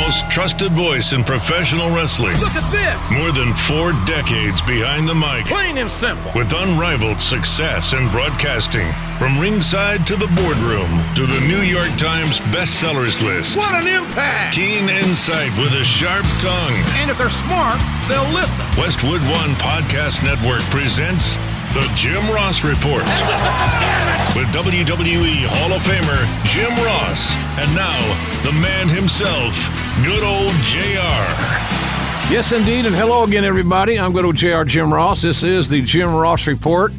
most trusted voice in professional wrestling. Look at this. More than four decades behind the mic. Plain and simple. With unrivaled success in broadcasting. From ringside to the boardroom to the New York Times bestsellers list. What an impact. Keen insight with a sharp tongue. And if they're smart, they'll listen. Westwood One Podcast Network presents The Jim Ross Report. with WWE Hall of Famer Jim Ross. And now, the man himself, good old JR. Yes, indeed. And hello again, everybody. I'm good old JR Jim Ross. This is the Jim Ross Report.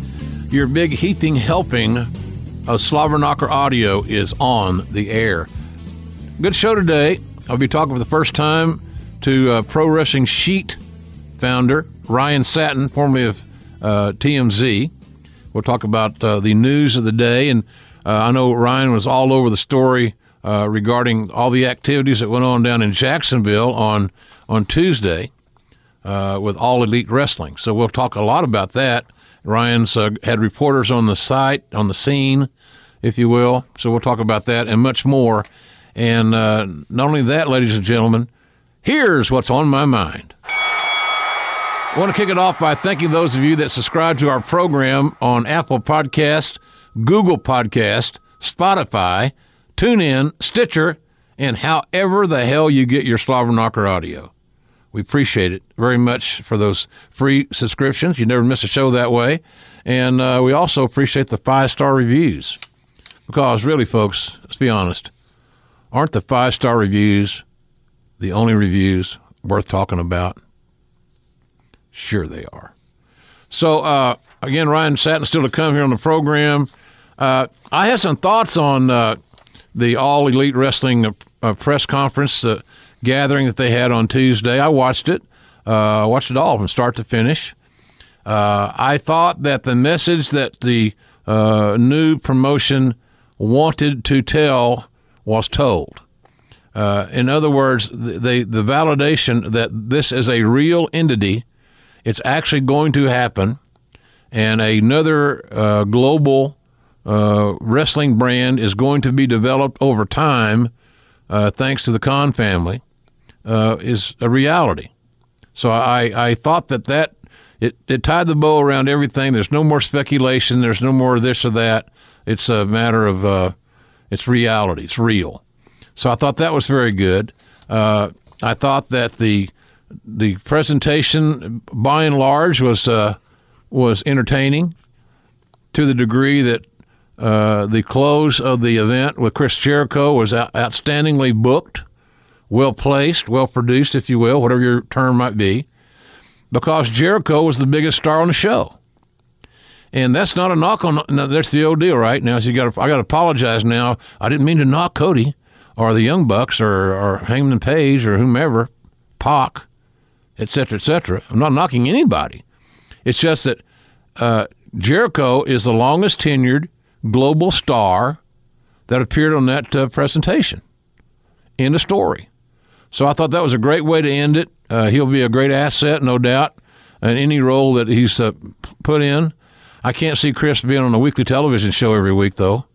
Your big heaping helping of Slobberknocker audio is on the air. Good show today. I'll be talking for the first time to uh, Pro Wrestling Sheet founder Ryan Satin, formerly of uh, TMZ. We'll talk about uh, the news of the day. And uh, I know Ryan was all over the story uh, regarding all the activities that went on down in Jacksonville on, on Tuesday uh, with All Elite Wrestling. So we'll talk a lot about that. Ryan's uh, had reporters on the site, on the scene, if you will. So we'll talk about that and much more. And uh, not only that, ladies and gentlemen, here's what's on my mind. I want to kick it off by thanking those of you that subscribe to our program on Apple Podcast, Google Podcast, Spotify, TuneIn, Stitcher, and however the hell you get your Slobberknocker audio. We appreciate it very much for those free subscriptions. You never miss a show that way. And uh, we also appreciate the five star reviews. Because, really, folks, let's be honest, aren't the five star reviews the only reviews worth talking about? Sure, they are. So, uh, again, Ryan Satin still to come here on the program. Uh, I had some thoughts on uh, the All Elite Wrestling uh, press conference uh, gathering that they had on Tuesday. I watched it. I watched it all from start to finish. I thought that the message that the new promotion wanted to tell was told. Uh, in other words, the, the validation that this is a real entity, it's actually going to happen, and another uh, global uh, wrestling brand is going to be developed over time, uh, thanks to the Khan family, uh, is a reality. So I, I thought that that it, it tied the bow around everything. There's no more speculation. There's no more this or that. It's a matter of uh, it's reality. It's real. So I thought that was very good. Uh, I thought that the the presentation, by and large, was uh, was entertaining to the degree that uh, the close of the event with Chris Jericho was out- outstandingly booked, well placed, well produced, if you will, whatever your term might be, because Jericho was the biggest star on the show. And that's not a knock on. That's the old deal, right? Now, so you got. I got to apologize now. I didn't mean to knock Cody or the Young Bucks or, or Hangman Page or whomever, Pac, et cetera, et cetera. I'm not knocking anybody. It's just that uh, Jericho is the longest tenured global star that appeared on that uh, presentation. End of story. So I thought that was a great way to end it. Uh, he'll be a great asset, no doubt, in any role that he's uh, put in. I can't see Chris being on a weekly television show every week, though.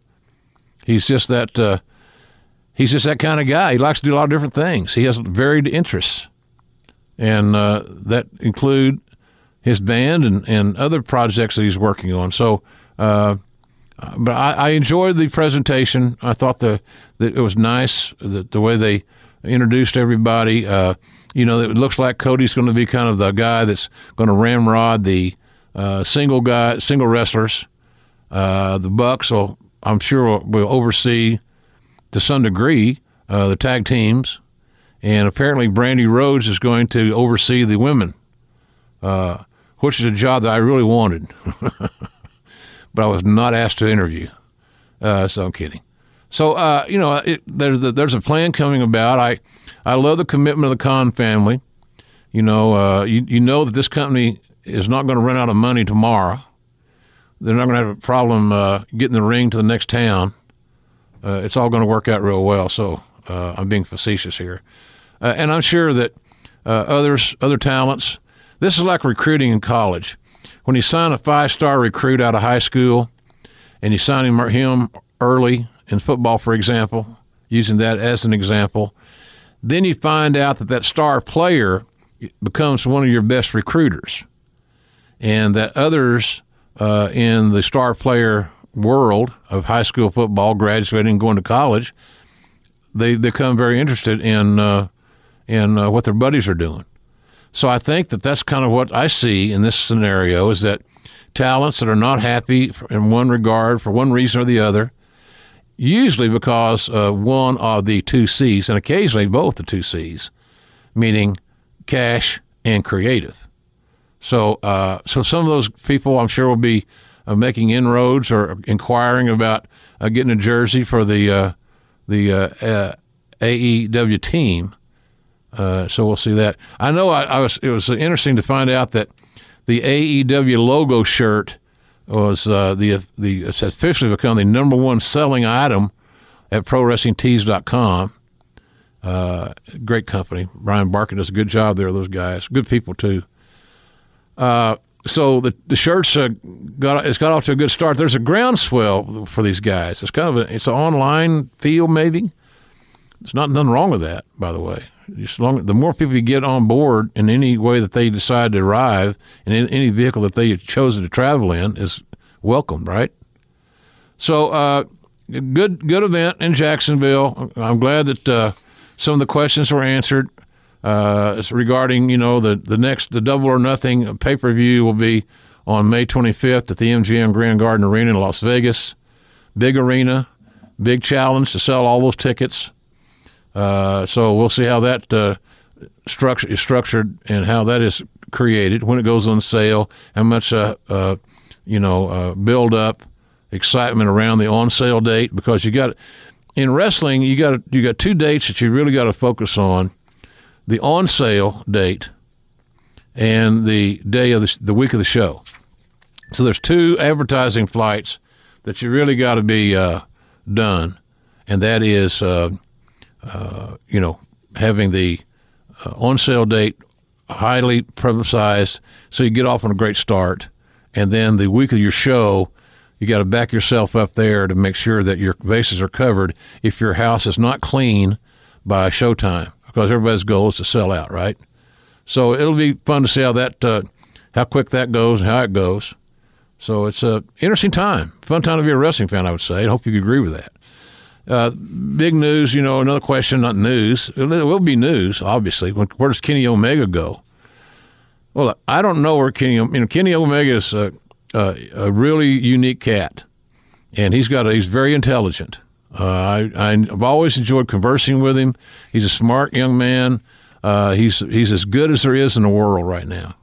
He's just that. Uh, he's just that kind of guy. He likes to do a lot of different things. He has varied interests, and uh, that include his band and, and other projects that he's working on. So, uh, but I, I, enjoyed the presentation. I thought the that it was nice the, the way they introduced everybody. Uh, you know, it looks like Cody's going to be kind of the guy that's going to ramrod the uh, single guy, single wrestlers. Uh, the Bucks will, I'm sure, will, oversee to some degree uh, the tag teams, and apparently Brandi Rhodes is going to oversee the women, uh, which is a job that I really wanted, but I was not asked to interview. Uh, so I'm kidding. So uh, you know, it, there's a, there's a plan coming about. I I love the commitment of the Khan family. You know, uh, you you know that this company is not going to run out of money tomorrow. They're not going to have a problem uh, getting the ring to the next town. Uh, it's all going to work out real well. So uh, I'm being facetious here, and I'm sure that others, other talents. This is like recruiting in college. When you sign a five-star recruit out of high school, and you sign him, him early in football, for example, using that as an example, then you find out that that star player becomes one of your best recruiters, and that others uh, in the star player world of high school football, graduating, and going to college, they become very interested in uh, in uh, what their buddies are doing. So I think that that's kind of what I see in this scenario is that talents that are not happy in one regard for one reason or the other, usually because one of the two C's, and occasionally both the two C's, meaning cash and creative. So, uh, so some of those people, I'm sure, will be uh, making inroads or inquiring about uh, getting a jersey for the uh, the uh, AEW team. So we'll see that. I know I, I was. It was interesting to find out that the AEW logo shirt was uh, the the it's officially become the number one selling item at ProWrestlingTees.com. Uh, great company. Brian Barker does a good job there. Those guys, good people too. Uh, so the the shirts uh, got it's got off to a good start. There's a groundswell for these guys. It's kind of a, it's an online feel maybe. There's not nothing wrong with that, by the way. Just long, the more people you get on board in any way that they decide to arrive in any vehicle that they have chosen to travel in is welcome, right? So, uh, good good event in Jacksonville. I'm glad that uh, some of the questions were answered uh, regarding you know the the next the Double or Nothing pay per view will be on May 25th at the MGM Grand Garden Arena in Las Vegas. Big arena, big challenge to sell all those tickets. Uh, so we'll see how that uh, structure is structured and how that is created when it goes on sale. How much uh, uh you know uh, build up excitement around the on sale date because you got in wrestling you got you got two dates that you really got to focus on: the on sale date and the day of the, the week of the show. So there's two advertising flights that you really got to be uh, done, and that is uh, you know, having the uh, on sale date highly publicized so you get off on a great start. And then the week of your show, you got to back yourself up there to make sure that your bases are covered if your house is not clean by showtime because everybody's goal is to sell out, right? So it'll be fun to see how that, uh, how quick that goes and how it goes. So it's a interesting time, fun time to be a wrestling fan, I would say. I hope you agree with that. Uh, big news, you know, another question, not news. It will be news, obviously. Where does Kenny Omega go? Well, I don't know where Kenny, you know, Kenny Omega is a, a, a really unique cat, and he's got a, he's very intelligent. Uh, I, I've always enjoyed conversing with him. He's a smart young man. Uh, he's he's as good as there is in the world right now.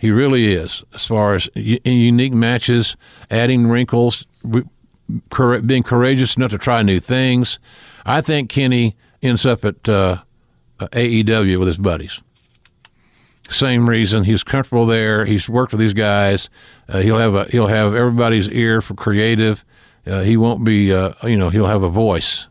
He really is, as far as unique matches, adding wrinkles being courageous enough to try new things. I think Kenny ends up at uh, AEW with his buddies. Same reason he's comfortable there. He's worked with these guys. Uh, he'll have a he'll have everybody's ear for creative. Uh, he won't be uh, you know he'll have a voice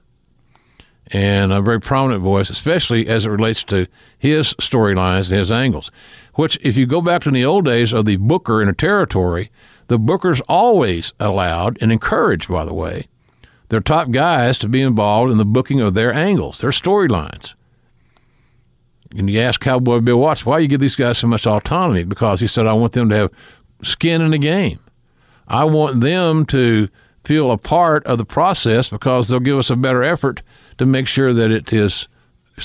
and a very prominent voice, especially as it relates to his storylines and his angles. Which, if you go back to the old days of the Booker in a territory, the bookers always allowed and encouraged, by the way, their top guys to be involved in the booking of their angles, their storylines. And you ask Cowboy Bill Watts, why you give these guys so much autonomy? Because he said, I want them to have skin in the game. I want them to feel a part of the process because they'll give us a better effort to make sure that it is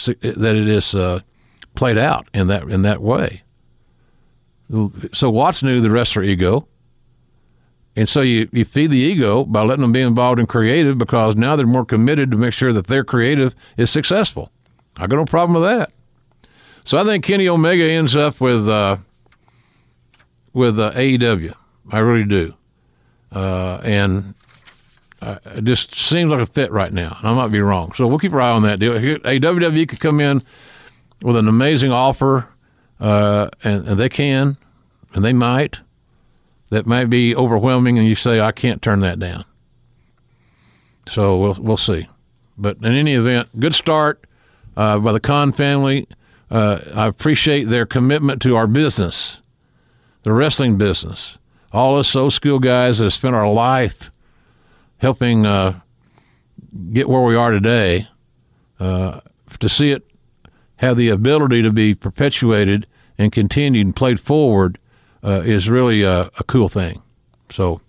that it is uh, played out in that in that way. So Watts knew the wrestler ego. And so you, you feed the ego by letting them be involved in creative because now they're more committed to make sure that their creative is successful. I got no problem with that. So I think Kenny Omega ends up with uh, with uh, AEW. I really do, uh, and uh, it just seems like a fit right now. And I might be wrong, so we'll keep our eye on that deal. A WWE could come in with an amazing offer, uh, and, and they can, and they might that may be overwhelming, and you say, I can't turn that down. So we'll, we'll see. But in any event, good start uh, by the Khan family. Uh, I appreciate their commitment to our business, the wrestling business. All us old school guys that have spent our life helping uh, get where we are today. Uh, to see it have the ability to be perpetuated and continued and played forward uh, is really a, a, cool thing. So,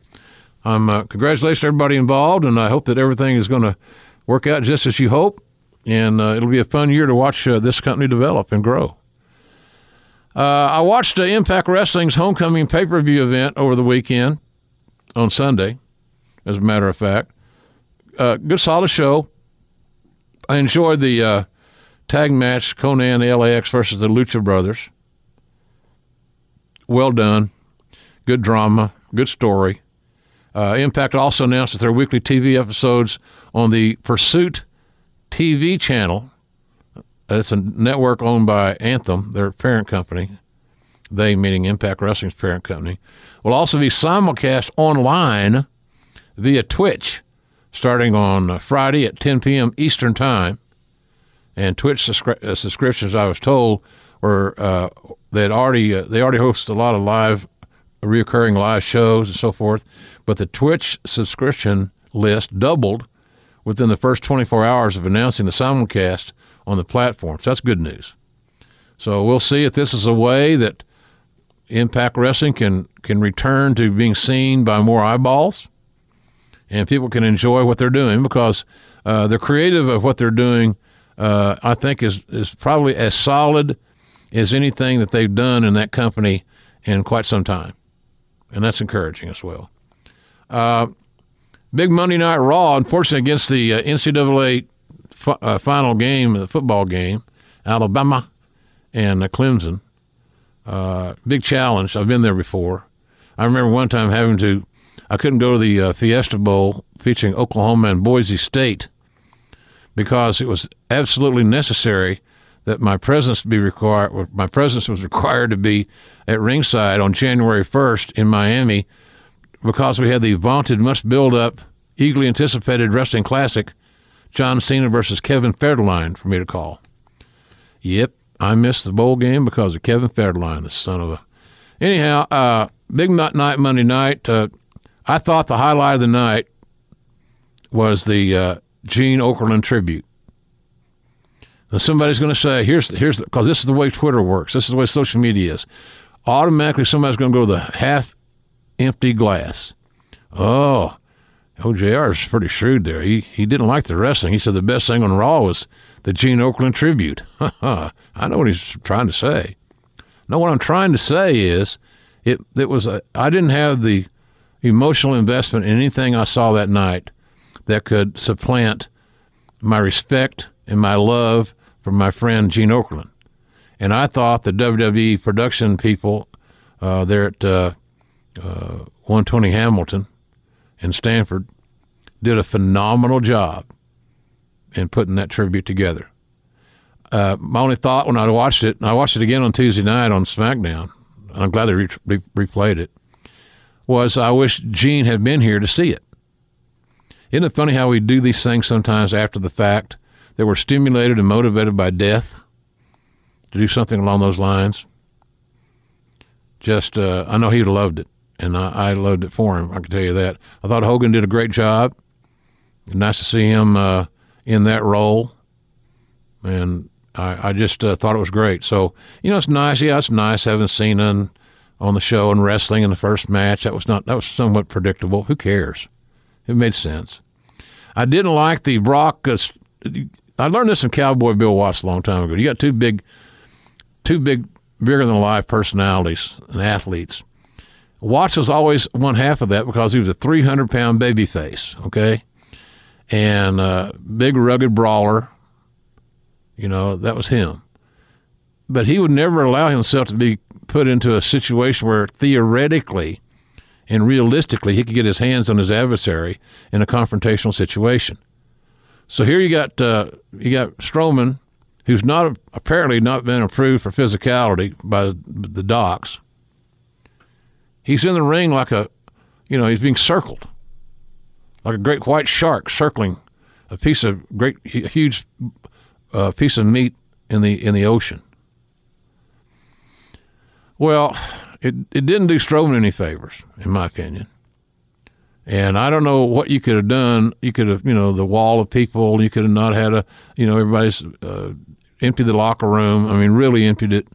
um, uh, congratulations everybody involved, and I hope that everything is going to work out just as you hope. And uh, it'll be a fun year to watch uh, this company develop and grow. Uh, I watched uh, Impact Wrestling's homecoming pay per view event over the weekend on Sunday, as a matter of fact. good solid show. I enjoyed the tag match Konnan LAX versus the Lucha Brothers. Well done. Good drama. Good story. Uh, Impact also announced that their weekly TV episodes on the Pursuit TV channel, it's a network owned by Anthem, their parent company, they meaning Impact Wrestling's parent company, will also be simulcast online via Twitch starting on Friday at 10 p.m. Eastern Time and Twitch uh, subscriptions, I was told, were uh, they already uh, they already host a lot of live, reoccurring live shows and so forth. But the Twitch subscription list doubled within the first 24 hours of announcing the simulcast on the platform. So that's good news. So we'll see if this is a way that Impact Wrestling can can return to being seen by more eyeballs, and people can enjoy what they're doing because uh, they're creative of what they're doing uh, I think is is probably as solid as anything that they've done in that company in quite some time, and that's encouraging as well. Uh, big Monday Night Raw, unfortunately, against the uh, NCAA f- uh, final game, the football game, Alabama and uh, Clemson. Uh, big challenge. I've been there before. I remember one time having to. I couldn't go to the Fiesta Bowl featuring Oklahoma and Boise State because it was absolutely necessary that my presence be required. My presence was required to be at ringside on January 1st in Miami, because we had the vaunted, must build up, eagerly anticipated wrestling classic, John Cena versus Kevin Federline, for me to call. Yep, I missed the bowl game because of Kevin Federline, the son of a. Anyhow, uh, big night Monday night. Uh, I thought the highlight of the night was the uh, Gene Okerlund tribute. Now somebody's going to say, "Here's here's because this is the way Twitter works. This is the way social media is. Automatically, somebody's going to go to the half empty glass. Oh, oh OJR is pretty shrewd there. He he didn't like the wrestling. He said the best thing on Raw was the Gene Okerlund tribute. I know what he's trying to say. No, what I'm trying to say is, it it was a, I didn't have the emotional investment in anything I saw that night that could supplant my respect and my love for my friend Gene Okerlund. And I thought the WWE production people uh, there at uh, uh, 120 Hamilton in Stamford did a phenomenal job in putting that tribute together. Uh, my only thought when I watched it, and I watched it again on Tuesday night on SmackDown, I'm glad they re- re- replayed it, was I wish Gene had been here to see it. Isn't it funny how we do these things sometimes after the fact that we're stimulated and motivated by death to do something along those lines? Just, uh, I know have loved it, and I, I, loved it for him. I can tell you that. I thought Hogan did a great job. Nice to see him uh, in that role, and I, I just uh, thought it was great. So you know, it's nice. Yeah, it's nice having seen him on the show and wrestling in the first match. That was not that was somewhat predictable. Who cares? It made sense. I didn't like the Brock. Uh, I learned this from Cowboy Bill Watts a long time ago. You got two big, two big, bigger than life personalities and athletes. Watts was always one half of that because he was a 300 pound baby face, okay? And uh, big, rugged brawler. You know, that was him. But he would never allow himself to be put into a situation where theoretically and realistically he could get his hands on his adversary in a confrontational situation. So here you got uh, you got Strowman, who's not apparently not been approved for physicality by the docs. He's in the ring like a, you know, he's being circled, like a great white shark circling a piece of great huge uh, piece of meat in the in the ocean. Well, it, it didn't do Strowman any favors, in my opinion. And I don't know what you could have done. You could have, you know, the wall of people. You could have not had a, you know, everybody's uh, empty the locker room. I mean, really emptied it,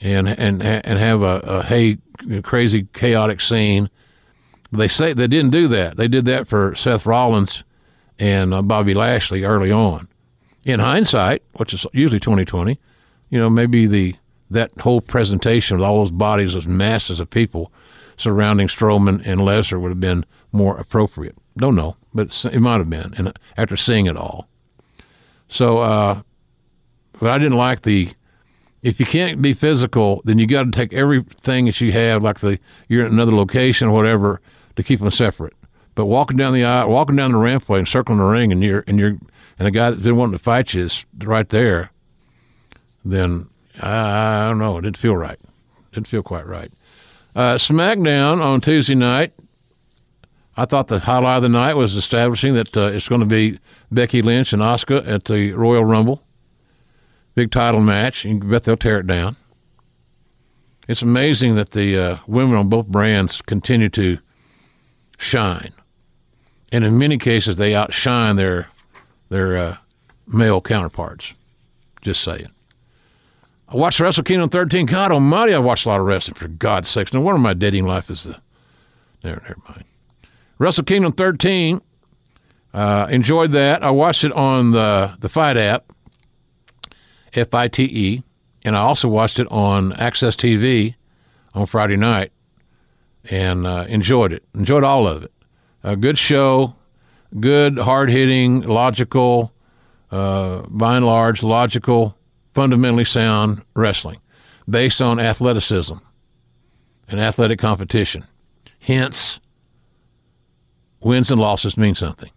and and and have a, a hey crazy chaotic scene. They say they didn't do that. They did that for Seth Rollins and uh, Bobby Lashley early on. In hindsight, which is usually twenty twenty, you know, maybe the that whole presentation with all those bodies, those masses of people surrounding Strowman and Lesnar would have been more appropriate. Don't know, but it might have been. And after seeing it all, so uh, but I didn't like the. If you can't be physical, then you got to take everything that you have, like the you're in another location or whatever, to keep them separate. But walking down the aisle, walking down the rampway and circling the ring, and you're and you're and the guy that's been wanting to fight you is right there, then I, I don't know. It didn't feel right. It didn't feel quite right. Uh, SmackDown on Tuesday night. I thought the highlight of the night was establishing that uh, it's going to be Becky Lynch and Asuka at the Royal Rumble. Big title match. You bet they'll tear it down. It's amazing that the uh, women on both brands continue to shine, and in many cases they outshine their their uh, male counterparts. Just saying. I watched Wrestle Kingdom 13. God Almighty, I watched a lot of wrestling for God's sakes. No wonder my dating life is the. Never, never mind. Wrestle Kingdom 13. Uh, enjoyed that. I watched it on the the Fight app, F I T E, and I also watched it on Access TV on Friday night, and uh, enjoyed it. Enjoyed all of it. A good show, good, hard hitting, logical, uh, by and large, logical fundamentally sound wrestling based on athleticism and athletic competition. Hence, wins and losses mean something.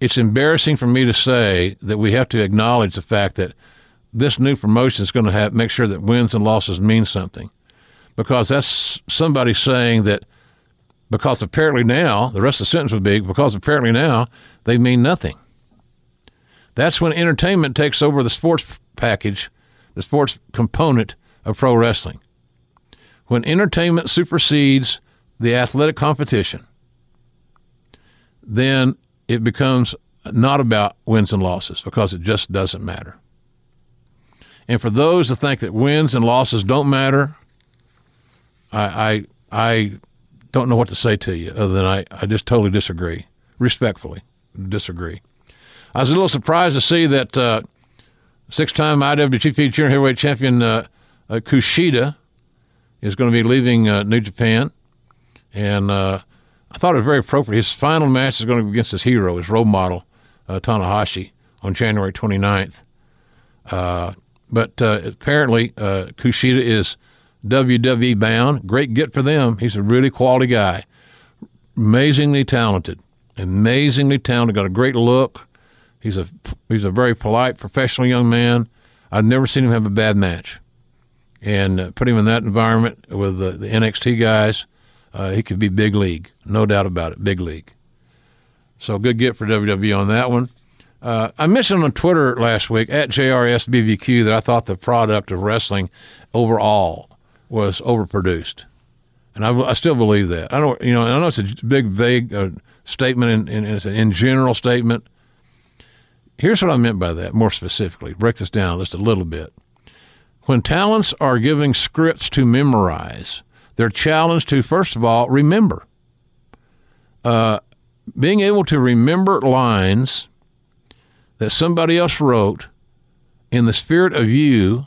It's embarrassing for me to say that we have to acknowledge the fact that this new promotion is going to have make sure that wins and losses mean something, because that's somebody saying that because apparently now the rest of the sentence would be because apparently now they mean nothing. That's when entertainment takes over the sports package, the sports component of pro wrestling. When entertainment supersedes the athletic competition, then it becomes not about wins and losses because it just doesn't matter. And for those that think that wins and losses don't matter, I, I, I don't know what to say to you other than I, I just totally disagree, respectfully disagree. I was a little surprised to see that uh, six-time IWGP Junior Heavyweight Champion uh, uh, Kushida is going to be leaving uh, New Japan, and uh, I thought it was very appropriate. His final match is going to be against his hero, his role model, Tanahashi, on January 29th. but apparently, Kushida is WWE bound. Great get for them. He's a really quality guy, amazingly talented, amazingly talented. Got a great look He's a he's a very polite, professional young man. I've never seen him have a bad match, and uh, put him in that environment with the, the NXT guys, uh, he could be big league, no doubt about it, big league. So good get for WWE on that one. Uh, I mentioned on Twitter last week at JRSBBQ that I thought the product of wrestling overall was overproduced, and I, I still believe that. I don't, you know, I know it's a big, vague uh, statement, and, and it's an in general statement Here's what I meant by that more specifically. Break this down just a little bit. When talents are giving scripts to memorize, they're challenged to, first of all, remember. Uh, being able to remember lines that somebody else wrote in the spirit of you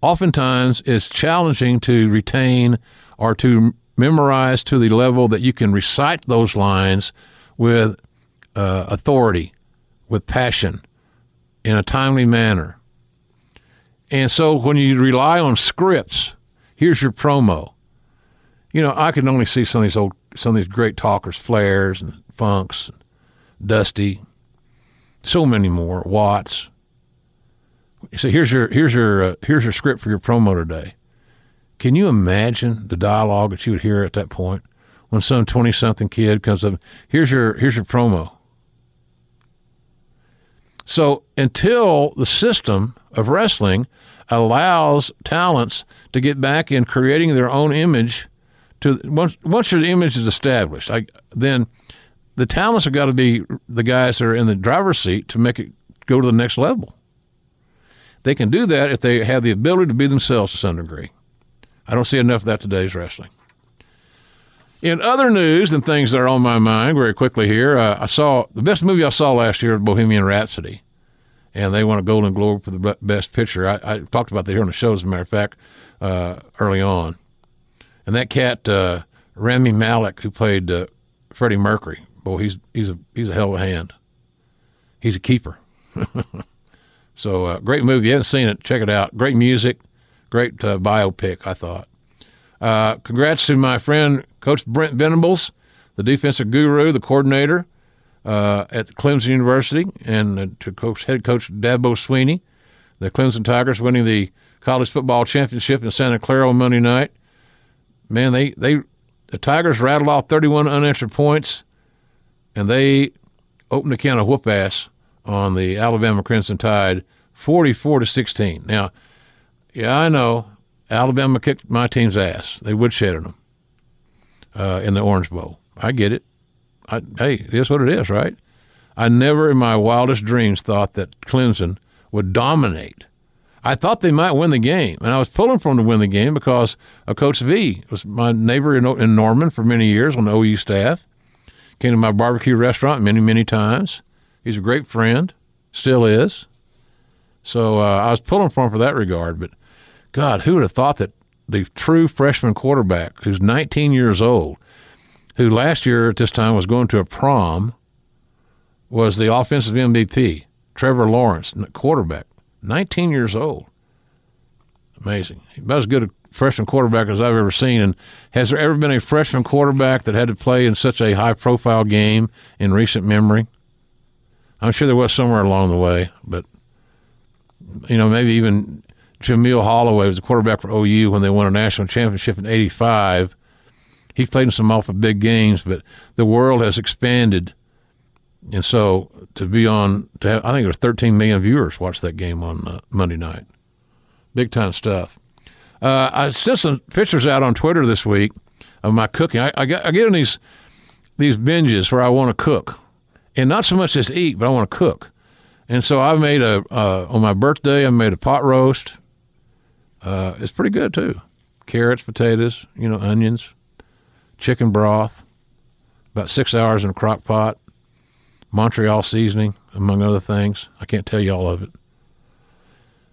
oftentimes is challenging to retain or to memorize to the level that you can recite those lines with uh, authority with passion in a timely manner. And so when you rely on scripts, here's your promo. You know, I can only see some of these old, some of these great talkers, Flairs and Funks, and Dusty, so many more, Watts. So here's your here's your uh, here's your script for your promo today. Can you imagine the dialogue that you would hear at that point when some twenty something kid comes up? Here's your here's your promo. So until the system of wrestling allows talents to get back in creating their own image to once once your image is established, I, then the talents have got to be the guys that are in the driver's seat to make it go to the next level. They can do that if they have the ability to be themselves to some degree. I don't see enough of that today's wrestling. In other news and things that are on my mind very quickly here, uh, I saw the best movie I saw last year Bohemian Rhapsody, and they won a Golden Globe for the best picture. I, I talked about that here on the show, as a matter of fact, uh, early on. And that cat, uh, Rami Malek, who played uh, Freddie Mercury, boy, he's he's a he's a hell of a hand. He's a keeper. so uh, great movie. If You haven't seen it? Check it out. Great music, great uh, biopic. I thought. Uh, congrats to my friend Coach Brent Venables, the defensive guru, the coordinator uh, at Clemson University, and uh, to coach head coach Dabo Swinney. the Clemson Tigers winning the college football championship in Santa Clara on Monday night. Man, they they the Tigers rattled off 31 unanswered points, and they opened a can of whoop ass on the Alabama Crimson Tide, 44 to 16. Now, yeah, I know Alabama kicked my team's ass. They woodshedded them uh, in the Orange Bowl. I get it. I, hey, it is what it is, right? I never in my wildest dreams thought that Clemson would dominate. I thought they might win the game, and I was pulling for them to win the game because of Coach V was my neighbor in, in Norman for many years on the OU staff. Came to my barbecue restaurant many, many times. He's a great friend, still is. So uh, I was pulling for him for that regard. But God, who would have thought that the true freshman quarterback, who's 19 years old, who last year at this time was going to a prom, was the offensive MVP, Trevor Lawrence, quarterback, 19 years old. Amazing. About as good a freshman quarterback as I've ever seen. And has there ever been a freshman quarterback that had to play in such a high profile game in recent memory? I'm sure there was somewhere along the way, but you know, maybe even Jamelle Holieway was a quarterback for OU when they won a national championship in '85. He played in some awful big games, but the world has expanded, and so to be on, to have, I think there was 13 million viewers watched that game on uh, Monday night. Big time stuff. Uh, I sent some pictures out on Twitter this week of my cooking. I, I, get, I get in these these binges where I want to cook and not so much just eat, but I want to cook. And so I made a uh, on my birthday. I made a pot roast. Uh, it's pretty good too. Carrots, potatoes, you know, onions, chicken broth. About six hours in a crock pot. Montreal seasoning, among other things. I can't tell you all of it.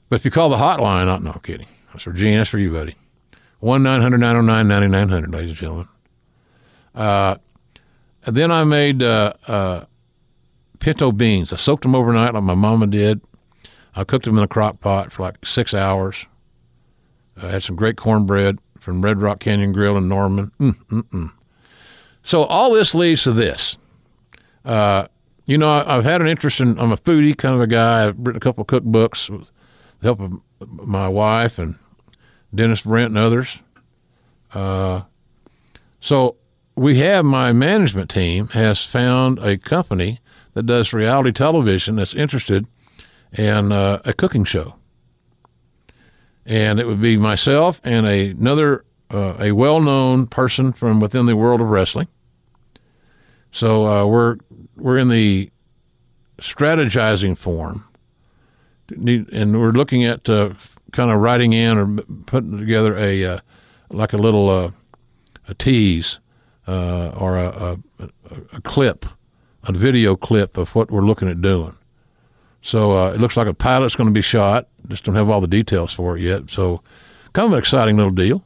But if you call the hotline, not no, I'm kidding. That's for Gene. That's for you, buddy. One 9900 ladies and gentlemen. Uh, and then I made uh, uh, pinto beans. I soaked them overnight like my mama did. I cooked them in a crock pot for like six hours. I had some great cornbread from Red Rock Canyon Grill in Norman. Mm, mm, mm. So all this leads to this. Uh, you know, I, have had an interest in. I'm a foodie kind of a guy. I've written a couple of cookbooks with the help of my wife and Dennis Brent and others. Uh, so we have my management team has found a company that does reality television that's interested in uh, a cooking show. And it would be myself and a, another, uh, a well known person from within the world of wrestling. So uh, we're, we're in the strategizing form. And we're looking at uh, kind of writing in or putting together a, uh, like a little uh, a tease or a, a, a clip a video clip of what we're looking at doing. So uh, it looks like a pilot's going to be shot. Just don't have all the details for it yet. So kind of an exciting little deal.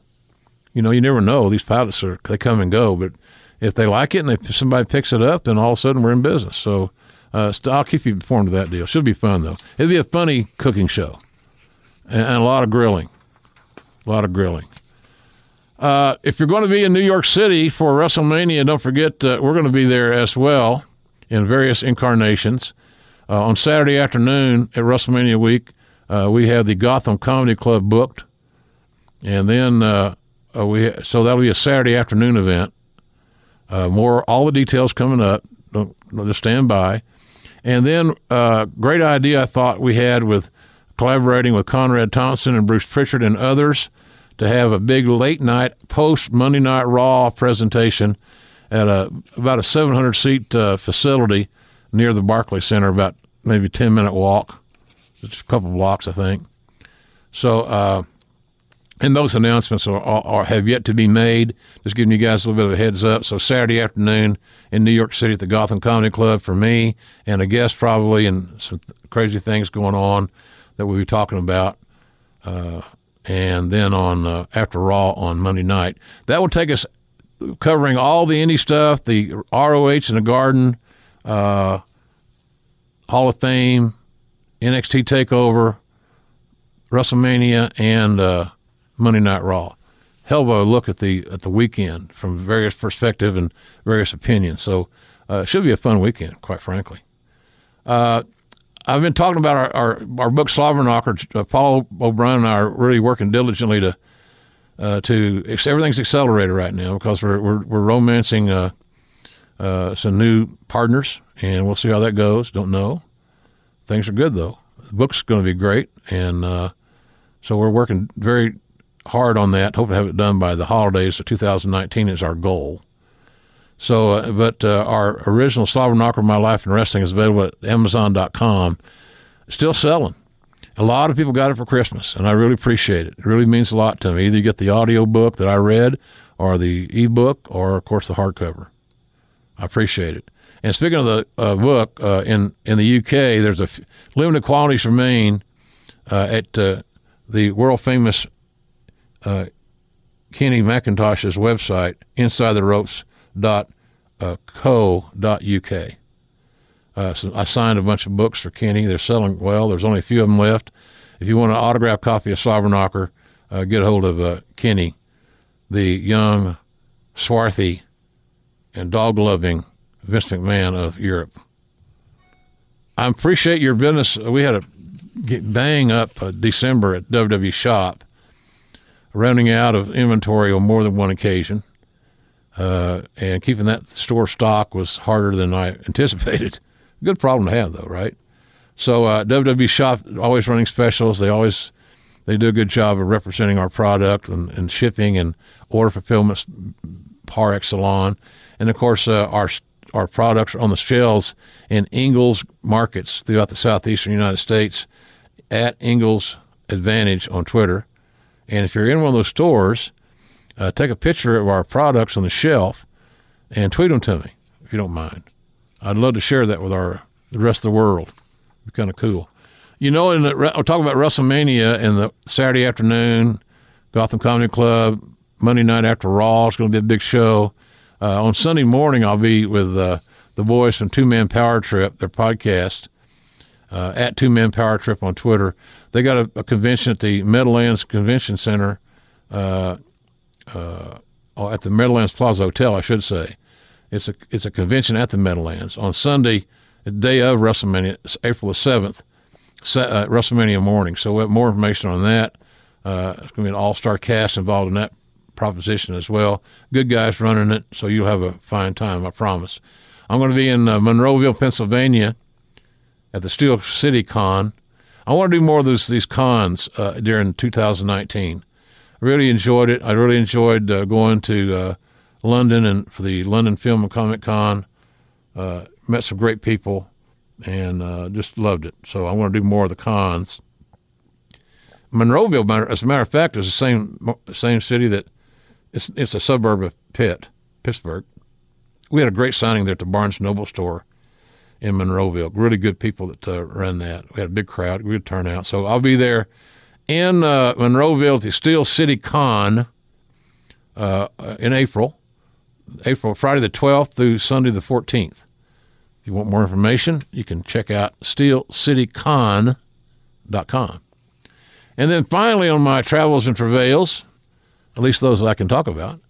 You know, you never know. These pilots are they come and go, but if they like it and if somebody picks it up, then all of a sudden we're in business. So uh, I'll keep you informed of that deal. Should be fun though. It'll be a funny cooking show and, and a lot of grilling. A lot of grilling. Uh, if you're going to be in New York City for WrestleMania, don't forget uh, we're going to be there as well in various incarnations. Uh, on Saturday afternoon at WrestleMania week, uh, we have the Gotham Comedy Club booked, and then uh, uh we so that'll be a Saturday afternoon event. Uh, more all the details coming up. Don't, don't just stand by. And then uh, great idea I thought we had with collaborating with Conrad Thompson and Bruce Prichard and others to have a big late night post Monday Night Raw presentation at a about a 700 seat facility near the Barclay Center, about maybe 10 minute walk, just a couple blocks, I think. So, uh, and those announcements are, are, are, have yet to be made. Just giving you guys a little bit of a heads up. So Saturday afternoon in New York City at the Gotham Comedy Club for me and a guest probably, and some th- crazy things going on that we'll be talking about. Uh, and then on uh, after Raw on Monday night, that will take us covering all the indie stuff, the ROH and the Garden, uh, Hall of Fame, NXT Takeover, WrestleMania, and uh, Monday Night Raw. Hell of a look at the at the weekend from various perspective and various opinions. So uh, it should be a fun weekend, quite frankly. Uh, I've been talking about our, our, our book Slobberknocker. Uh, Paul O'Brien and I are really working diligently to uh, to everything's accelerated right now because we're we're, we're romancing uh, uh, some new partners, and we'll see how that goes. Don't know. Things are good though. The book's going to be great, and uh, so we're working very hard on that. Hope to have it done by the holidays of 2019 is our goal. So, uh, but uh, our original Slobberknocker, My Life in Wrestling is available at Amazon.com. Still selling. A lot of people got it for Christmas, and I really appreciate it. It really means a lot to me. Either you get the audio book that I read, or the ebook, or of course the hardcover. I appreciate it. And speaking of the uh, book, uh, in in the UK, there's a f- limited quantities remain uh, at uh, the world famous uh, Kenny McIntosh's website, insidetheropes.co.uk. Uh, so I signed a bunch of books for Kenny. They're selling well. There's only a few of them left. If you want an autographed copy of Slobberknocker, uh, get a hold of Kenny, the young, swarthy, and dog loving Vince McMahon of Europe. I appreciate your business. We had a bang up uh, December at WWE Shop, running out of inventory on more than one occasion. Uh, and keeping that store stock was harder than I anticipated. Good problem to have, though, right? So uh, WWE Shop always running specials. They always they do a good job of representing our product and, and shipping and order fulfillment par excellence. And of course, uh, our our products are on the shelves in Ingles markets throughout the southeastern United States at Ingles Advantage on Twitter. And if you're in one of those stores, uh, take a picture of our products on the shelf and tweet them to me if you don't mind. I'd love to share that with our the rest of the world. It'd be kind of cool. You know, in the, I'll talk about WrestleMania in the Saturday afternoon, Gotham Comedy Club, Monday night after Raw. It's going to be a big show. Uh, on Sunday morning, I'll be with uh, the boys from Two Man Power Trip, their podcast, uh, at Two Man Power Trip on Twitter. They got a, a convention at the Meadowlands Convention Center, uh, uh, at the Meadowlands Plaza Hotel, I should say. It's a it's a convention at the Meadowlands on Sunday, the day of WrestleMania, April the seventh, uh, WrestleMania morning. So we'll have more information on that. It's going to be an all-star cast involved in that proposition as well. Good guys running it, so you'll have a fine time, I promise. I'm going to be in uh, Monroeville, Pennsylvania, at the Steel City Con. I want to do more of these these cons uh, during 2019. I really enjoyed it. I really enjoyed uh, going to uh, London and for the London Film and Comic Con. Uh, met some great people and uh, just loved it. So I want to do more of the cons. Monroeville, as a matter of fact, is the same same city that it's it's a suburb of Pitt, Pittsburgh. We had a great signing there at the Barnes Noble store in Monroeville. Really good people that uh, ran that. We had a big crowd, good turnout. So I'll be there in uh, Monroeville at the Steel City Con uh, in April, April Friday the 12th through Sunday the 14th. If you want more information, you can check out steelcitycon.com. And then finally, on my travels and travails, at least those that I can talk about,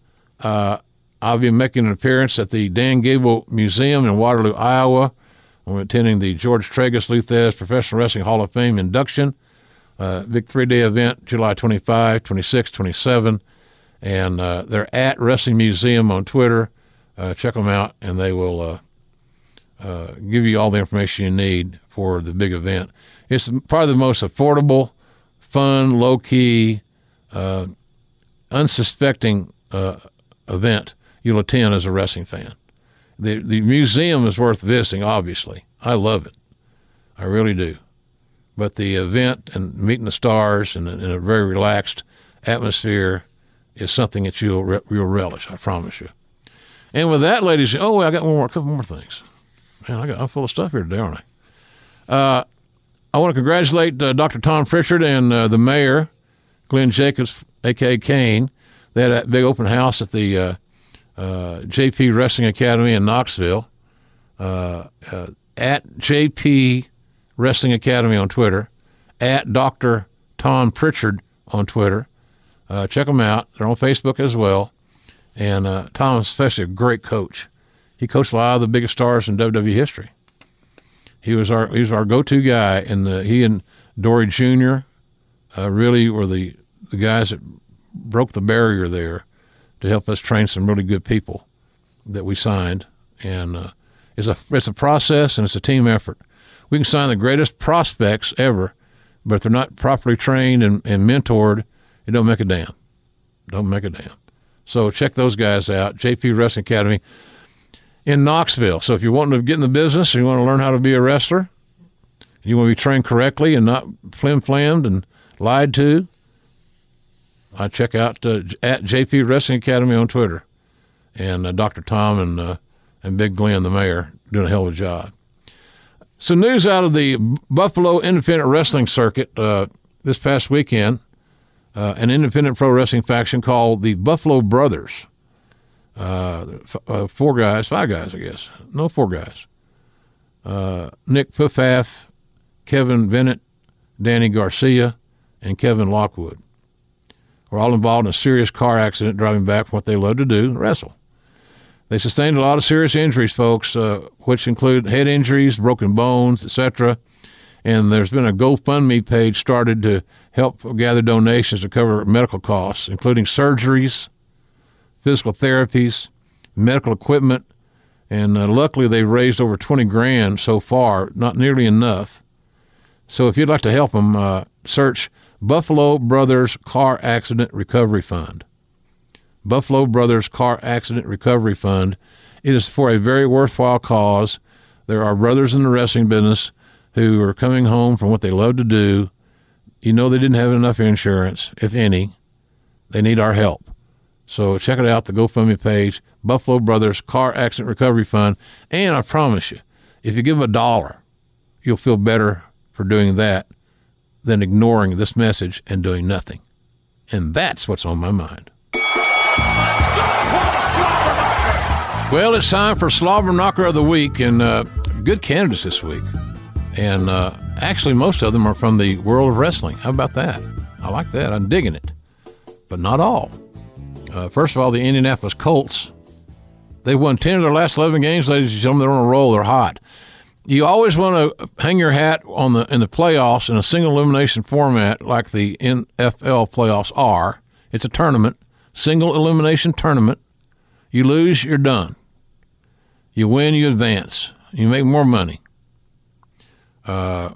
uh, I'll be making an appearance at the Dan Gable Museum in Waterloo, Iowa. I'm attending the George Tragos Lou Thesz Professional Wrestling Hall of Fame induction. Uh, big three day event, July 25, 26, 27. And uh, they're at Wrestling Museum on Twitter. Uh, check them out, and they will uh, uh, give you all the information you need for the big event. It's probably the most affordable, fun, low key, unsuspecting uh, event you'll attend as a wrestling fan. The the museum is worth visiting. Obviously, I love it. I really do. But the event and meeting the stars in, in a very relaxed atmosphere is something that you'll re- you'll relish. I promise you. And with that, ladies, oh, I got one more, a couple more things. Man, I got, I'm full of stuff here today, aren't I? Uh, I want to congratulate uh, Dr. Tom Prichard and uh, the mayor, Glenn Jacobs, aka Kane. They had a big open house at the uh, uh, JP Wrestling Academy in Knoxville. Uh, at JP Wrestling Academy on Twitter, at Dr. Tom Prichard on Twitter. check them out. They're on Facebook as well. And uh, Tom is especially a great coach. He coached a lot of the biggest stars in WWE history. He was our he was our go-to guy, and he and Dory Jr. Uh, really were the the guys that broke the barrier there to help us train some really good people that we signed. And uh, it's a it's a process and it's a team effort. We can sign the greatest prospects ever, but if they're not properly trained and, and mentored, it don't make a damn. Don't make a damn. So check those guys out. JP Wrestling Academy in Knoxville. So if you're wanting to get in the business, and you want to learn how to be a wrestler, you want to be trained correctly and not flim flammed and lied to, I check out uh, at JP Wrestling Academy on Twitter, and uh, Dr. Tom and uh, and Big Glenn, the mayor, doing a hell of a job. Some news out of the Buffalo Independent Wrestling Circuit uh, this past weekend uh, an independent pro wrestling faction called the Buffalo Brothers. Uh, f- four guys, five guys, I guess. No, four guys. Nick Puffaf, Kevin Bennett, Danny Garcia, and Kevin Lockwood were all involved in a serious car accident driving back from what they love to do, wrestle. They sustained a lot of serious injuries, folks, uh, which include head injuries, broken bones, etc. And there's been a GoFundMe page started to help gather donations to cover medical costs, including surgeries, physical therapies, medical equipment, and uh, luckily they've raised over 20 grand so far, not nearly enough. So if you'd like to help them, uh, search Buffalo Brothers Car Accident Recovery Fund. Buffalo Brothers Car Accident Recovery Fund. It is for a very worthwhile cause. There are brothers in the wrestling business who are coming home from what they love to do you know they didn't have enough insurance, if any. They need our help. So check it out, the GoFundMe page, Buffalo Brothers Car Accident Recovery Fund. And I promise you, if you give a dollar, you'll feel better for doing that than ignoring this message and doing nothing. And that's what's on my mind. Well, it's time for Slobber Knocker of the Week, and uh, good candidates this week. And uh, Actually, most of them are from the world of wrestling. How about that? I like that. I'm digging it. But not all. Uh, first of all, the Indianapolis Colts. They've won 10 of their last 11 games, ladies and gentlemen. They're on a roll. They're hot. You always want to hang your hat on the in the playoffs in a single elimination format like the NFL playoffs are. It's a tournament, single elimination tournament. You lose, you're done. You win, you advance. You make more money. Uh,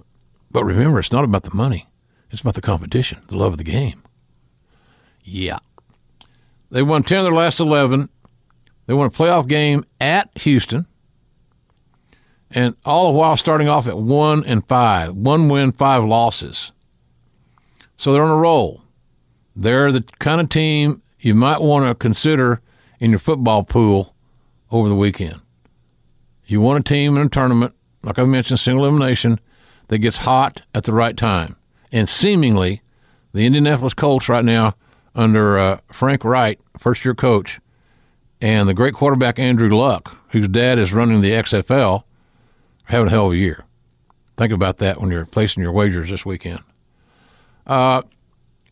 but remember, it's not about the money. It's about the competition, the love of the game. Yeah. They won 10 of their last 11. They won a playoff game at Houston. And all the while starting off at 1 and 5. One win, five losses. So they're on a roll. They're the kind of team you might want to consider in your football pool over the weekend. You want a team in a tournament, like I mentioned, single elimination, that gets hot at the right time. And seemingly, the Indianapolis Colts right now, under uh, Frank Reich, first year coach, and the great quarterback Andrew Luck, whose dad is running the XFL, having a hell of a year. Think about that when you're placing your wagers this weekend. Uh,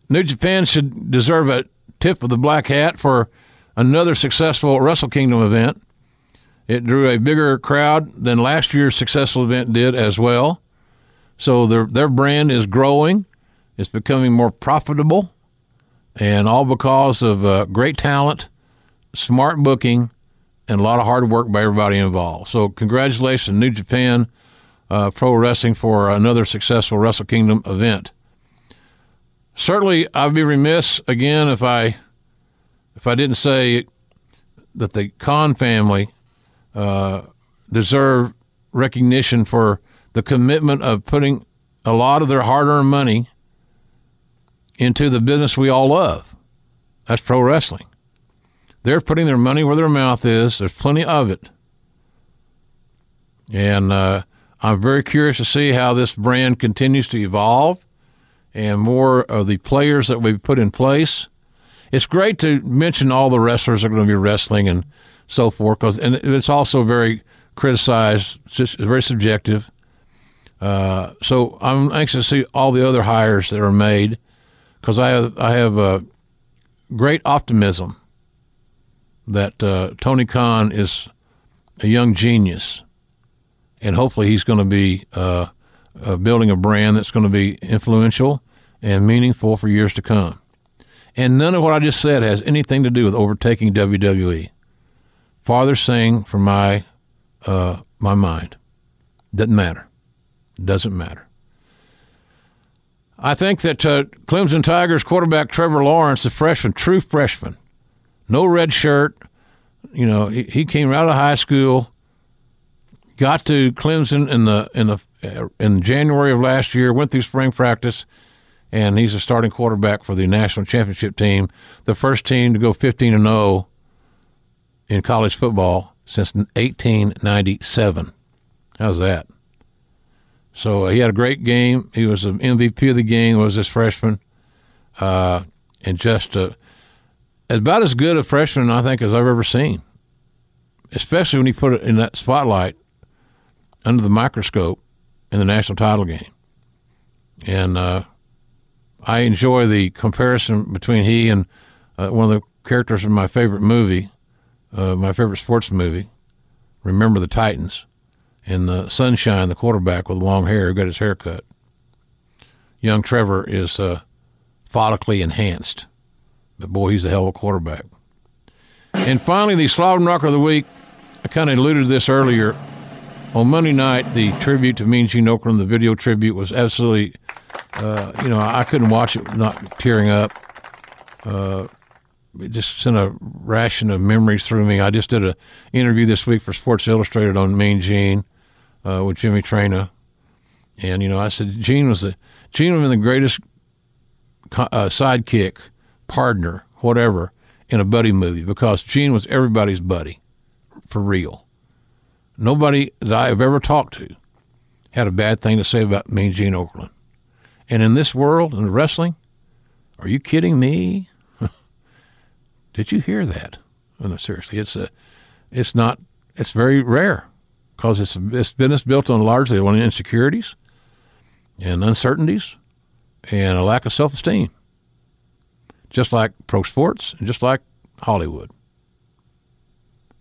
New Japan should deserve a tip of the black hat for another successful Wrestle Kingdom event. It drew a bigger crowd than last year's successful event did as well. So their their brand is growing. It's becoming more profitable, and all because of uh, great talent, smart booking, and a lot of hard work by everybody involved. So congratulations, New Japan uh, Pro Wrestling, for another successful Wrestle Kingdom event. Certainly, I'd be remiss again if I if I didn't say that the Khan family uh, deserve recognition for the commitment of putting a lot of their hard earned money into the business we all love. That's pro wrestling. They're putting their money where their mouth is, there's plenty of it. And uh, I'm very curious to see how this brand continues to evolve and more of the players that we've put in place. It's great to mention all the wrestlers are going to be wrestling and so forth, cause, and it's also very criticized, it's, very subjective. Uh, so I'm anxious to see all the other hires that are made because I have, I have uh, great optimism that uh, Tony Khan is a young genius, and hopefully he's going to be uh, uh, building a brand that's going to be influential and meaningful for years to come. And none of what I just said has anything to do with overtaking WWE. Farther saying from my uh, my mind, doesn't matter. Doesn't matter. I think that uh, Clemson Tigers quarterback Trevor Lawrence, the freshman, true freshman, no red shirt. You know, he, he came out of high school, got to Clemson in the in the uh, in January of last year, went through spring practice, and he's a starting quarterback for the national championship team, the first team to go 15 and 0 in college football since 1897. How's that? So uh, he had a great game. He was the MVP of the game. Was this freshman, uh, and just uh, about as good a freshman I think as I've ever seen. Especially when he put it in that spotlight under the microscope in the national title game, and uh, I enjoy the comparison between he and uh, one of the characters in my favorite movie, uh, my favorite sports movie, Remember the Titans and the Sunshine, the quarterback with long hair, who got his hair cut. Young Trevor is uh, follically enhanced, but boy, he's a hell of a quarterback. And finally, the Slobber Knocker of the Week. I kind of alluded to this earlier. On Monday night, the tribute to Mean Gene Okerlund, the video tribute, was absolutely, uh, you know, I couldn't watch it not tearing up. Uh, it just sent a ration of memories through me. I just did an interview this week for Sports Illustrated on Mean Gene uh, with Jimmy Traina, and you know I said Gene was the Gene was the greatest uh, sidekick, partner, whatever in a buddy movie because Gene was everybody's buddy, for real. Nobody that I have ever talked to had a bad thing to say about Mean Gene Okerlund. And in this world, in wrestling, are you kidding me? Did you hear that? Oh, no, seriously, it's a, it's not, it's very rare because it's it's business built on largely on insecurities and uncertainties and a lack of self esteem, just like pro sports and just like Hollywood.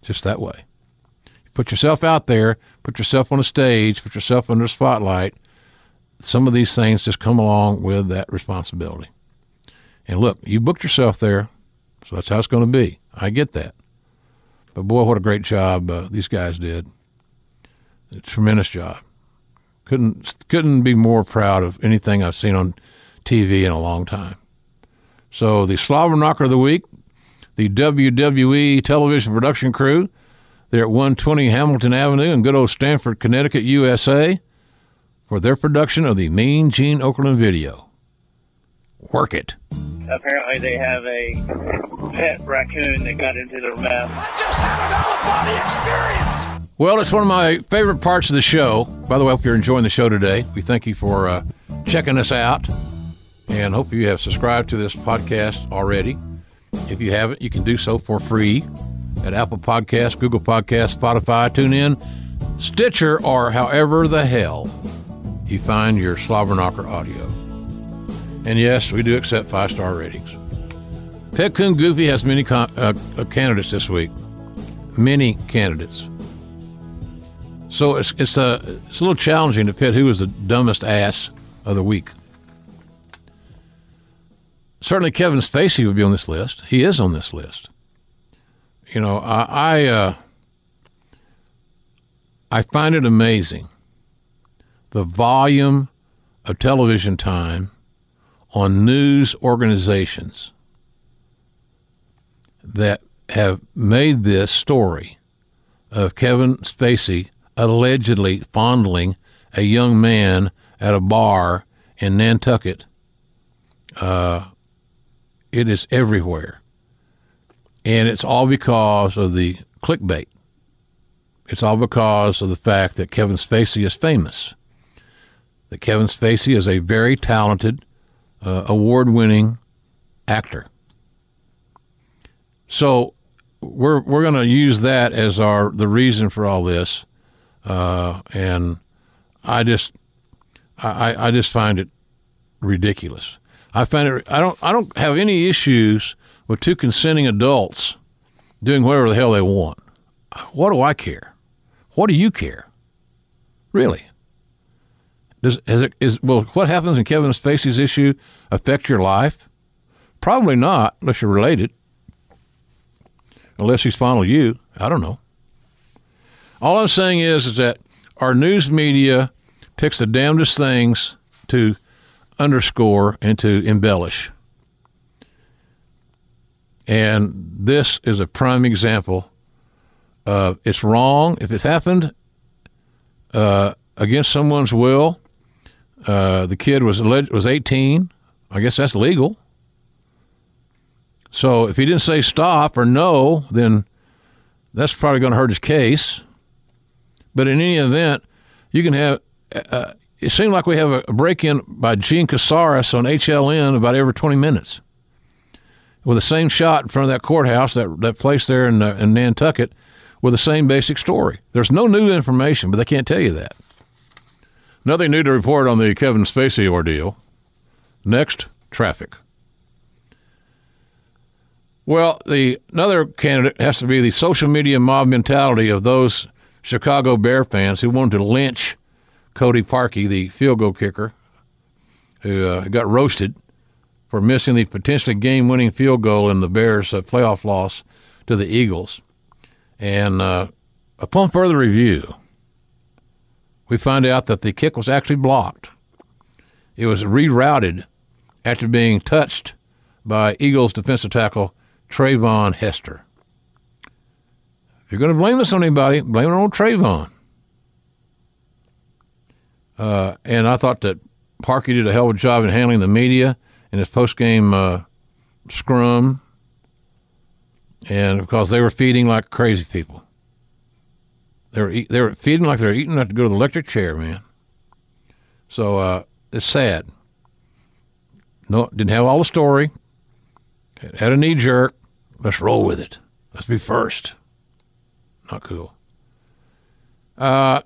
Just that way. You put yourself out there, put yourself on a stage, put yourself under a spotlight. Some of these things just come along with that responsibility. And look, you booked yourself there, so that's how it's going to be. I get that. But boy, what a great job uh, these guys did a tremendous job. Couldn't couldn't be more proud of anything I've seen on TV in a long time. So the Slobber Knocker of the Week, the WWE television production crew, they're at 120 Hamilton Avenue in good old Stamford, Connecticut, USA, for their production of the Mean Gene Okerlund video. Work it. Apparently, they have a pet raccoon that got into their mouth. I just had an out-of-body experience. Well, it's one of my favorite parts of the show. By the way, if you're enjoying the show today, we thank you for uh, checking us out. And hope you have subscribed to this podcast already. If you haven't, you can do so for free at Apple Podcasts, Google Podcasts, Spotify, TuneIn, Stitcher, or however the hell you find your Slobberknocker audio. And yes, we do accept five star ratings. Pet Coon Goofy has many con- uh, uh, candidates this week. Many candidates. So it's it's a it's a little challenging to pit who was the dumbest ass of the week. Certainly, Kevin Spacey would be on this list. He is on this list. You know, I I, uh, I find it amazing the volume of television time on news organizations that have made this story of Kevin Spacey allegedly fondling a young man at a bar in Nantucket. Uh, it is everywhere. And it's all because of the clickbait. It's all because of the fact that Kevin Spacey is famous. That Kevin Spacey is a very talented, uh, award winning actor. So we're we're going to use that as our the reason for all this, uh, and I just I, I just find it ridiculous. I find it I don't I don't have any issues with two consenting adults doing whatever the hell they want. What do I care? What do you care? Really? Does is it is well what happens in Kevin Spacey's issue affect your life? Probably not, unless you're related. Unless he's fondled you. I don't know. All I'm saying is is that our news media picks the damnedest things to underscore and to embellish. And this is a prime example of it's wrong. If it's happened uh, against someone's will, uh, the kid was alleged, was 18. I guess that's legal. So if he didn't say stop or no, then that's probably going to hurt his case. But in any event, you can have. Uh, it seemed like we have a break in by Jean Casarez on HLN about every 20 minutes with the same shot in front of that courthouse, that, that place there in, uh, in Nantucket, with the same basic story. There's no new information, but they can't tell you that. Nothing new to report on the Kevin Spacey ordeal. Next, traffic. Well, the another candidate has to be the social media mob mentality of those Chicago Bear fans who wanted to lynch Cody Parkey, the field goal kicker, who uh, got roasted for missing the potentially game-winning field goal in the Bears' uh, playoff loss to the Eagles. And uh, upon further review, we find out that the kick was actually blocked. It was rerouted after being touched by Eagles defensive tackle Treyvon Hester. If you're going to blame this on anybody, blame it on Treyvon. Uh, and I thought that Parkey did a hell of a job in handling the media in his post-game uh, scrum, and because they were feeding like crazy people. They were eat, they were feeding like they were eating enough to go to the electric chair, man. So uh, it's sad. No, didn't have all the story. Had a knee jerk. Let's roll with it. Let's be first. Not cool. Uh,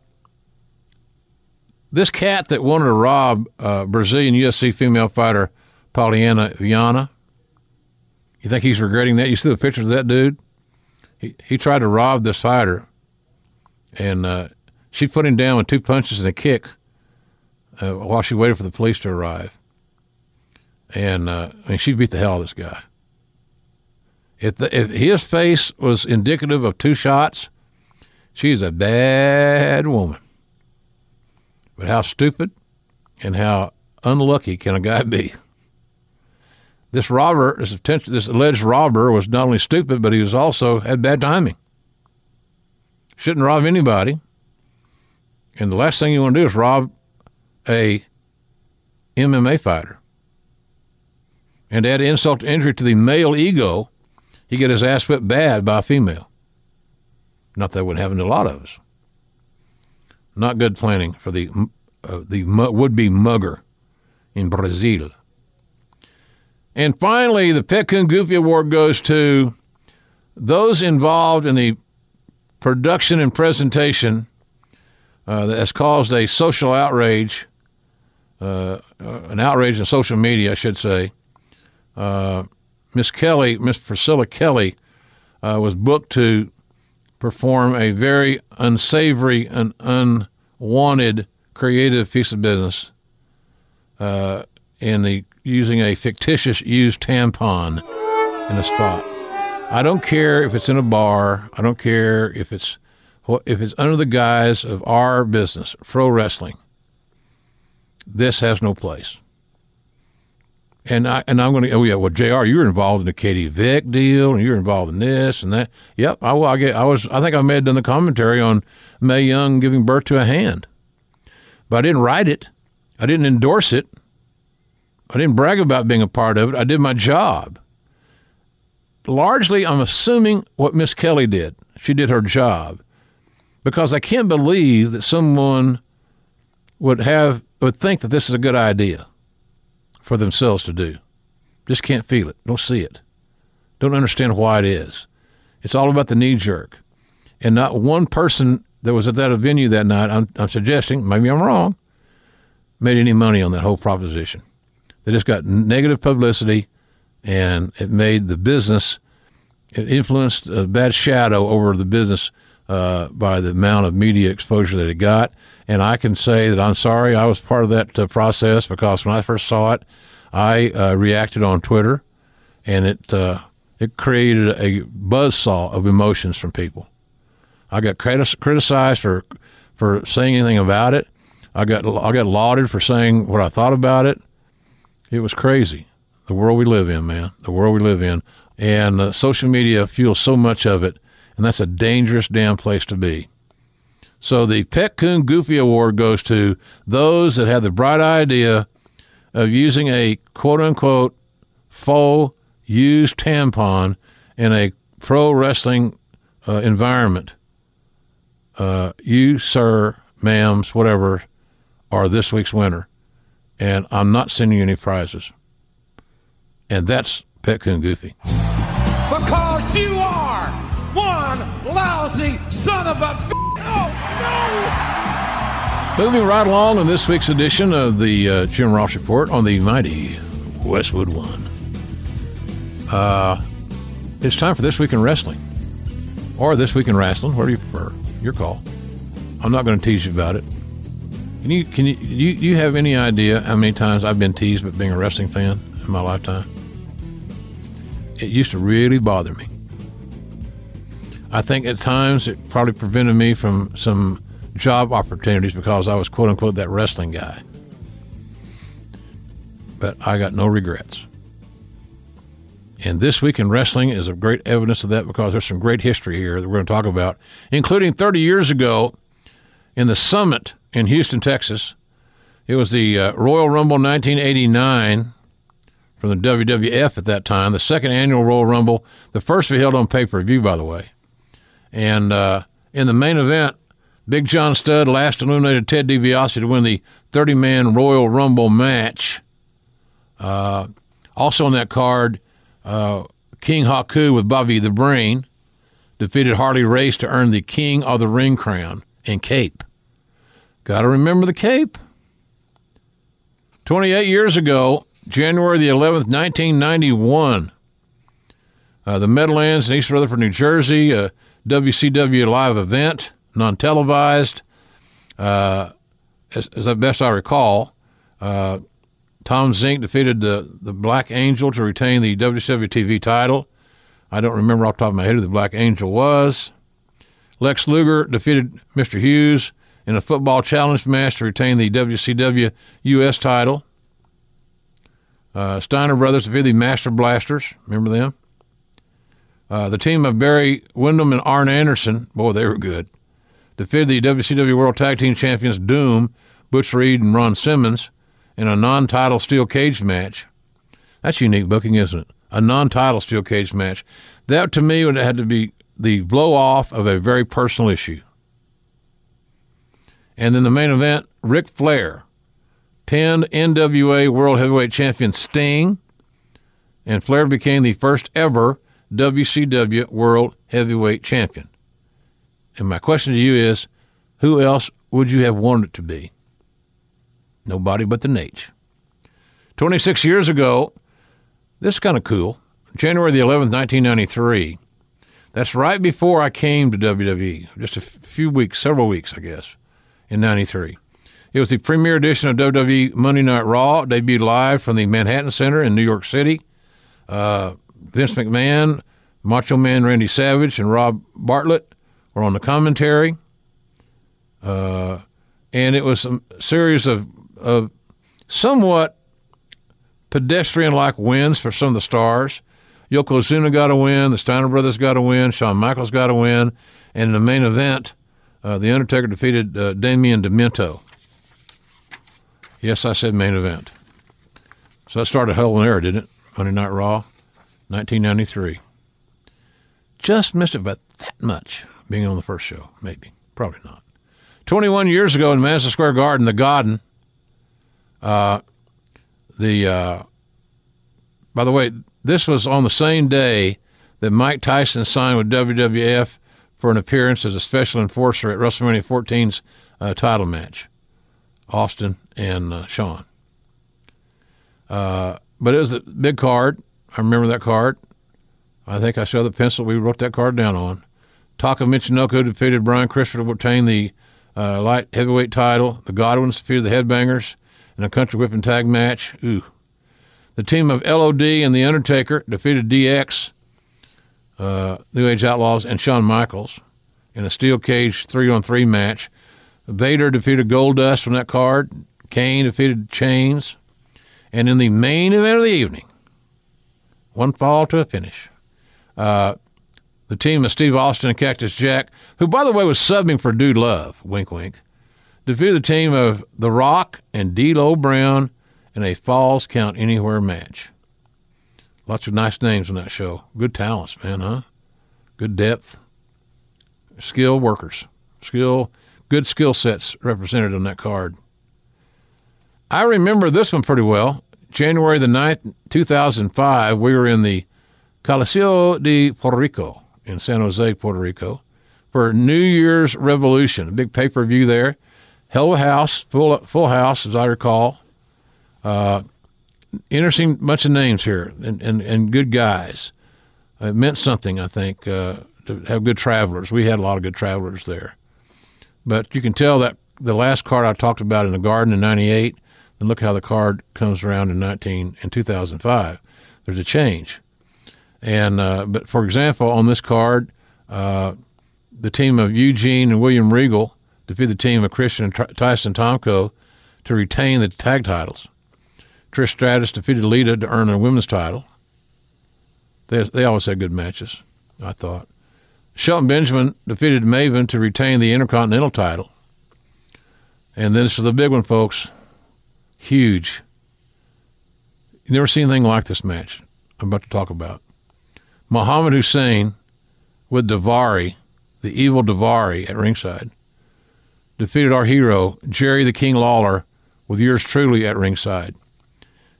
this cat that wanted to rob uh, Brazilian UFC female fighter Polyana Viana, you think he's regretting that? You see the pictures of that dude? He, he tried to rob this fighter, and uh, she put him down with two punches and a kick uh, while she waited for the police to arrive. And uh, I mean, she beat the hell out of this guy. If, the, if his face was indicative of two shots, she's a bad woman. But how stupid and how unlucky can a guy be? This robber, this, this alleged robber, was not only stupid, but he was also had bad timing. Shouldn't rob anybody. And the last thing you want to do is rob a MMA fighter. And add insult to injury to the male ego, he get his ass whipped bad by a female. Not that would happen to a lot of us. Not good planning for the uh, the would-be mugger in Brazil. And finally, the Petcoon Goofy Award goes to those involved in the production and presentation uh, that has caused a social outrage, uh, uh an outrage in social media, I should say. Uh, Miss Kelly, Miss Priscilla Kelly, uh, was booked to perform a very unsavory and unwanted creative piece of business uh, in the using a fictitious used tampon in a spot. I don't care if it's in a bar. I don't care if it's if it's under the guise of our business, pro wrestling. This has no place. And I and I'm going to. Oh yeah, well, Jr. You were involved in the Katie Vick deal, and you were involved in this and that. Yep, I, I, get, I was. I think I made done the commentary on Mae Young giving birth to a hand, but I didn't write it. I didn't endorse it. I didn't brag about being a part of it. I did my job. Largely, I'm assuming what Miss Kelly did. She did her job, because I can't believe that someone would have would think that this is a good idea for themselves to do. Just can't feel it. Don't see it. Don't understand why it is. It's all about the knee jerk. And not one person that was at that venue that night, I'm, I'm suggesting, maybe I'm wrong, made any money on that whole proposition. They just got negative publicity and it made the business, it influenced a bad shadow over the business uh, by the amount of media exposure that it got. And I can say that I'm sorry I was part of that uh, process because when I first saw it, I uh, reacted on Twitter, and it uh, it created a buzzsaw of emotions from people. I got criticized for for saying anything about it. I got I got lauded for saying what I thought about it. It was crazy. The world we live in, man. The world we live in, and uh, social media fuels so much of it, and that's a dangerous damn place to be. So the Pet Coon Goofy Award goes to those that had the bright idea of using a quote unquote faux used tampon in a pro wrestling uh, environment. Uh, you, sir, ma'ams, whatever, are this week's winner. And I'm not sending you any prizes. And that's Pet Coon Goofy. Because you are one lousy son of a. Oh, no! Moving right along in this week's edition of the uh, Jim Ross Report on the mighty Westwood One. Uh, it's time for This Week in Wrestling. Or This Week in Wrestling, whatever you prefer. Your call. I'm not going to tease you about it. Can you, can you, you, you have any idea how many times I've been teased about being a wrestling fan in my lifetime? It used to really bother me. I think at times it probably prevented me from some job opportunities because I was quote unquote that wrestling guy. But I got no regrets. And this week in wrestling is a great evidence of that because there's some great history here that we're going to talk about, including 30 years ago in the summit in Houston, Texas. It was the uh, Royal Rumble 1989 from the WWF at that time, the second annual Royal Rumble, the first we held on pay per view, by the way. And uh, in the main event, Big John Studd last eliminated Ted DiBiase to win the 30 man Royal Rumble match. Uh, also on that card, uh, King Haku with Bobby the Brain defeated Harley Race to earn the King of the Ring crown and cape. Got to remember the cape. 28 years ago, January the 11th, 1991, uh, the Meadowlands in East Rutherford, New Jersey, a WCW live event, non televised. Uh, as, as best I recall, uh, Tom Zenk defeated the, the Black Angel to retain the WCW TV title. I don't remember off the top of my head who the Black Angel was. Lex Luger defeated Mr. Hughes in a football challenge match to retain the WCW US title. Uh, Steiner Brothers defeated the Master Blasters. Remember them? Uh, the team of Barry Windham and Arn Anderson, boy, they were good, defeated the WCW World Tag Team Champions Doom, Butch Reed, and Ron Simmons in a non title steel cage match. That's unique booking, isn't it? A non title steel cage match. That to me would have had to be the blow off of a very personal issue. And then the main event, Ric Flair pinned NWA World Heavyweight Champion Sting, and Flair became the first ever WCW World Heavyweight Champion. And my question to you is who else would you have wanted it to be? Nobody but the Naitch. 26 years ago, this is kind of cool. January the 11th, 1993. That's right before I came to WWE, just a few weeks, several weeks, I guess, in 93. It was the premiere edition of WWE Monday Night Raw, debuted live from the Manhattan Center in New York City. Uh, Vince McMahon, Macho Man Randy Savage, and Rob Bartlett were on the commentary. Uh, and it was a series of, of somewhat pedestrian like wins for some of the stars. Yokozuna got a win. The Steiner brothers got a win. Shawn Michaels got a win. And in the main event, uh, The Undertaker defeated uh, Damien Demento. Yes, I said main event. So that started Hell in Air, didn't it? Monday Night Raw, 1993. Just missed it by that much being on the first show. Maybe. Probably not. 21 years ago in Madison Square Garden, the Garden, uh, the, uh, by the way, this was on the same day that Mike Tyson signed with WWF for an appearance as a special enforcer at WrestleMania 14's uh, title match, Austin and uh, Shawn. Uh, but it was a big card. I remember that card. I think I saw the pencil we wrote that card down on. Taka Michinoku defeated Brian Christopher to obtain the uh, light heavyweight title. The Godwins defeated the Headbangers in a country whipping tag match. Ooh. The team of LOD and The Undertaker defeated DX, uh, New Age Outlaws, and Shawn Michaels in a steel cage three on three match. Vader defeated Goldust from that card. Kane defeated Chains. And in the main event of the evening, one fall to a finish, uh, the team of Steve Austin and Cactus Jack, who, by the way, was subbing for Dude Love, wink, wink, defeated the team of The Rock and D'Lo Brown in a Falls Count Anywhere match. Lots of nice names on that show. Good talents, man, huh? Good depth. Skill workers. Skill, good skill sets represented on that card. I remember this one pretty well. January the 9th, 2005, we were in the Coliseo de Puerto Rico in San Jose, Puerto Rico, for New Year's Revolution, a big pay per view there. Hell of a house, full full house, as I recall. Uh, interesting bunch of names here, and and, and good guys. It meant something, I think, uh, to have good travelers. We had a lot of good travelers there, but you can tell that the last card I talked about in the Garden in '98. And look how the card comes around in 19 in 2005. There's a change. And uh, but for example, on this card, uh, the team of Eugene and William Regal defeated the team of Christian and Tyson Tomko to retain the tag titles. Trish Stratus defeated Lita to earn a women's title. They, they always had good matches, I thought. Shelton Benjamin defeated Maven to retain the Intercontinental title. And then this is the big one, folks. Huge. You never seen anything like this match I'm about to talk about. Muhammad Hassan with Daivari, the evil Daivari at ringside, defeated our hero, Jerry the King Lawler, with yours truly at ringside.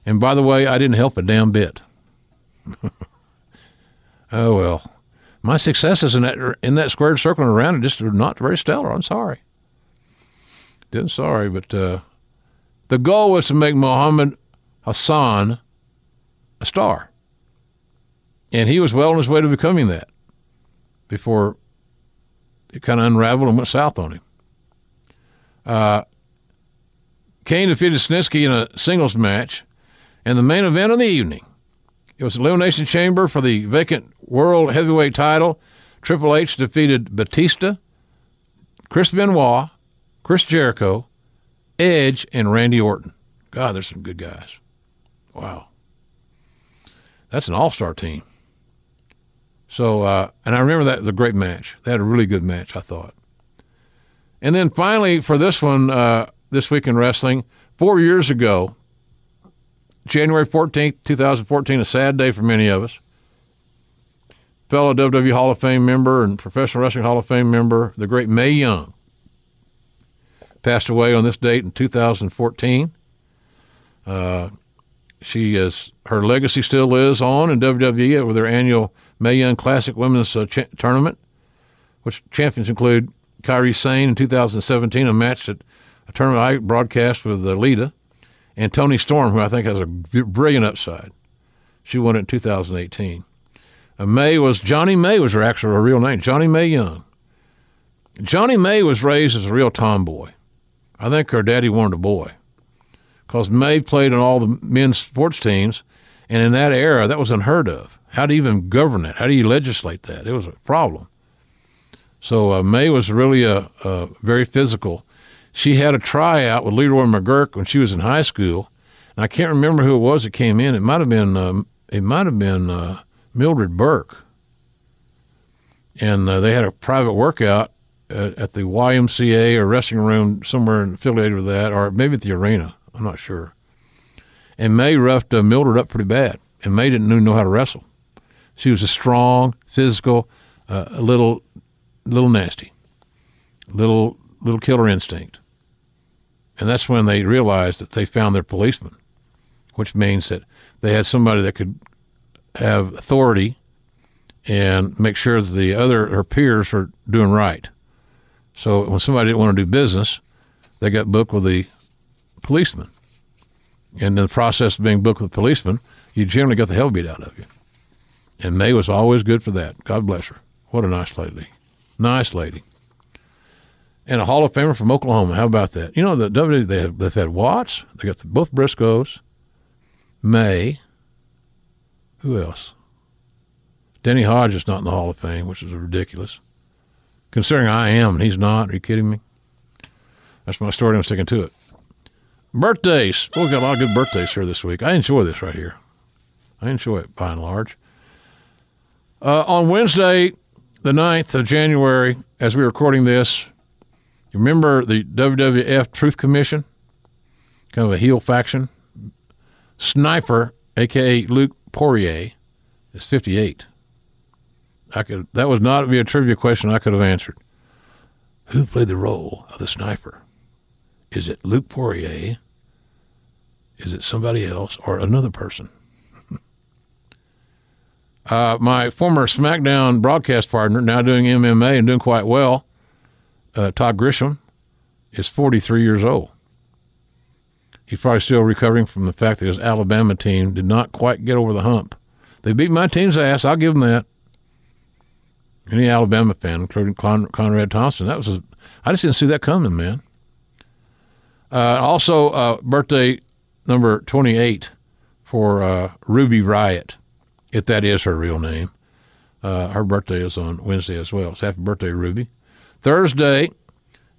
And by the way, I didn't help a damn bit. oh well. My successes in that in that squared circle and around it just were not very stellar. I'm sorry. Didn't sorry, but uh, the goal was to make Muhammad Hassan a star. And he was well on his way to becoming that before it kind of unraveled and went south on him. Uh, Kane defeated Snitsky in a singles match, and the main event of the evening. It was Elimination Chamber for the vacant World Heavyweight title. Triple H defeated Batista, Chris Benoit, Chris Jericho, Edge, and Randy Orton. God, there's some good guys. Wow. That's an all star team. So, uh, and I remember that was a great match. They had a really good match, I thought. And then finally, for this one, uh, this week in wrestling, four years ago, January 14th, 2014, a sad day for many of us. Fellow WWE Hall of Fame member and Professional Wrestling Hall of Fame member, the great Mae Young, passed away on this date in 2014. Uh, she is her legacy still lives on in WWE with their annual Mae Young Classic Women's uh, Tournament, which champions include Kairi Sane in 2017, a match that a tournament I broadcast with uh, Lita, and Toni Storm, who I think has a brilliant upside. She won it in 2018. Uh, Mae was Johnnie Mae was her actual her real name, Johnnie Mae Young. Johnnie Mae was raised as a real tomboy. I think her daddy wanted a boy because Mae played on all the men's sports teams, and in that era, that was unheard of. How do you even govern it? How do you legislate that? It was a problem. So uh, Mae was really a, a, very physical. She had a tryout with Leroy McGuirk when she was in high school. And I can't remember who it was that came in. It might have been um, it might have been uh, Mildred Burke, and uh, they had a private workout at, at, the YMCA or wrestling room somewhere affiliated with that, or maybe at the arena. I'm not sure. And Mae roughed uh, Mildred up pretty bad, and Mae didn't know how to wrestle. She was a strong, physical, uh, a little, little nasty, little, little killer instinct. And that's when they realized that they found their policeman, which means that they had somebody that could have authority and make sure that the other her peers are doing right. So when somebody didn't want to do business, they got booked with the policeman. And in the process of being booked with the policeman, you generally got the hell beat out of you. And Mae was always good for that. God bless her. What a nice lady. Nice lady. And a Hall of Famer from Oklahoma. How about that? You know, the W they have, they've had Watts. They got the, both Briscoes. Mae. Who else? Danny Hodge is not in the Hall of Fame, which is ridiculous. Considering I am and he's not. Are you kidding me? That's my story. I'm sticking to it. Birthdays. Well, we've got a lot of good birthdays here this week. I enjoy this right here. I enjoy it by and large. Uh, on Wednesday, the 9th of January, as we are recording this, you remember the WWF Truth Commission? Kind of a heel faction. Sniper, aka Luke Poirier, is 58. I could that was not be a trivia question I could have answered. Who played the role of the sniper? Is it Luke Poirier? Is it somebody else or another person? uh, my former SmackDown broadcast partner, now doing MMA and doing quite well, uh, Todd Grisham, is 43 years old. He's probably still recovering from the fact that his Alabama team did not quite get over the hump. They beat my team's ass. I'll give them that. Any Alabama fan, including Con- Conrad Thompson, that was a, I just didn't see that coming, man. Uh, also, uh, birthday number 28 for uh, Ruby Riot, if that is her real name. Uh, her birthday is on Wednesday as well. So happy birthday, Ruby. Thursday,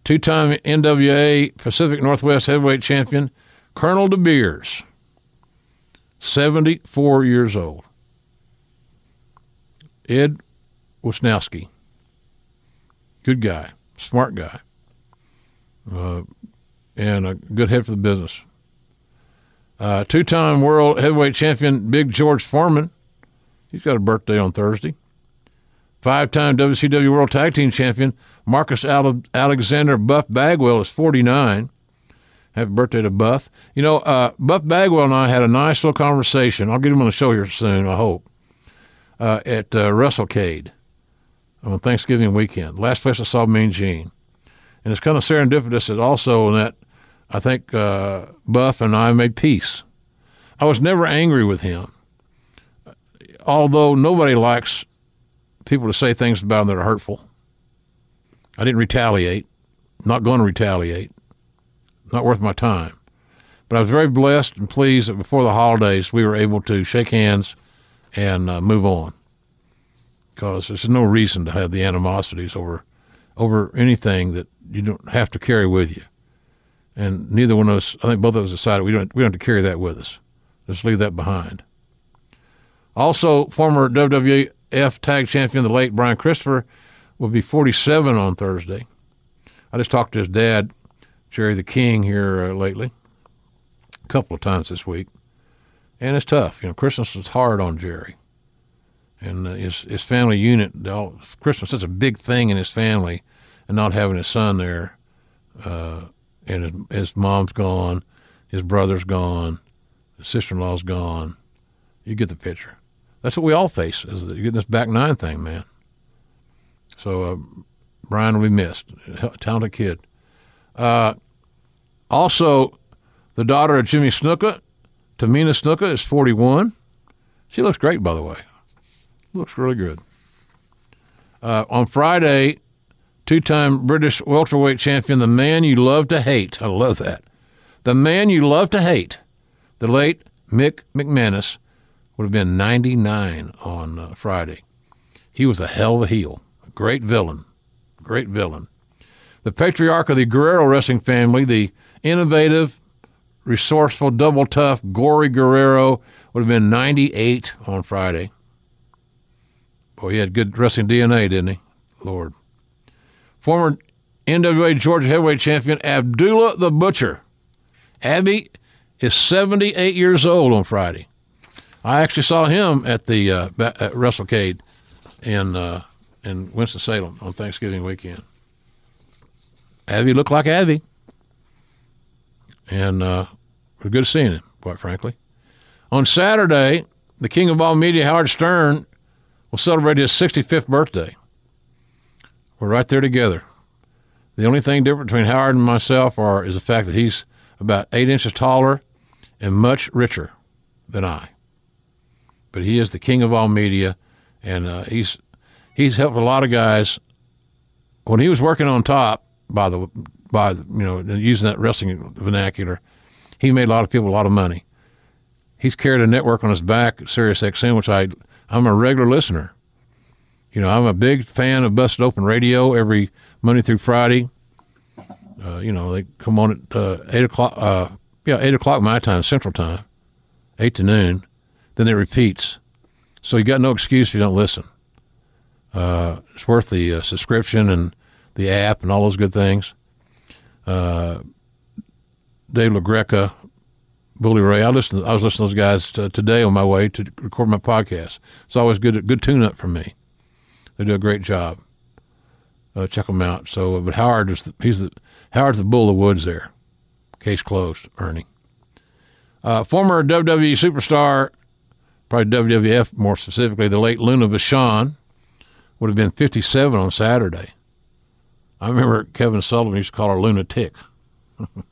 two time NWA Pacific Northwest heavyweight champion, Colonel De Beers, 74 years old. Ed Wiskoski, good guy, smart guy, uh, and a good head for the business. Uh, Two time world heavyweight champion Big George Foreman, he's got a birthday on Thursday. Five time WCW World Tag Team Champion Marcus Alexander Buff Bagwell is 49. Happy birthday to Buff. You know, uh, Buff Bagwell and I had a nice little conversation. I'll get him on the show here soon, I hope, uh, at uh, WrestleCade on Thanksgiving weekend. Last place I saw Mean Gene. And it's kind of serendipitous that also that I think uh, Buff and I made peace. I was never angry with him, although nobody likes people to say things about him that are hurtful. I didn't retaliate. Not going to retaliate. Not worth my time. But I was very blessed and pleased that before the holidays we were able to shake hands and uh, move on. Because there's no reason to have the animosities over over anything that you don't have to carry with you. And neither one of us, I think both of us decided we don't we don't have to carry that with us. Just leave that behind. Also, former WWF Tag Champion, the late Brian Christopher, will be 47 on Thursday. I just talked to his dad, Jerry the King, here uh, lately, a couple of times this week, and it's tough. You know, Christmas was hard on Jerry, and uh, his his family unit. All, Christmas is a big thing in his family, and not having his son there, uh, and his his mom's gone, his brother's gone, his sister-in-law's gone. You get the picture. That's what we all face is get this back nine thing, man. So uh, Brian will be missed. talented kid. Uh, also, the daughter of Jimmy Snuka, Tamina Snuka, is 41. She looks great, by the way. Looks really good. Uh, on Friday, two-time British welterweight champion, the man you love to hate. I love that. The man you love to hate, the late Mick McManus, would have been 99 on uh, Friday. He was a hell of a heel. a Great villain. Great villain. The patriarch of the Guerrero wrestling family, the innovative, resourceful, double tough, Gory Guerrero would have been 98 on Friday. Boy, he had good wrestling DNA, didn't he? Lord. Former NWA Georgia heavyweight champion Abdullah the Butcher. Abby is 78 years old on Friday. I actually saw him at the uh, at WrestleCade in uh, in Winston Salem on Thanksgiving weekend. Abby looked like Abby, and uh, it was good seeing him. Quite frankly, on Saturday, the king of all media, Howard Stern, will celebrate his 65th birthday. We're right there together. The only thing different between Howard and myself are is the fact that he's about eight inches taller and much richer than I. But he is the king of all media, and uh, he's he's helped a lot of guys. When he was working on top, by the by, you know, using that wrestling vernacular, he made a lot of people a lot of money. He's carried a network on his back, Sirius XM, which I I'm a regular listener. You know, I'm a big fan of Busted Open Radio every Monday through Friday. Uh, you know, they come on at uh, eight o'clock. Uh, yeah, eight o'clock my time, Central Time, eight to noon. Then it repeats. So you got no excuse if you don't listen. Uh, it's worth the uh, subscription and the app and all those good things. Uh, Dave LaGreca, Bully Ray. I listened. I was listening to those guys t- today on my way to record my podcast. It's always good. Good tune up for me. They do a great job. Uh, check them out. So, but Howard is the, he's the Howard's the bull of the woods there. Case closed. Ernie. Uh, former WWE superstar, probably WWF more specifically, the late Luna Vachon would have been 57 on Saturday. I remember Kevin Sullivan used to call her Lunatic.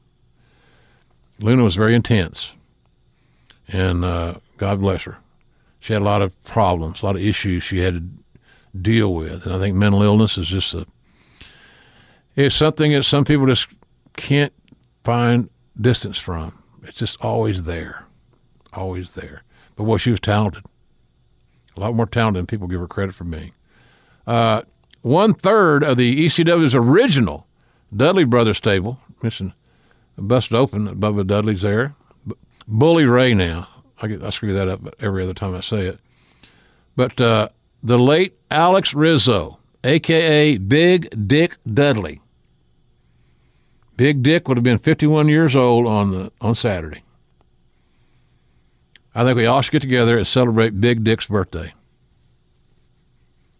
Luna was very intense, and uh, God bless her. She had a lot of problems, a lot of issues she had to deal with, and I think mental illness is just a it's something that some people just can't find distance from. It's just always there, always there. But boy, she was talented, a lot more talented than people give her credit for being. Uh, one third of the ECW's original Dudley Brothers stable, mentioned busted open, Bubba Dudley's there. Bully Ray now. I, get, I screw that up every other time I say it. But uh, the late Alex Rizzo, a.k.a. Big Dick Dudley. Big Dick would have been 51 years old on the, on Saturday. I think we all should get together and celebrate Big Dick's birthday.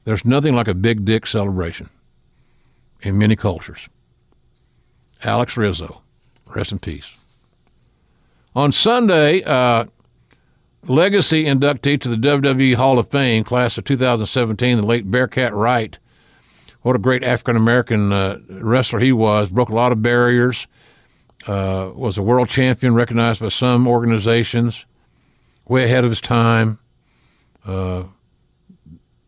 There's nothing like a Big Dick celebration in many cultures. Alex Rizzo. Rest in peace. On Sunday, uh, legacy inductee to the WWE Hall of Fame, class of 2017, the late Bearcat Wright. What a great African American uh, wrestler he was. Broke a lot of barriers. Uh, was a world champion, recognized by some organizations. Way ahead of his time. Uh,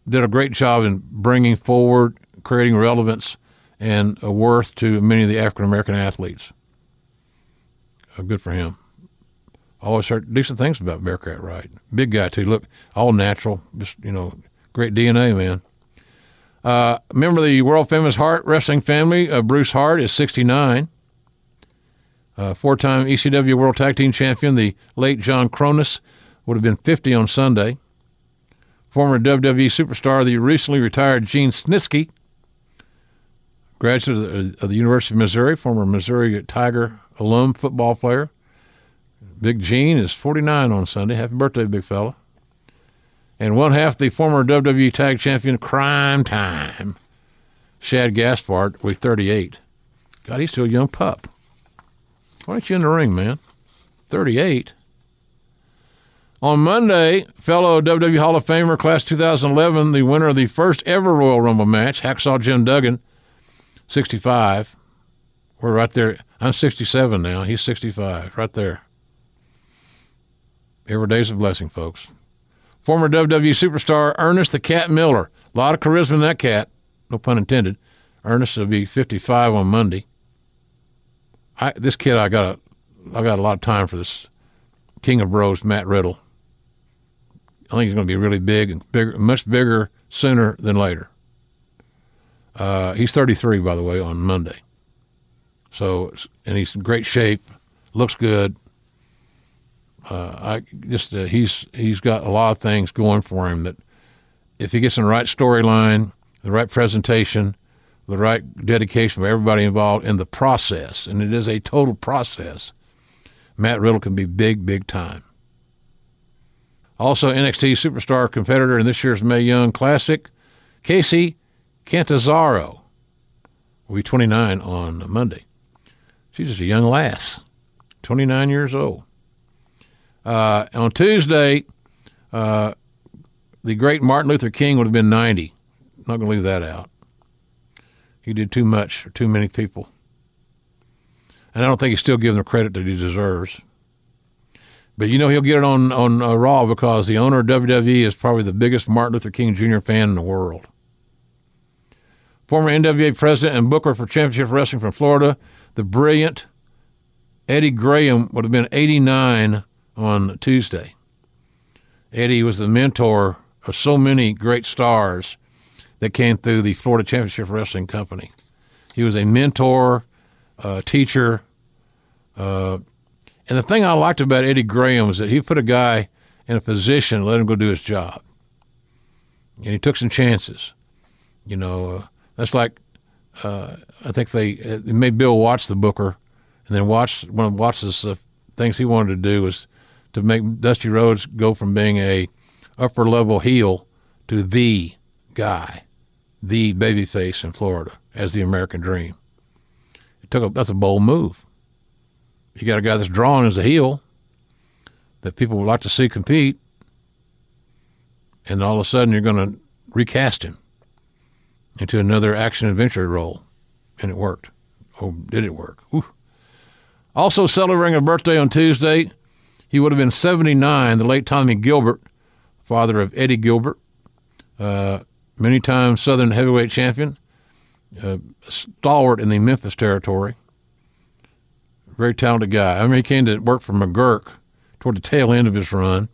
did a great job in bringing forward, creating relevance and a worth to many of the African American athletes. Good for him. Always heard decent things about Bearcat Wright. Big guy too. Look, all natural. Just you know, great DNA, man. Uh, member of the world famous Hart wrestling family, uh, Bruce Hart is 69. Uh, four-time ECW World Tag Team Champion, the late John Kronus, would have been 50 on Sunday. Former WWE superstar, the recently retired Gene Snitsky, graduate of the, of the University of Missouri, former Missouri Tiger alum football player. Big Gene is 49 on Sunday. Happy birthday, big fella. And one half the former WWE Tag Champion, Cryme Tyme, Shad Gaspard, with 38. God, he's still a young pup. Why aren't you in the ring, man? 38. On Monday, fellow WWE Hall of Famer, Class 2011, the winner of the first ever Royal Rumble match, Hacksaw Jim Duggan, 65. We're right there. I'm 67 now. He's 65. Right there. Every day's a blessing, folks. Former WWE superstar Ernest the Cat Miller. A lot of charisma in that cat. No pun intended. Ernest will be 55 on Monday. I, this kid, I got a, I got a lot of time for this. King of Bros, Matt Riddle. I think he's going to be really big and bigger, much bigger sooner than later. Uh, he's 33, by the way, on Monday. So, and he's in great shape, looks good. uh, I just uh, he's he's got a lot of things going for him that if he gets in the right storyline, the right presentation, the right dedication of everybody involved in the process, and it is a total process. Matt Riddle can be big, big time. Also, NXT superstar competitor in this year's Mae Young Classic, Kacy Catanzaro, will be 29 on Monday. She's just a young lass, 29 years old. Uh, on Tuesday, uh, the great Martin Luther King would have been 90. not going to leave that out. He did too much for too many people. And I don't think he's still giving the credit that he deserves. But you know he'll get it on on uh, Raw because the owner of WWE is probably the biggest Martin Luther King Jr. fan in the world. Former NWA president and booker for Championship Wrestling from Florida, the brilliant Eddie Graham would have been 89 on Tuesday. Eddie was the mentor of so many great stars that came through the Florida Championship Wrestling Company. He was a mentor, uh, teacher, uh, and the thing I liked about Eddie Graham was that he put a guy in a position let him go do his job. And he took some chances. You know, uh, that's like uh, I think they, uh, they made Bill Watts the Booker, and then watch one of Watts's uh, things he wanted to do was to make Dusty Rhodes go from being a upper level heel to the guy, the babyface in Florida as the American Dream. It took a, that's a bold move you got a guy that's drawn as a heel that people would like to see compete, and all of a sudden you're going to recast him into another action adventure role, and it worked. Oh, did it work? Whew. Also celebrating a birthday on Tuesday, he would have been 79. The late Tommy Gilbert, father of Eddie Gilbert, uh, many times Southern heavyweight champion, uh, stalwart in the Memphis territory very talented guy. I mean, he came to work for McGuirk toward the tail end of his run.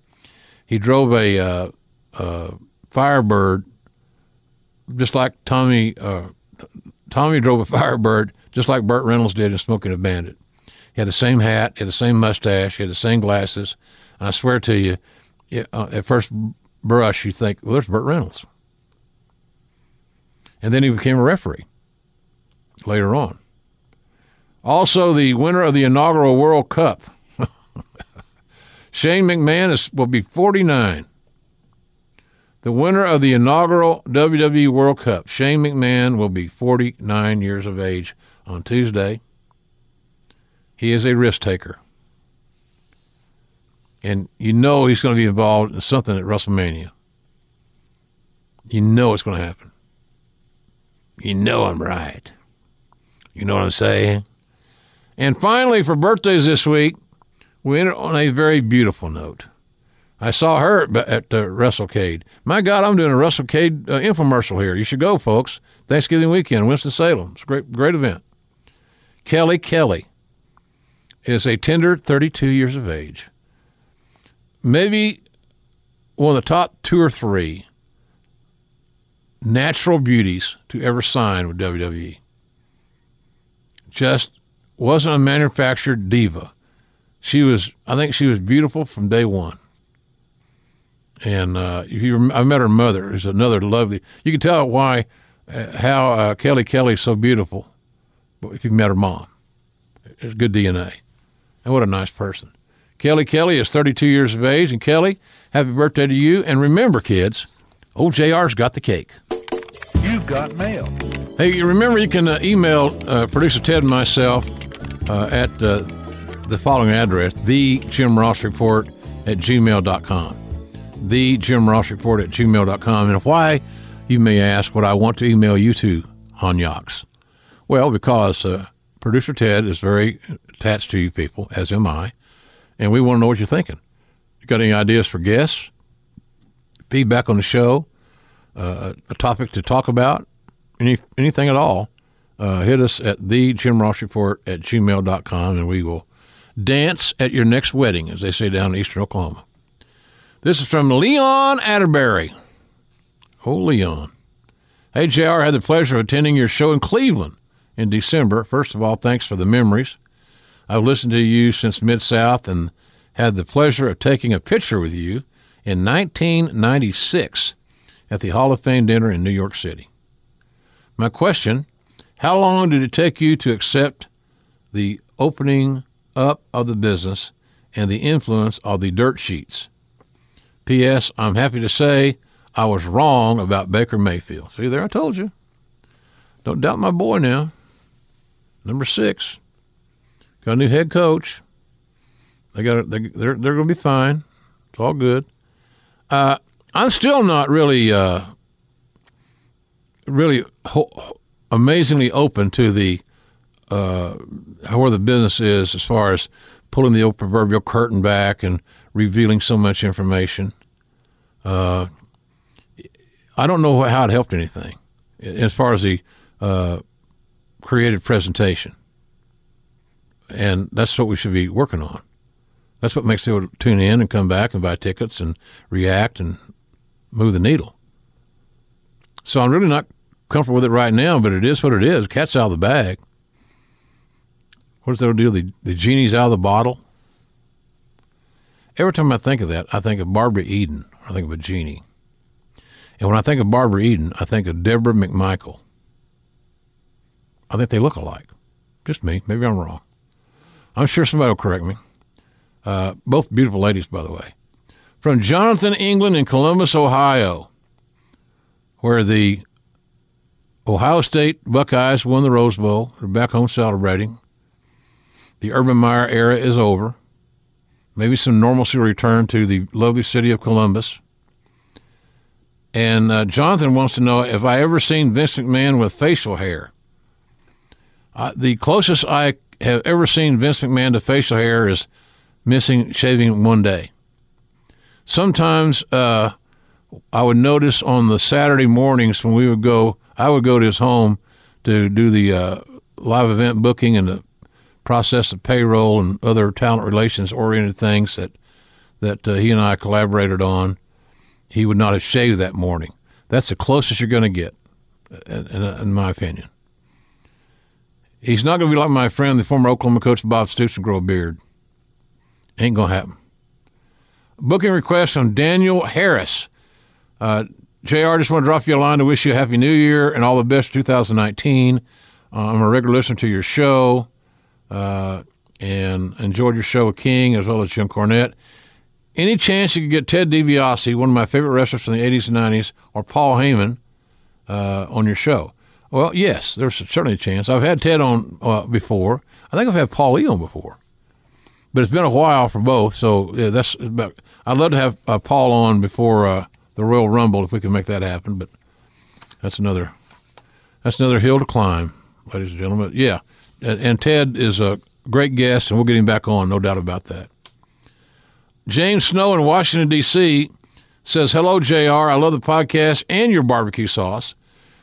He drove a uh, uh, Firebird, just like Tommy. Tommy drove a Firebird, just like Burt Reynolds did in Smoking a Bandit. He had the same hat, he had the same mustache, he had the same glasses. I swear to you, uh, at first brush, you think, well, there's Burt Reynolds. And then he became a referee later on. Also, the winner of the inaugural World Cup, Shane McMahon, is, will be 49. The winner of the inaugural WWE World Cup, Shane McMahon, will be 49 years of age on Tuesday. He is a risk taker. And you know he's going to be involved in something at WrestleMania. You know it's going to happen. You know I'm right. You know what I'm saying? And finally, for birthdays this week, we ended on a very beautiful note. I saw her at the WrestleCade. My God, I'm doing a WrestleCade uh, infomercial here. You should go, folks. Thanksgiving weekend, Winston-Salem. It's a great, great event. Kelly Kelly is a tender 32 years of age. Maybe one of the top two or three natural beauties to ever sign with WWE. Just wasn't a manufactured diva. She was, I think, she was beautiful from day one. And uh, if you, I met her mother, who's another lovely. You can tell why, uh, how uh, Kelly Kelly's so beautiful. If you met her mom, it's good DNA, and what a nice person. Kelly Kelly is 32 years of age, and Kelly, happy birthday to you! And remember, kids, old Jr's got the cake. You've got mail. Hey, you remember you can uh, email uh, producer Ted and myself uh, at uh, the following address the Jim Ross Report at gmail.com. The Jim Ross Report at gmail.com. And why, you may ask, would I want to email you to, Honyox? Well, because uh, producer Ted is very attached to you people, as am I, and we want to know what you're thinking. You got any ideas for guests? Feedback on the show? Uh, a topic to talk about? Any anything at all? uh, hit us at the Jim Ross Report at gmail.com and we will dance at your next wedding, as they say down in eastern Oklahoma. This is from Leon Atterbury. Oh, Leon. Hey, JR, had the pleasure of attending your show in Cleveland in December. First of all, thanks for the memories. I've listened to you since Mid South and had the pleasure of taking a picture with you in 1996 at the Hall of Fame dinner in New York City. My question How long did it take you to accept the opening up of the business and the influence of the dirt sheets? P.S. I'm happy to say I was wrong about Baker Mayfield. See, there I told you. Don't doubt my boy now. Number six. Got a new head coach. They got they, they're they're going to be fine. It's all good. Uh, I'm still not really uh, really ho- amazingly open to the uh, where the business is as far as pulling the old proverbial curtain back and revealing so much information. Uh, I don't know how it helped anything as far as the uh, creative presentation, and that's what we should be working on. That's what makes people tune in and come back and buy tickets and react and move the needle. So I'm really not comfortable with it right now, but it is what it is. Cat's out of the bag. What's that deal? The, the genie's out of the bottle. Every time I think of that, I think of Barbara Eden. I think of a genie. And when I think of Barbara Eden, I think of Deborah McMichael. I think they look alike. Just me. Maybe I'm wrong. I'm sure somebody will correct me. Uh, both beautiful ladies, by the way. From Jonathan England in Columbus, Ohio, where the Ohio State Buckeyes won the Rose Bowl. They're back home celebrating. The Urban Meyer era is over. Maybe some normalcy will return to the lovely city of Columbus. And uh, Jonathan wants to know if I ever seen Vince McMahon with facial hair. Uh, the closest I have ever seen Vince McMahon to facial hair is missing shaving one day. Sometimes uh, I would notice on the Saturday mornings when we would go, I would go to his home to do the uh, live event booking and the process of payroll and other talent relations oriented things that that uh, he and I collaborated on. He would not have shaved that morning. That's the closest you're going to get, in, in, my opinion. He's not going to be like my friend, the former Oklahoma coach Bob Stoops, and grow a beard. Ain't going to happen. Booking request from Daniel Harris. Uh, JR, just want to drop you a line to wish you a happy new year and all the best 2019. Uh, I'm a regular listener to your show uh, and enjoyed your show with King as well as Jim Cornette. Any chance you could get Ted DiBiase, one of my favorite wrestlers from the 80s and 90s, or Paul Heyman uh, on your show? Well, yes, there's certainly a chance. I've had Ted on uh, before. I think I've had Paul Lee on before but it's been a while for both. So yeah, that's about. I'd love to have uh, Paul on before uh, the Royal Rumble if we can make that happen. But that's another that's another hill to climb, ladies and gentlemen. Yeah, and, Ted is a great guest, and we'll get him back on, no doubt about that. James Snow in Washington D.C. says, "Hello, Jr. I love the podcast and your barbecue sauce.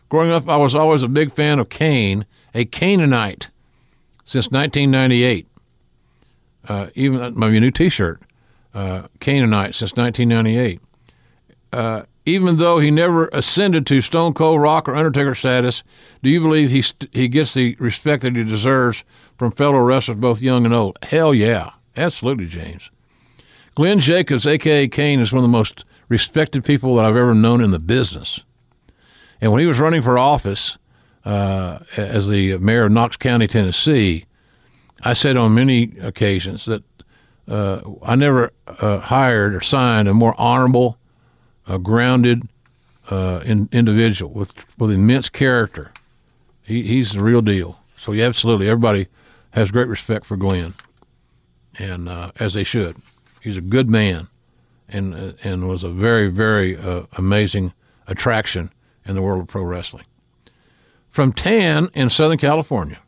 Growing up, I was always a big fan of Kane, a Canaanite, since 1998." uh, even my new T-shirt, uh, Canaanite since 1998. Uh, even though he never ascended to Stone Cold Rock or Undertaker status, do you believe he st- he gets the respect that he deserves from fellow wrestlers, both young and old? Hell yeah, absolutely, James. Glenn Jacobs, aka Kane, is one of the most respected people that I've ever known in the business. And when he was running for office uh, as the mayor of Knox County, Tennessee, I said on many occasions that uh, I never uh, hired or signed a more honorable, uh, grounded uh, in, individual with with immense character. He, he's the real deal. So yeah, absolutely, everybody has great respect for Glenn, and uh, as they should. He's a good man, and uh, and was a very very amazing attraction in the world of pro wrestling. From Tan in Southern California.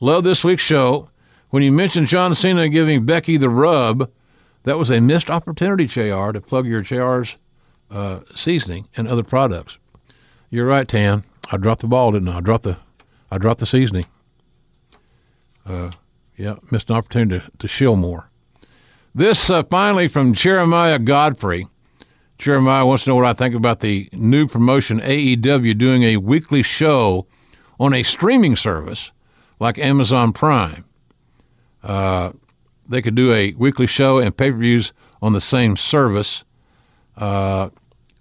Love this week's show. When you mentioned John Cena giving Becky the rub, that was a missed opportunity, JR, to plug your JR's uh, seasoning and other products. You're right, Tan. I dropped the ball, didn't I? I dropped the, I dropped the seasoning. Uh, yeah, missed an opportunity to, to shill more. This uh, finally from Jeremiah Godfrey. Jeremiah wants to know what I think about the new promotion AEW doing a weekly show on a streaming service like Amazon Prime. Uh, they could do a weekly show and pay per views on the same service. Uh,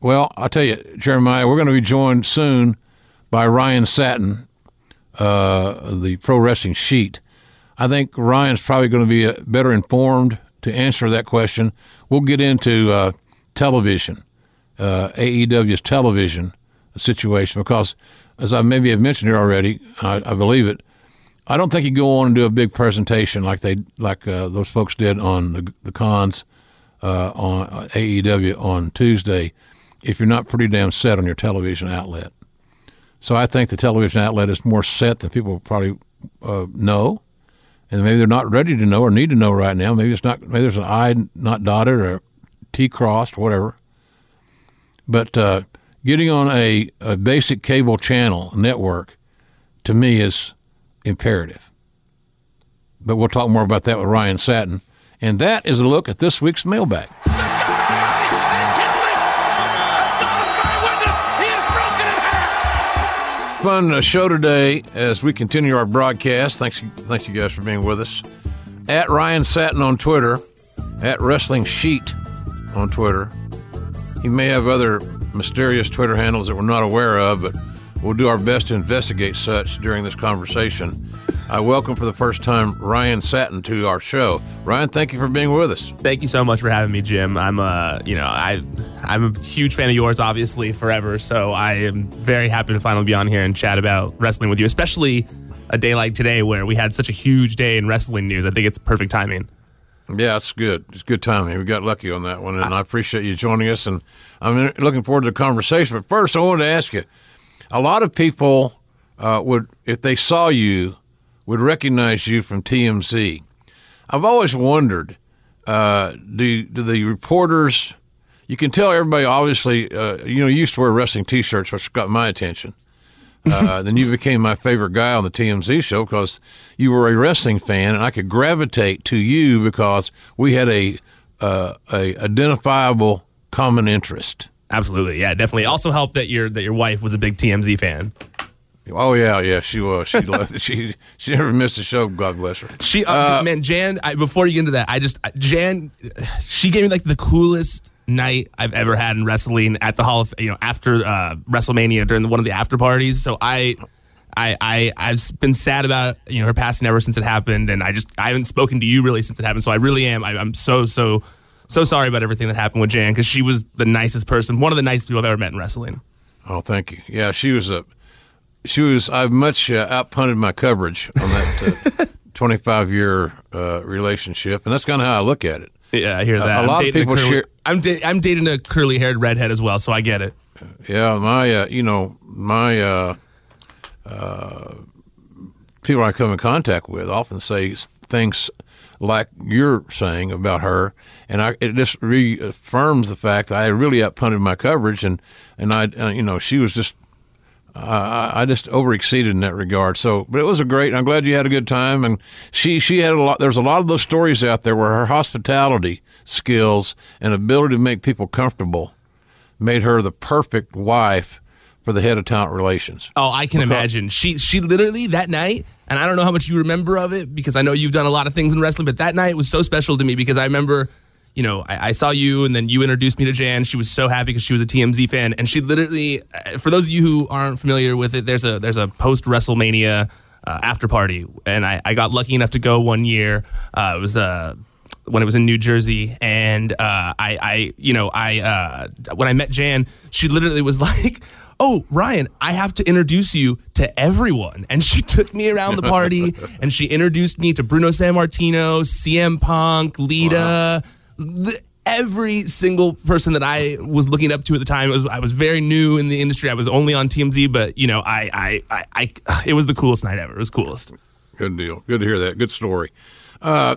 well, I'll tell you, Jeremiah, we're going to be joined soon by Ryan Satin, uh, the Pro Wrestling Sheet. I think Ryan's probably going to be uh, better informed to answer that question. We'll get into uh, television, uh, AEW's television situation, because as I maybe have mentioned here already, I, I believe it. I don't think you go on and do a big presentation like they like uh, those folks did on the, the cons uh, on uh, AEW on Tuesday if you're not pretty damn set on your television outlet. So I think the television outlet is more set than people probably uh, know, and maybe they're not ready to know or need to know right now. Maybe it's not. Maybe there's an I not dotted or T crossed, whatever. But uh, getting on a, a basic cable channel network to me is imperative. But we'll talk more about that with Ryan Satin. And that is a look at this week's mailbag. Fun uh, show today as we continue our broadcast. Thanks, thanks you guys for being with us. At Ryan Satin on Twitter, at Wrestling Sheet on Twitter. He may have other mysterious Twitter handles that we're not aware of, but we'll do our best to investigate such during this conversation. I welcome for the first time Ryan Satin to our show. Ryan, thank you for being with us. Thank you so much for having me, Jim. I'm uh, you know, I I'm a huge fan of yours, obviously, forever. So I am very happy to finally be on here and chat about wrestling with you, especially a day like today where we had such a huge day in wrestling news. I think it's perfect timing. Yeah, it's good. It's good timing. We got lucky on that one, and I appreciate you joining us. And I'm looking forward to the conversation. But first, I wanted to ask you: a lot of people uh, would, if they saw you, would recognize you from TMZ. I've always wondered: uh, do do the reporters? You can tell everybody. Obviously, uh, you know, you used to wear wrestling T-shirts, which got my attention. Uh, then you became my favorite guy on the TMZ show because you were a wrestling fan, and I could gravitate to you because we had a uh, a identifiable common interest. Absolutely, yeah, definitely. Also helped that your that your wife was a big TMZ fan. Oh yeah, yeah, she was. She loved, she she never missed a show. God bless her. She uh, man, Jan. I, before you get into that, I just Jan. She gave me like the coolest night I've ever had in wrestling at the Hall of you know after uh, WrestleMania during the, one of the after parties. So I. I, I I've been sad about you know her passing ever since it happened, and I just I haven't spoken to you really since it happened. So I really am. I, I'm so so so sorry about everything that happened with Jan because she was the nicest person, one of the nicest people I've ever met in wrestling. Oh, thank you. Yeah, she was a she was. I've much uh, outpunted my coverage on that uh, 25 year uh, relationship, and that's kind of how I look at it. Yeah, I hear that. A, lot of people curly, share. I'm da- I'm dating a curly haired redhead as well, so I get it. Yeah, my uh, you know my uh, uh, people I come in contact with often say things like you're saying about her, and I it just reaffirms the fact that I really outpunted my coverage, and and I uh, you know she was just. Uh, I just overexceeded in that regard. So, but it was a great. I'm glad you had a good time, and she she had a lot. There's a lot of those stories out there where her hospitality skills and ability to make people comfortable made her the perfect wife for the head of talent relations. Oh, I can imagine. She she literally that night, and I don't know how much you remember of it because I know you've done a lot of things in wrestling, but that night was so special to me because I remember, you know, I, I saw you and then you introduced me to Jan. She was so happy because she was a TMZ fan, and she literally, uh, for those of you who aren't familiar with it, there's a there's a post WrestleMania uh, after party, and I, I got lucky enough to go one year. Uh, it was uh, when it was in New Jersey, and uh, I, I, you know, I uh, when I met Jan, she literally was like, "Oh, Ryan, I have to introduce you to everyone," and she took me around the party, and she introduced me to Bruno Sammartino, CM Punk, Lita, the, every single person that I was looking up to at the time. Was I was very new in the industry. I was only on TMZ, but you know, I, I, I, I it was the coolest night ever. It was coolest. Good deal. Good to hear that. Good story. Uh,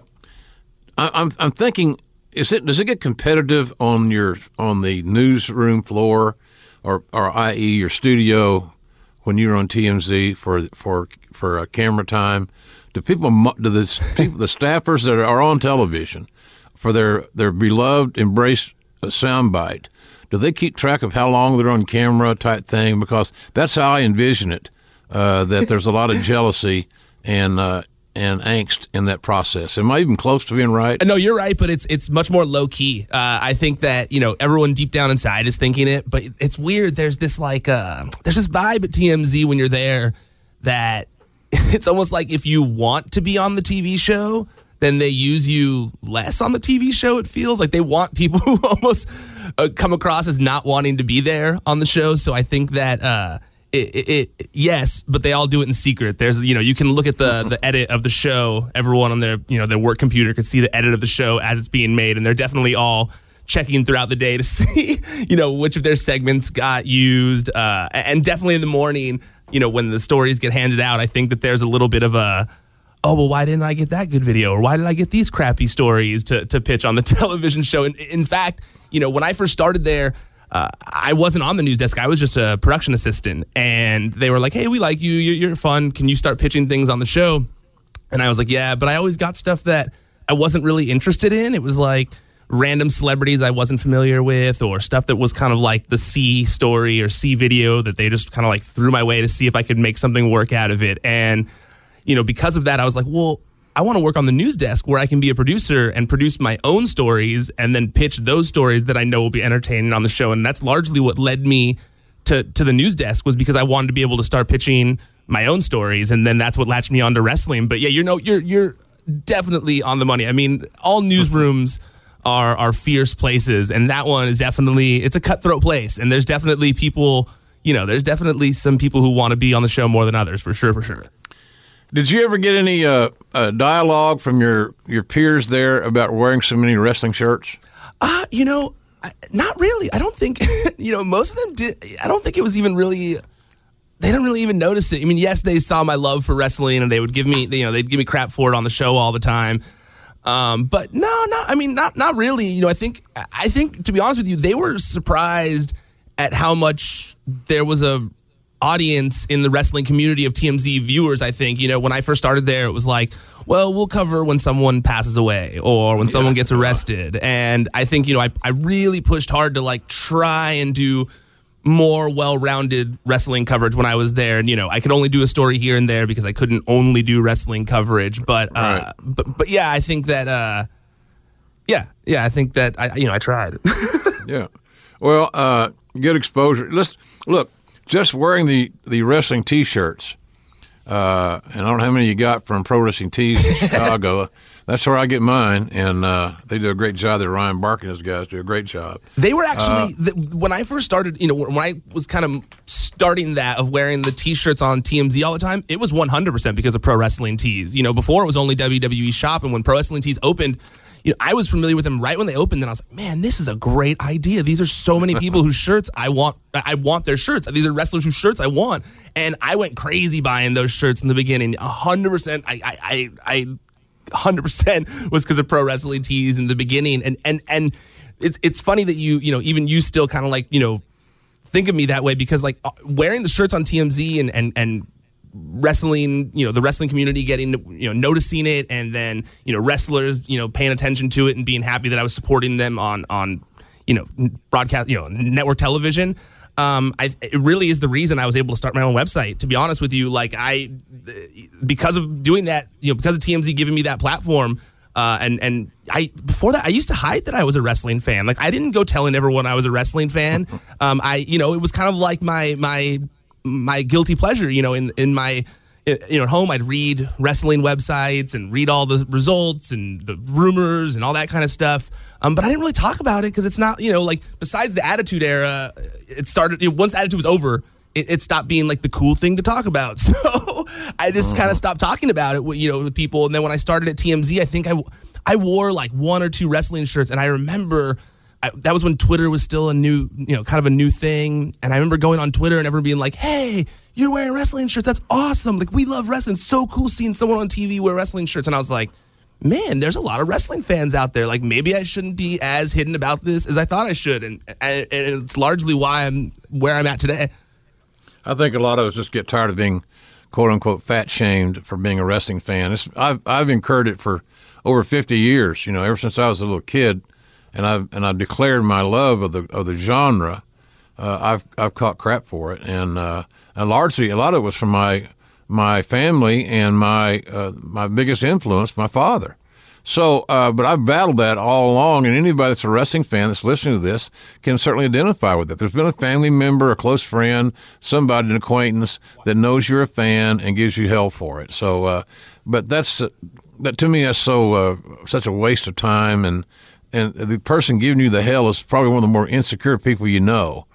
I, I'm I'm thinking, is it does it get competitive on your on the newsroom floor, or or i.e. your studio when you're on TMZ for for for uh, camera time? Do people do the people the staffers that are on television for their their beloved embrace soundbite? Do they keep track of how long they're on camera type thing? Because that's how I envision it. Uh, that there's a lot of jealousy and uh, and angst in that process. Am I even close to being right? No, you're right, but it's it's much more low key. Uh, I think that you know everyone deep down inside is thinking it, but it's weird. There's this like uh, there's this vibe at TMZ when you're there that it's almost like if you want to be on the TV show, then they use you less on the TV show. It feels like they want people who almost uh, come across as not wanting to be there on the show. So I think that. Uh, it, it, it, yes, but they all do it in secret. There's you know you can look at the the edit of the show. Everyone on their you know their work computer can see the edit of the show as it's being made, and they're definitely all checking throughout the day to see you know which of their segments got used. Uh, and definitely in the morning, you know when the stories get handed out, I think that there's a little bit of a oh well why didn't i get that good video or why did i get these crappy stories to, to pitch on the television show and in fact you know when i first started there uh, I wasn't on the news desk. I was just a production assistant, and they were like, "Hey, we like you. You're, you're fun. Can you start pitching things on the show?" And I was like, "Yeah," but I always got stuff that I wasn't really interested in. It was like random celebrities I wasn't familiar with, or stuff that was kind of like the C story or C video that they just kind of like threw my way to see if I could make something work out of it. And you know, because of that, I was like, "Well." I want to work on the news desk where I can be a producer and produce my own stories and then pitch those stories that I know will be entertaining on the show. And that's largely what led me to to the news desk was because I wanted to be able to start pitching my own stories, and then that's what latched me onto wrestling. But yeah, you know, you're you're definitely on the money. I mean, all newsrooms are are fierce places, and that one is definitely it's a cutthroat place, and there's definitely people. You know, there's definitely some people who want to be on the show more than others, for sure, for sure. Did you ever get any uh, uh, dialogue from your, your peers there about wearing so many wrestling shirts? Uh, you know, I, not really. I don't think, you know, most of them did. I don't think it was even really, they don't really even notice it. I mean, yes, they saw my love for wrestling and they would give me, you know, they'd give me crap for it on the show all the time. Um, but no, no, I mean, not, not really. You know, I think, I think to be honest with you, they were surprised at how much there was a audience in the wrestling community of TMZ viewers, I think. You know, when I first started there, it was like, well, we'll cover when someone passes away or when someone gets arrested. And I think, you know, I, I really pushed hard to like try and do more well-rounded wrestling coverage when I was there. And you know, I could only do a story here and there because I couldn't only do wrestling coverage. But uh, Right. but but yeah, I think that uh, yeah, yeah, I think that I you know I tried. Yeah. Well, uh, good exposure. Let's look. Just wearing the the wrestling T-shirts, uh, and I don't know how many you got from Pro Wrestling Tees in Chicago. That's where I get mine, and uh, they do a great job. There, Ryan Bark and his guys do a great job. They were actually th- when I first started. You know, when I was kind of starting that of wearing the T-shirts on TMZ all the time, it was 100 percent because of Pro Wrestling Tees. You know, before it was only WWE Shop, and when Pro Wrestling Tees opened. You know, I was familiar with them right when they opened, and I was like, "Man, this is a great idea. These are so many people whose shirts I want. I want their shirts. These are wrestlers whose shirts I want." And I went crazy buying those shirts in the beginning. hundred percent. I, I, I, I hundred percent was because of pro wrestling tees in the beginning, and and and it's it's funny that you you know even you still kind of like you know think of me that way because like uh, wearing the shirts on TMZ and and and wrestling you know the wrestling community getting you know noticing it and then you know wrestlers you know paying attention to it and being happy that I was supporting them on on you know broadcast you know network television um, I, it really is the reason I was able to start my own website. To be honest with you, like I, because of doing that, you know, because of TMZ giving me that platform, uh, and and I before that I used to hide that I was a wrestling fan. Like I didn't go telling everyone I was a wrestling fan. Um, I, you know, it was kind of like my my my guilty pleasure. You know, in in my you know, at home, I'd read wrestling websites and read all the results and the rumors and all that kind of stuff. Um, but I didn't really talk about it because it's not, you know, like besides the Attitude Era, it started, you know, once the Attitude was over, it, it stopped being like the cool thing to talk about. So I just kind of stopped talking about it, with, you know, with people. And then when I started at TMZ, I think I, I wore like one or two wrestling shirts. And I remember I, that was when Twitter was still a new, you know, kind of a new thing. And I remember going on Twitter and everyone being like, hey, you're wearing wrestling shirts. That's awesome. Like, we love wrestling. It's So cool seeing someone on TV wear wrestling shirts. And I was like, man, there's a lot of wrestling fans out there. Like, maybe I shouldn't be as hidden about this as I thought I should. And, and, it's largely why I'm where I'm at today. I think a lot of us just get tired of being quote unquote fat shamed for being a wrestling fan. It's, I've I've incurred it for over 50 years. You know, ever since I was a little kid, and I've and I've declared my love of the of the genre. Uh, I've I've caught crap for it, and uh, and largely a lot of it was from my my family and my uh, my biggest influence, my father. So, uh, but I've battled that all along, and anybody that's a wrestling fan that's listening to this can certainly identify with it. There's been a family member, a close friend, somebody, an acquaintance that knows you're a fan and gives you hell for it. So, uh, but that's that to me that's so uh, such a waste of time, and and the person giving you the hell is probably one of the more insecure people you know.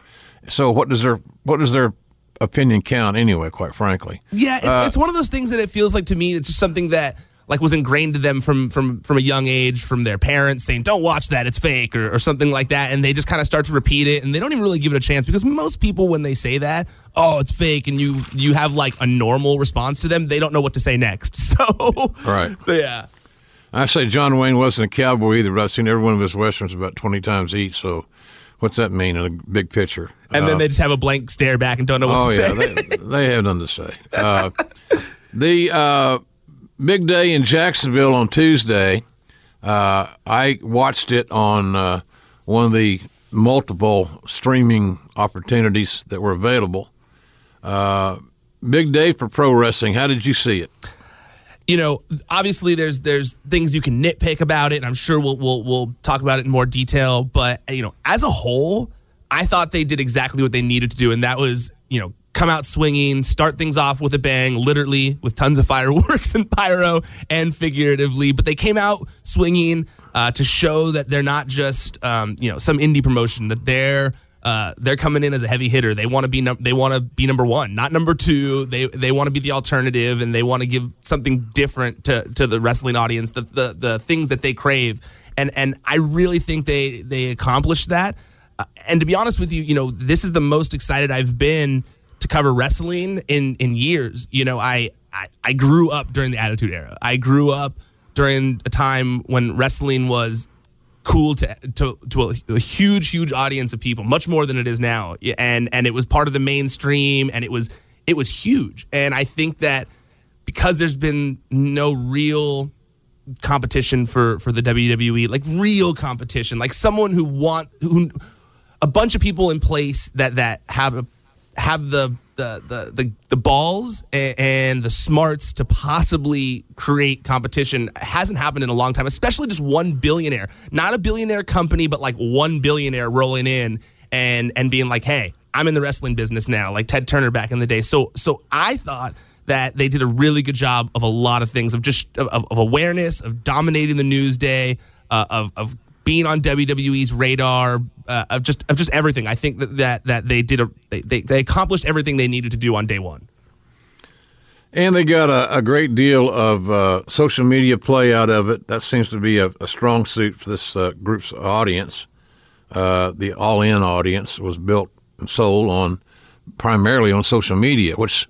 So, what does their what does their opinion count anyway? Quite frankly, Yeah, it's, Uh, it's one of those things that it feels like to me. It's just something that like was ingrained to them from from from a young age from their parents saying don't watch that it's fake or, or something like that and they just kind of start to repeat it and they don't even really give it a chance because most people when they say that oh it's fake and you you have like a normal response to them they don't know what to say next so Right. so yeah I say John Wayne wasn't a cowboy either, but I've seen every one of his westerns about twenty times each. So, what's that mean in a big picture? and then they just have a blank stare back and don't know what Oh to yeah, say they, they have nothing to say. Uh, the uh, big day in Jacksonville on Tuesday, uh, I watched it on uh, one of the multiple streaming opportunities that were available. Uh, big day for pro wrestling. How did you see it? You know, obviously there's there's things you can nitpick about it, and I'm sure we'll we'll we'll talk about it in more detail. But you know, as a whole, I thought they did exactly what they needed to do, and that was you know come out swinging, start things off with a bang, literally with tons of fireworks and pyro, and figuratively. But they came out swinging uh, to show that they're not just um, you know some indie promotion, that they're uh, they're coming in as a heavy hitter. They want to be num- they want to be number one, not number two. They they want to be the alternative, and they want to give something different to to the wrestling audience, the the the things that they crave. And and I really think they they accomplished that. Uh, and to be honest with you, you know, this is the most excited I've been to cover wrestling in in years. You know, I I, I grew up during the Attitude Era. I grew up during a time when wrestling was cool to to, to a, a huge huge audience of people much more than it is now. And and it was part of the mainstream and it was it was huge. And i think that because there's been no real competition for for the WWE like real competition like someone who want who a bunch of people in place that that have a have the the the the, the balls and, and the smarts to possibly create competition hasn't happened in a long time especially just one billionaire. Not a billionaire company but like one billionaire rolling in and and being like hey I'm in the wrestling business now like Ted Turner back in the day. So so I thought that they did a really good job of a lot of things of just of, of awareness of dominating the news day uh, of of being on WWE's radar uh, of just of just everything. I think that that, that they did a they, they, they accomplished everything they needed to do on day one. And they got a, a great deal of uh, social media play out of it. That seems to be a, a strong suit for this uh, group's audience. Uh, the All In audience was built and sold on primarily on social media, which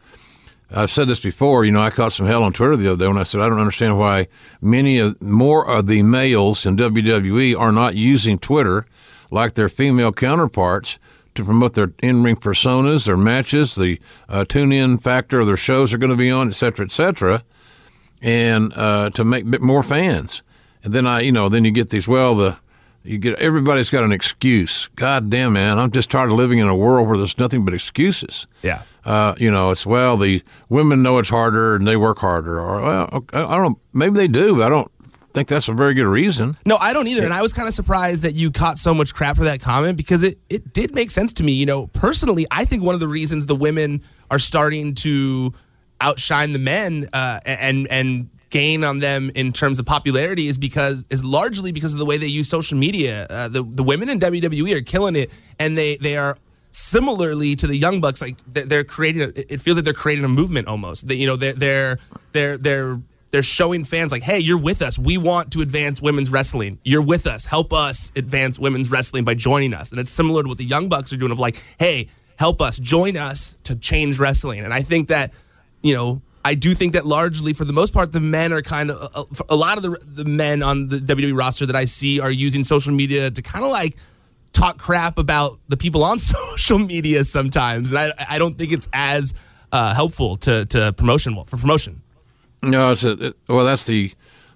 I've said this before. You know, I caught some hell on Twitter the other day when I said I don't understand why many of more of the males in WWE are not using Twitter like their female counterparts to promote their in-ring personas, their matches, the uh, tune-in factor of their shows are going to be on, et cetera, et cetera, and uh, to make a bit more fans. And then I, you know, then you get these. Well, the you get everybody's got an excuse. God damn, man, I'm just tired of living in a world where there's nothing but excuses. Yeah. Uh, you know, it's well the women know it's harder and they work harder, or well, I I don't know, maybe they do. But I don't think that's a very good reason. No, I don't either. And I was kind of surprised that you caught so much crap for that comment because it, it did make sense to me. You know, personally, I think one of the reasons the women are starting to outshine the men uh, and and gain on them in terms of popularity is because is largely because of the way they use social media. Uh, the the women in WWE are killing it, and they they are similarly to the young bucks like they're, creating a, it feels like they're creating a movement almost That you know they're they're they're they're they're showing fans like hey you're with us. We want to advance women's wrestling. You're with us. Help us advance women's wrestling by joining us. And it's similar to what the young bucks are doing of like hey help us join us to change wrestling. And i think that you know I do think that largely, for the most part, the men are kind of a, a lot of the the men on the WWE roster that I see are using social media to kind of like talk crap about the people on social media sometimes, and I I don't think it's as uh, helpful to to promotion for promotion. No, it's a it, well. That's the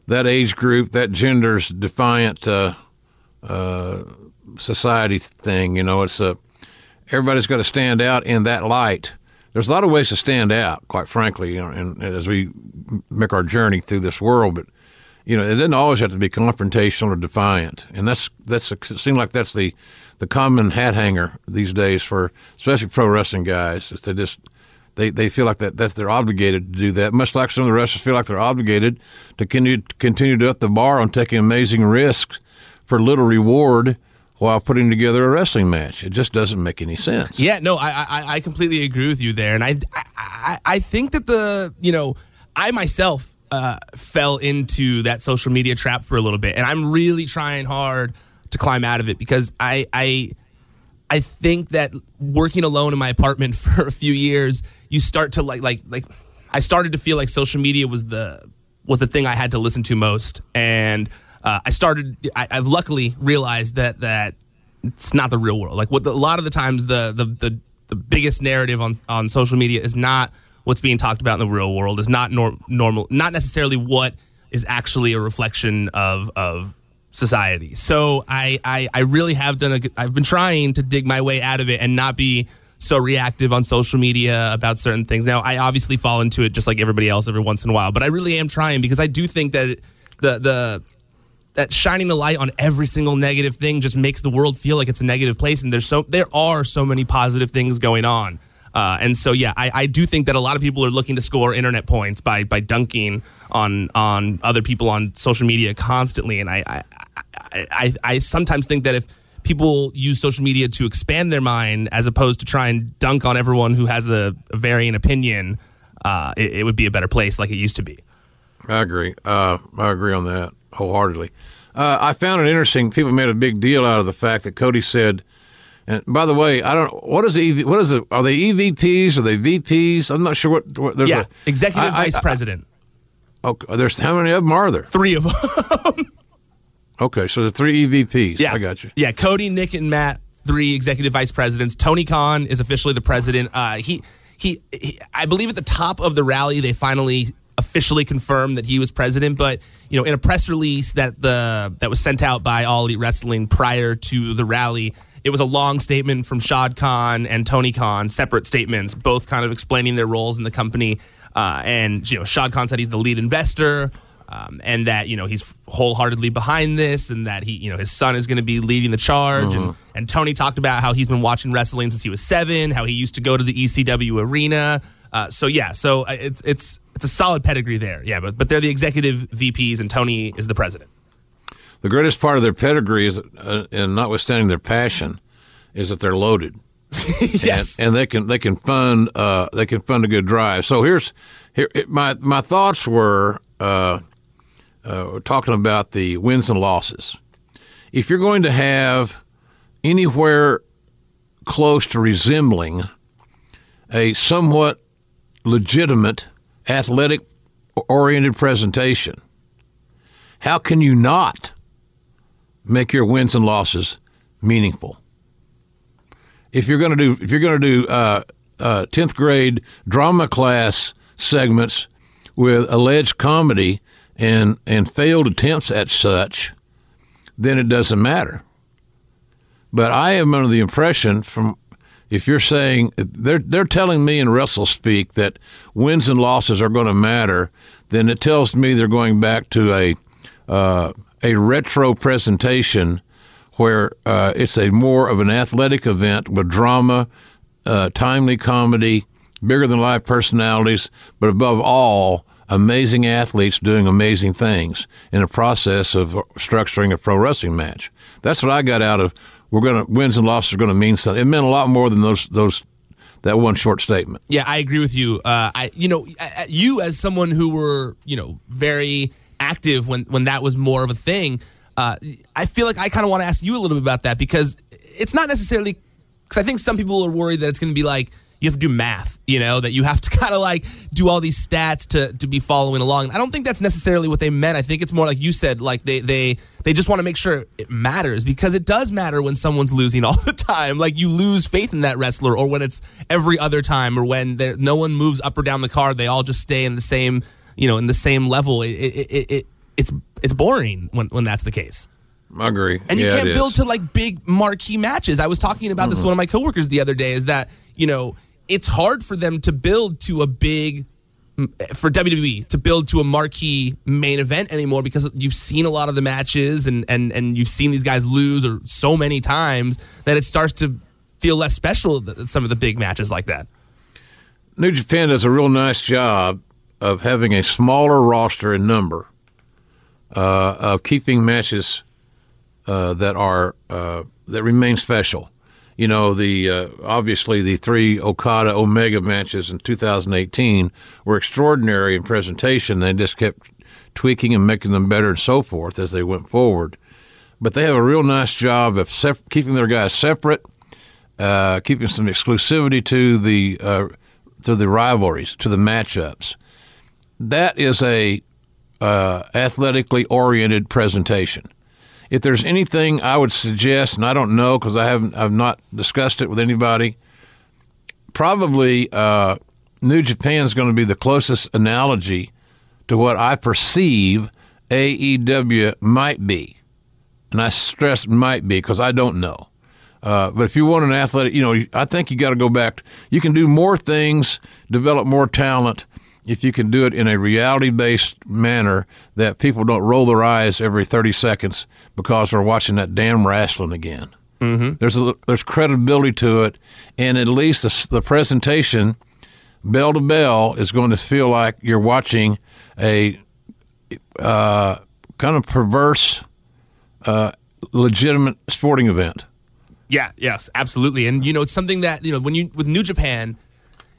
that age group, that gender's defiant uh, uh, society thing. You know, it's a everybody's got to stand out in that light. there's a lot of ways to stand out, quite frankly, you know, and, and as we make our journey through this world. But you know, it doesn't always have to be confrontational or defiant, and that's that's it seems like that's the the common hat hanger these days for especially pro wrestling guys. Is they just they, they feel like that that's they're obligated to do that, much like some of the wrestlers feel like they're obligated to continue continue to up the bar on taking amazing risks for little reward while putting together a wrestling match. It just doesn't make any sense. Yeah, no, I I, I completely agree with you there, and I, I I think that the you know I myself uh, fell into that social media trap for a little bit, and I'm really trying hard to climb out of it because I I I think that working alone in my apartment for a few years, you start to like like like I started to feel like social media was the was the thing I had to listen to most, and uh, I started. I, I've luckily realized that that it's not the real world. Like what the, a lot of the times the the the, the biggest narrative on on social media is not what's being talked about in the real world. Is not nor- normal. Not necessarily what is actually a reflection of of society. So I, I I really have done a. I've been trying to dig my way out of it and not be so reactive on social media about certain things. Now I obviously fall into it just like everybody else every once in a while, but I really am trying because I do think that the the that shining the light on every single negative thing just makes the world feel like it's a negative place and there's so there are so many positive things going on uh, and so yeah I, I do think that a lot of people are looking to score internet points by by dunking on on other people on social media constantly and I I, I, I, I sometimes think that if people use social media to expand their mind as opposed to try and dunk on everyone who has a, a varying opinion uh, it, it would be a better place like it used to be I agree. Uh, I agree on that wholeheartedly. Uh, I found it interesting. People made a big deal out of the fact that Cody said. And by the way, I don't. What is the what is it? Are they EVPs? Are they VPs? I'm not sure what. what there's yeah a, executive I- I- vice I- president okay, there's how many of them are there? three of them Okay, so the three EVPs. Yeah, I got you. Yeah, Cody, Nick, and Matt, three executive vice presidents. Tony Khan is officially the president. Uh, he, he, he, I believe at the top of the rally, they finally officially confirmed that he was president. But you know, in a press release that the that was sent out by All Elite Wrestling prior to the rally, it was a long statement from Shad Khan and Tony Khan, separate statements, both kind of explaining their roles in the company. Uh, and you know, Shad Khan said he's the lead investor um, and that you know he's wholeheartedly behind this, and that he you know his son is going to be leading the charge. And and Tony talked about how he's been watching wrestling since he was seven, how he used to go to the ECW arena. Uh, so yeah, so uh, it's it's it's a solid pedigree there. Yeah, but but they're the executive VPs, and Tony is the president. The greatest part of their pedigree is, uh, and notwithstanding their passion, is that they're loaded. yes. and, and they can they can fund uh, they can fund a good drive. So here's here it- my my thoughts were uh, uh, talking about the wins and losses. If you're going to have anywhere close to resembling a somewhat legitimate athletic oriented presentation, how can you not make your wins and losses meaningful? if you're going to do if you're going to do uh, uh, 10th grade drama class segments with alleged comedy and and failed attempts at such, then it doesn't matter. But I am under the impression from if you're saying they're they're telling me in wrestle speak that wins and losses are going to matter, then it tells me they're going back to a uh, a retro presentation where uh, it's a more of an athletic event with drama, uh, timely comedy, bigger than life personalities, but above all, amazing athletes doing amazing things in a process of structuring a pro wrestling match. That's what I got out of. We're gonna wins and losses are going to mean something. It meant a lot more than those those that one short statement. Yeah, I agree with you. Uh, I, you know, you as someone who were, you know, very active when when that was more of a thing. Uh, I feel like I kind of want to ask you a little bit about that because it's not necessarily because I think some people are worried that it's going to be like you have to do math, you know, that you have to kind of like do all these stats to to be following along. I don't think that's necessarily what they meant. I think it's more like you said, like they they they just want to make sure it matters because it does matter when someone's losing all the time. Like you lose faith in that wrestler, or when it's every other time, or when no one moves up or down the card, they all just stay in the same, you know, in the same level. It it, it, it it's it's boring when when that's the case. I agree. And you Yeah, can't build. Mm-hmm. to like big marquee matches. I was talking about this to one of my coworkers the other day. Is that you know it's hard for them to build to a big for WWE to build to a marquee main event anymore because you've seen a lot of the matches and and and you've seen these guys lose or so many times that it starts to feel less special some of the big matches like that. New Japan does a real nice job of having a smaller roster in number, uh, of keeping matches uh, that are uh, that remain special. You know, the uh, obviously the three Okada Omega matches in 2018 were extraordinary in presentation. They just kept tweaking and making them better and so forth as they went forward. But they have a real nice job of keeping their guys separate, uh, keeping some exclusivity to the uh, to the rivalries, to the matchups. That is a uh, athletically oriented presentation. If there's anything I would suggest, and I don't know because I haven't, I've not discussed it with anybody. Probably uh, New Japan is going to be the closest analogy to what I perceive AEW might be, and I stress might be because I don't know. Uh, but if you want an athletic, you know, I think you got to go back. You can do more things, develop more talent if you can do it in a reality based manner that people don't roll their eyes every 30 seconds because they're watching that damn wrestling again. Mm-hmm. There's a, there's credibility to it, and at least the, the presentation, bell to bell, is going to feel like you're watching a uh, kind of perverse, uh, legitimate sporting event. Yeah, yes, absolutely. And you know, it's something that, you know, when you with New Japan,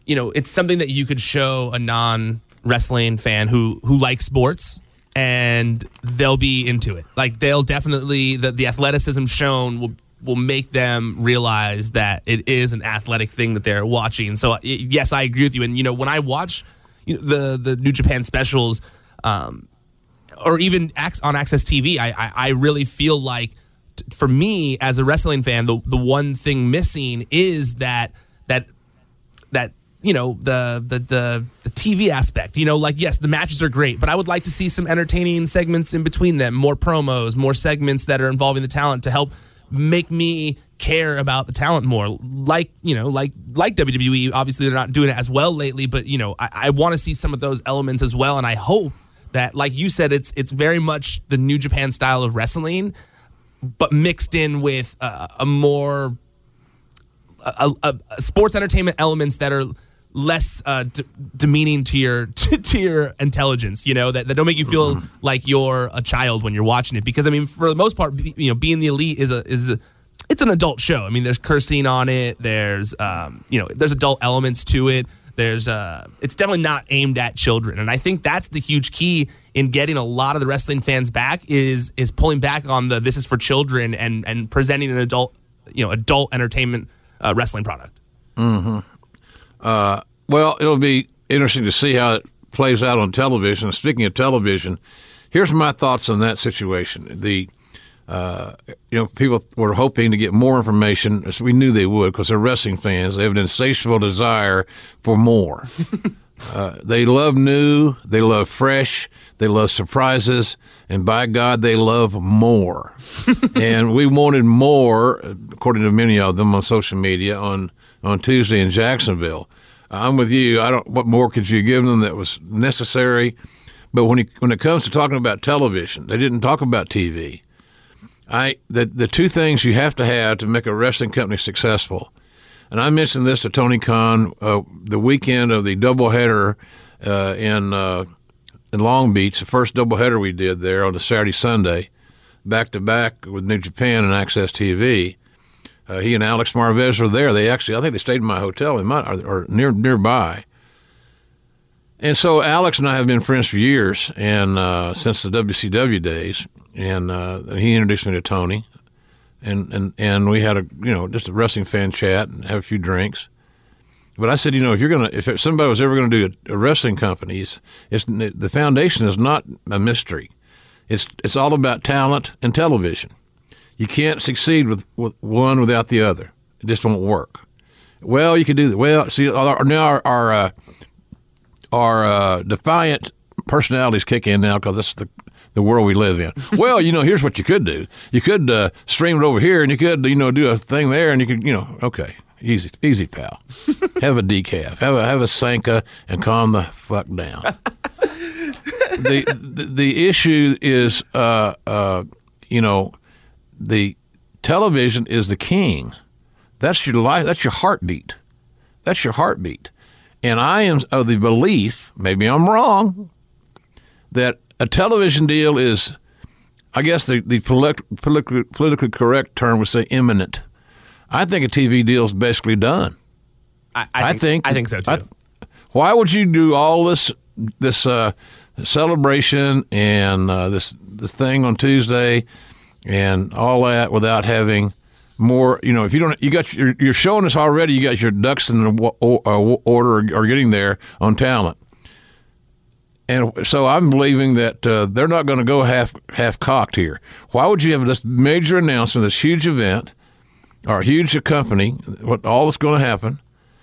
you know, it's something that you could show a non wrestling fan who who likes sports and they'll be into it. Like they'll definitely the, the athleticism shown will will make them realize that it is an athletic thing that they're watching. So yes, I agree with you. And you know, when I watch the the New Japan specials, um, or even on AXS TV, I, I, I really feel like for me as a wrestling fan, the the one thing missing is that that you know the, the the the TV aspect. You know, like yes, the matches are great, but I would like to see some entertaining segments in between them, more promos, more segments that are involving the talent to help make me care about the talent more. Like you know, like like WWE. Obviously, they're not doing it as well lately, but you know, I, I want to see some of those elements as well, and I hope that, like you said, it's it's very much the New Japan style of wrestling but mixed in with a, a more a, a, a, sports entertainment elements that are less uh, d- demeaning to your to, to, your intelligence. You know that, that don't make you feel mm-hmm. like you're a child when you're watching it. Because I mean, for the most part, you know, being the elite is a is a, it's an adult show. I mean, there's cursing on it. There's um, you know, there's adult elements to it. There's uh, it's definitely not aimed at children, and I think that's the huge key in getting a lot of the wrestling fans back is is pulling back on the this is for children and and presenting an adult you know adult entertainment uh, wrestling product. Hmm. Uh, well, it'll be interesting to see how it plays out on television. Speaking of television, here's my thoughts on that situation. The uh, you know, people were hoping to get more information, as we knew they would, because they're wrestling fans. They have an insatiable desire for more. uh, they love new, they love fresh, they love surprises, and by God, they love more. and we wanted more, according to many of them on social media, on on Tuesday in Jacksonville. I'm with you. I don't. What more could you give them that was necessary? But when he, when it comes to talking about television, they didn't talk about TV. I the the two things you have to have to make a wrestling company successful, and I mentioned this to Tony Khan uh, the weekend of the doubleheader uh, in uh, in Long Beach, the first doubleheader we did there on the Saturday Sunday, back to back with New Japan and AXS TV. Uh, he and Alex Marvez are there. They actually, I think they stayed in my hotel in my, or, or near nearby. And so Alex and I have been friends for years, and uh, since the WCW days and uh, he introduced me to Tony, and, and and we had a you know just a wrestling fan chat and have a few drinks. But I said, you know, if you're gonna if somebody was ever gonna do a, a wrestling company, it's, it's the foundation is not a mystery. It's it's all about talent and television. You can't succeed with, with one without the other. It just won't work. Well, you can do that. Well, see, our, now our our, uh, our uh, defiant personalities kick in now because that's the the world we live in. well, you know, here's what you could do. You could uh, stream it over here, and you could, you know, do a thing there, and you could, you know, okay. Easy, easy, pal. have a decaf. Have a have a Sanka and calm the fuck down. the, the the issue is, uh, uh, you know, the television is the king. That's your life. That's your heartbeat. That's your heartbeat. And I am of the belief, maybe I'm wrong, that a television deal is, I guess the the politi- politically, politically correct term would say imminent. I think a TV deal is basically done. I, I think I think so too. I- why would you do all this this uh, celebration and uh, this this thing on Tuesday and all that without having more? You know, if you don't, you got your, you're showing us already. You got your ducks in uh, order or getting there on talent. And so I'm believing that uh, they're not going to go half half cocked here. Why would you have this major announcement, this huge event, or huge company? What all that's going to happen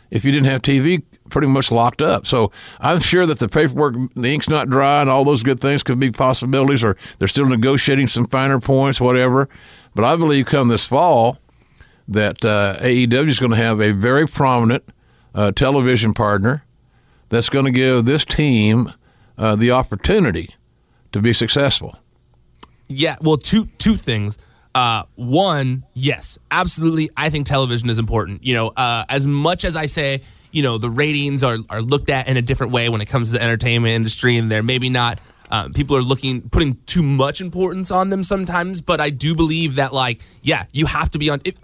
if you didn't have TV pretty much locked up? So I'm sure that the paperwork, the ink's not dry, and all those good things could be possibilities, or they're still negotiating some finer points, whatever. But I believe come this fall that uh, AEW is going to have a very prominent uh, television partner that's going to give this team uh, the opportunity to be successful. Yeah, well, two two things. Uh, one, yes, absolutely. I think television is important. You know, uh, as much as I say, you know, the ratings are are looked at in a different way when it comes to the entertainment industry, and they're maybe not. Uh, people are looking putting too much importance on them sometimes, but I do believe that, like, yeah, you have to be on. If,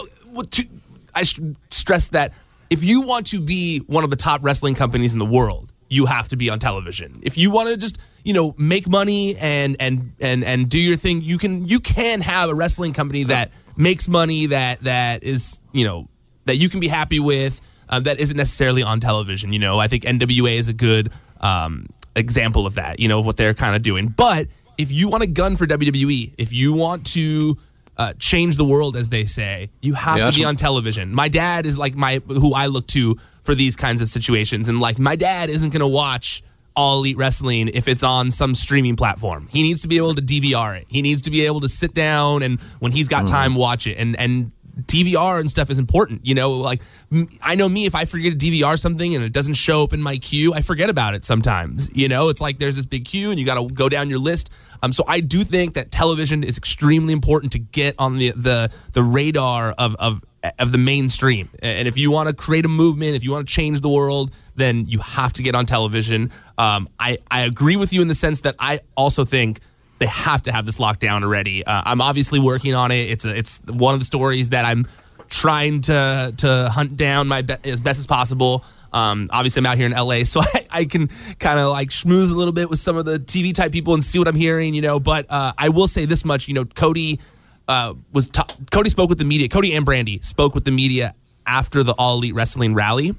to, I stress that if you want to be one of the top wrestling companies in the world, you have to be on television. If you want to just, you know, make money and and and and do your thing, you can you can have a wrestling company that makes money that that is, you know, that you can be happy with. Um, that isn't necessarily on television. You know, I think NWA is a good um, example of that. You know, of what they're kind of doing. But if you want a gun for WWE, if you want to uh, change the world, as they say, you have Yeah, to be on television. My dad is like my who I look to for these kinds of situations, and like my dad isn't going to watch all elite wrestling if it's on some streaming platform. He needs to be able to DVR it. He needs to be able to sit down and when he's got time watch it. And and DVR and stuff is important. You know, like I know me if I forget to DVR something and it doesn't show up in my queue, I forget about it sometimes. You know, it's like there's this big queue and you got to go down your list. Um, so I do think that television is extremely important to get on the the the radar of of of the mainstream. And if you want to create a movement, if you want to change the world, then you have to get on television. Um, I I agree with you in the sense that I also think they have to have this locked down already. Uh, I'm obviously working on it. It's a, it's one of the stories that I'm trying to to hunt down my be- as best as possible. Um, obviously, I'm out here in LA, so I, I can kind of like schmooze a little bit with some of the TV type people and see what I'm hearing, you know. But uh, I will say this much, you know, Cody uh, was ta- Cody spoke with the media. Cody and Brandi spoke with the media after the All Elite Wrestling rally,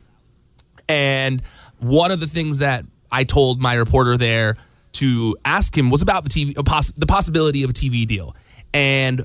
and one of the things that I told my reporter there to ask him was about the TV, the possibility of a TV deal. And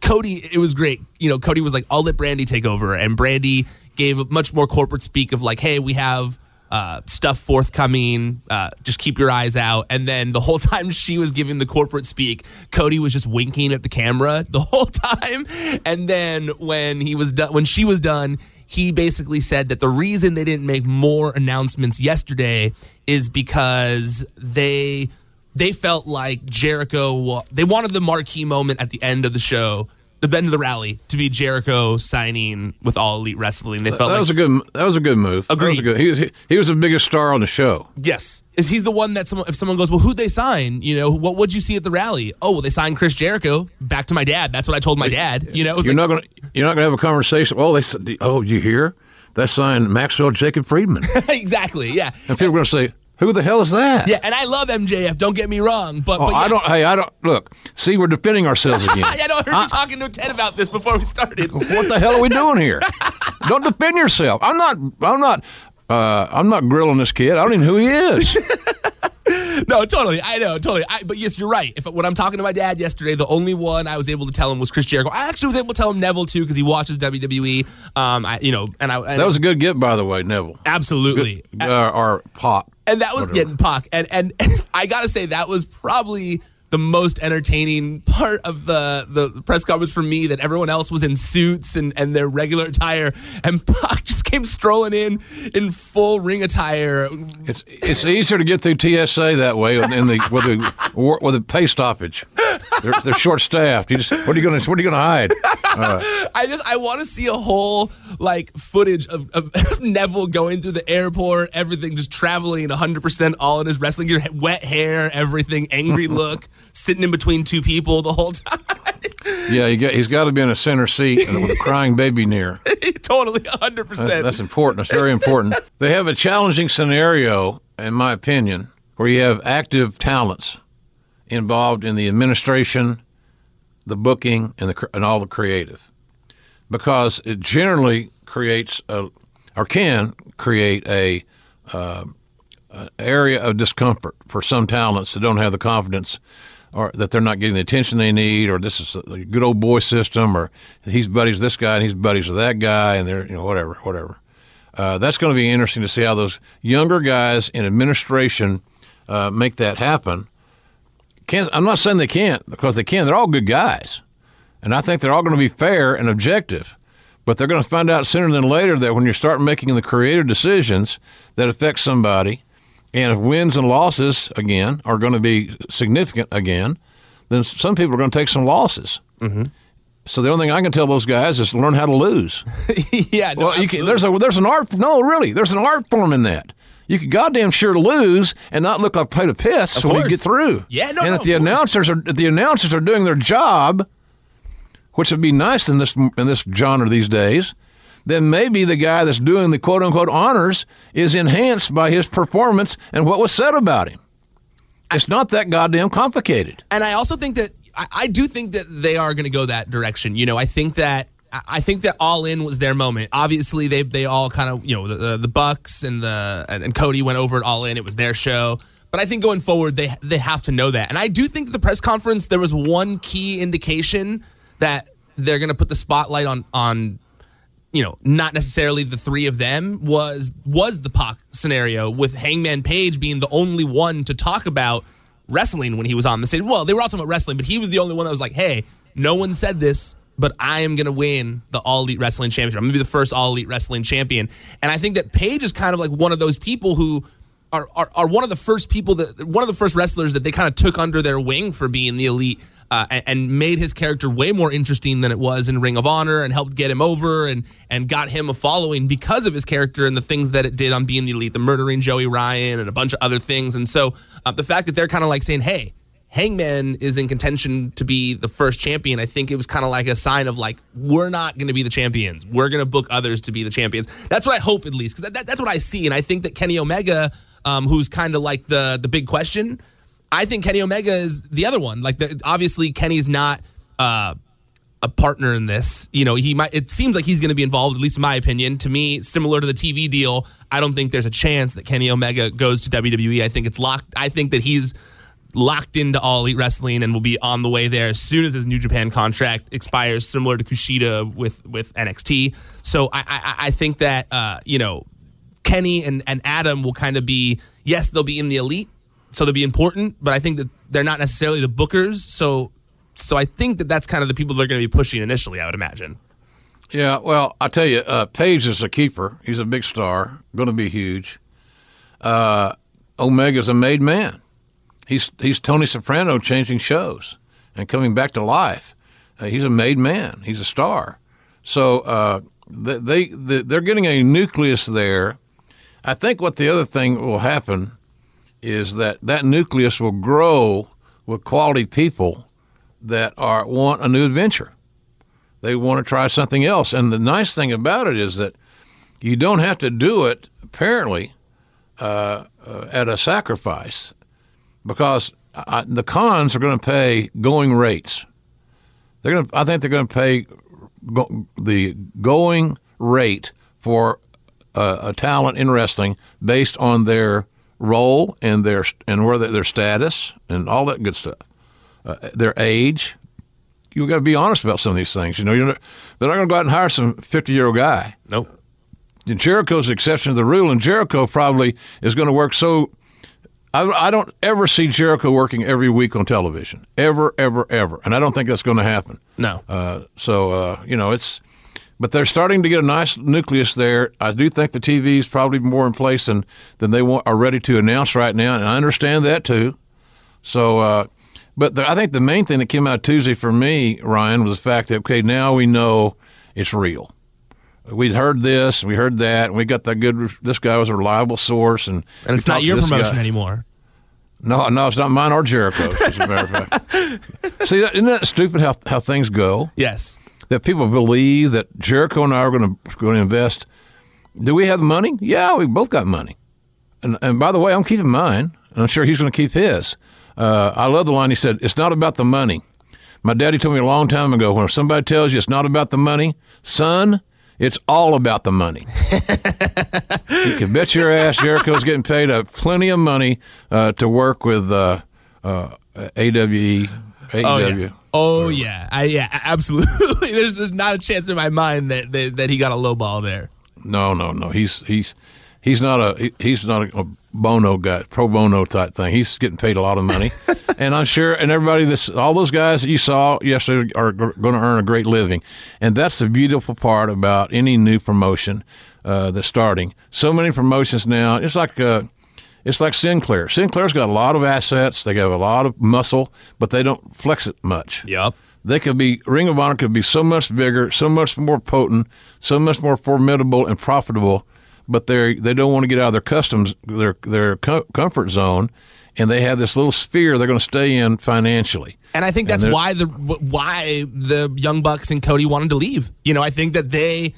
Cody, it was great. You know, Cody was like, "I'll let Brandi take over," and Brandi gave a much more corporate speak of like, "Hey, we have." Uh, stuff forthcoming. Uh, just keep your eyes out. And then the whole time she was giving the corporate speak, Cody was just winking at the camera the whole time. And then when he was done, when she was done, he basically said that the reason they didn't make more announcements yesterday is because they they felt like Jericho they wanted the marquee moment at the end of the show, the end of the rally, to be Jericho signing with All Elite Wrestling. They felt That like was a good. That was a good move. That was a good. He was he, he was the biggest star on the show. Yes. Is he's the one that someone if someone goes, Well, who'd they sign? You know, what would you see at the rally? Oh, well, they signed Chris Jericho. Back to my dad. That's what I told my dad. You know, it was You're like, not gonna. You're not gonna have a conversation. Well, they said. Oh, you hear? That signed Maxwell Jacob Friedman, exactly, yeah. and people are gonna say, "Who the hell is that?" Yeah, and I love MJF, don't get me wrong. But, Oh, but yeah, I don't. Hey, I don't. Look, see, we're defending ourselves again. I I heard you talking to Ted about this before we started. what the hell are we doing here? don't defend yourself. I'm not. I'm not. Uh, I'm not grilling this kid. I don't even know who he is. No, totally. I know, totally. I, but yes, you're right. If when I'm talking to my dad yesterday, the only one I was able to tell him was Chris Jericho. I actually was able to tell him Neville too because he watches WWE. Um, I, you know, and I and That was a good get, by the way, Neville. absolutely. Uh, or Pop. and that was Whatever. getting Pac. And, and I gotta say that was probably the most entertaining part of the, the press conference for me that everyone else was in suits and, and their regular attire, and Pac just came strolling in in full ring attire. It's it's easier to get through TSA that way in the with the with the pay stoppage. They're, they're short staffed. You just what are you going to what are you to hide? Uh. I just I want to see a whole like footage of, of Neville going through the airport, everything just traveling 100% all in his wrestling gear, wet hair, everything, angry look, sitting in between two people the whole time. Yeah, get, he's got to be in a center seat with a crying baby near. totally 100%. That's, important. That's very important. They have a challenging scenario, in my opinion, where you have active talents involved in the administration, the booking, and the and all the creative, because it generally creates a or can create a uh, an area of discomfort for some talents that don't have the confidence or that they're not getting the attention they need, or this is a good old boy system, or he's buddies with this guy and he's buddies with that guy, and they're you know whatever, whatever. Uh, that's going to be interesting to see how those younger guys in administration uh, make that happen. Can't, I'm not saying they can't because they can. They're all good guys, and I think they're all going to be fair and objective. But they're going to find out sooner than later that when you start making the creative decisions that affect somebody, and if wins and losses again are going to be significant again, then some people are going to take some losses. Mm-hmm. So the only thing I can tell those guys is learn how to lose. yeah, no, well, you can, there's a there's an art. No, really, there's an art form in that. You can goddamn sure lose and not look like a plate of piss Of when you get through. Yeah, no, And no, if the course. announcers are if the announcers are doing their job, which would be nice in this in this genre these days, then maybe the guy that's doing the quote unquote honors is enhanced by his performance and what was said about him. It's not that goddamn complicated. and I also think that I, I do think that they are going to go that direction. You know, I think that I think that All In was their moment. Obviously, they they all kind of you know the, the Bucks and the and, Cody went over it All In. It was their show. But I think going forward, they they have to know that. And I do think the press conference there was one key indication that they're going to put the spotlight on on you know, not necessarily the three of them was was the Pac scenario with Hangman Page being the only one to talk about wrestling when he was on the stage. Well, they were all talking about wrestling, but he was the only one that was like, "Hey, no one said this, but I am going to win the All Elite Wrestling Championship. I'm going to be the first All Elite Wrestling Champion." And I think that Page is kind of like one of those people who are, are, are one of the first people that one of the first wrestlers that they kind of took under their wing for being the elite uh, and, made his character way more interesting than it was in Ring of Honor and helped get him over and and got him a following because of his character and the things that it did on being the elite, the murdering Joey Ryan and a bunch of other things. And so uh, the fact that they're kind of like saying, "Hey." Hangman is in contention to be the first champion. I think it was kind of like a sign of like we're not going to be the champions. We're going to book others to be the champions. That's what I hope at least because that, that- that's what I see. And I think that Kenny Omega, um, who's kind of like the the big question, I think Kenny Omega is the other one. Like the, obviously Kenny's not uh, a partner in this. You know, he might. It seems like he's going to be involved, at least in my opinion. To me, similar to the TV deal, I don't think there's a chance that Kenny Omega goes to WWE. I think it's locked. I think that he's locked into All Elite Wrestling and will be on the way there as soon as his New Japan contract expires, similar to Kushida with with NXT. So I I, I think that uh, you know Kenny and, and Adam will kind of be yes they'll be in the elite so they'll be important but I think that they're not necessarily the bookers so so I think that that's kind of the people they're going to be pushing initially I would imagine Yeah, well, I tell you, uh, Page is a keeper. He's a big star, going to be huge. Uh, Omega's a made man. He's he's Tony Soprano changing shows and coming back to life. Uh, he's a made man. He's a star. So uh, they, they they- they're getting a nucleus there. I think what the other thing will happen is that that nucleus will grow with quality people that are want a new adventure they want to try something else. And the nice thing about it is that you don't have to do it apparently uh, uh, at a sacrifice because I, the Khans are going to pay going rates. They're going to, I think they're going to pay go, the going rate for a, a talent in wrestling based on their role and their and where their, their status and all that good stuff, uh, their age, you got to be honest about some of these things. You know, you're not, they're not going to go out and hire some 50 year old guy. nope And Jericho's the exception to the rule, and Jericho probably is going to work so I, I don't ever see Jericho working every week on television, ever, ever, ever, and I don't think that's going to happen. No. Uh, so uh, you know, it's but they're starting to get a nice nucleus there. I do think the TV is probably more in place than than they want, are ready to announce right now, and I understand that too. So, uh, but the, I think the main thing that came out Tuesday for me, Ryan, was the fact that okay, now we know it's real. We'd heard this, we heard that, and we got that good. This guy was a reliable source, and and it's not your promotion guy. anymore. No, no, it's not mine or Jericho's. As a matter of fact, see, that, isn't that stupid how how things go? Yes. That people believe that Jericho and I are going to going to invest. Do we have the money? Yeah, we both got money. And and by the way, I'm keeping mine, and I'm sure he's going to keep his. Uh, I love the line he said. It's not about the money. My daddy told me a long time ago when somebody tells you it's not about the money, son, it's all about the money. you can bet your ass Jericho's getting paid uh, plenty of money uh, to work with uh, uh, AWE. Oh AEW. yeah. Oh yeah. I, yeah. Absolutely. there's there's not a chance in my mind that that, that he got a low ball there. No, no, no. He's he's he's not a he- he's not a, a bono guy, pro bono type thing. He's getting paid a lot of money, and I'm sure, and everybody, this all those guys that you saw yesterday are going to earn a great living, and that's the beautiful part about any new promotion uh, that's starting. So many promotions now. It's like. Uh, it's like Sinclair. Sinclair's got a lot of assets. They have a lot of muscle, but they don't flex it much. Yep. They could be Ring of Honor could be so much bigger, so much more potent, so much more formidable and profitable, but they they don't want to get out of their customs their their co- comfort zone, and they have this little sphere they're going to stay in financially. And I think that's why the why the Young Bucks and Cody wanted to leave. You know, I think that they,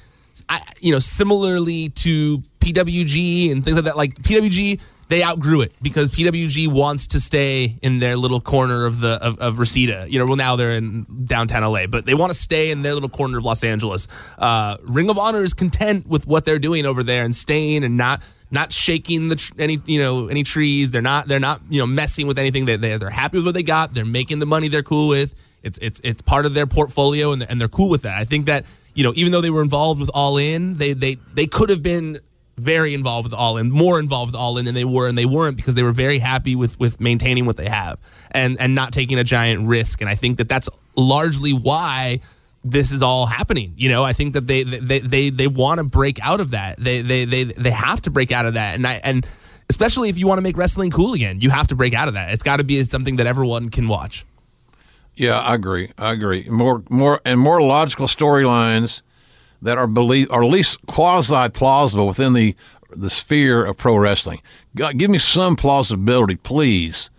I, you know, similarly to PWG and things like that. Like PWG, they outgrew it because PWG wants to stay in their little corner of the of, of Reseda. You know, well now they're in downtown LA, but they want to stay in their little corner of Los Angeles. Uh, Ring of Honor is content with what they're doing over there and staying and not not shaking the tr- any you know any trees. They're not they're not you know messing with anything. They they they're happy with what they got. They're making the money they're cool with. It's it's it's part of their portfolio and and they're cool with that. I think that you know even though they were involved with All In, they they they could have been very involved with All In, more involved with All In than they were, and they weren't because they were very happy with with maintaining what they have and and not taking a giant risk. And I think that that's largely why this is all happening. You know, I think that they they they they want to break out of that. They they they they have to break out of that. And I and especially if you want to make wrestling cool again, you have to break out of that. It's got to be something that everyone can watch. Yeah, I agree. I agree. More, more, and more logical storylines that are believe are at least quasi plausible within the the sphere of pro wrestling. God, give me some plausibility, please,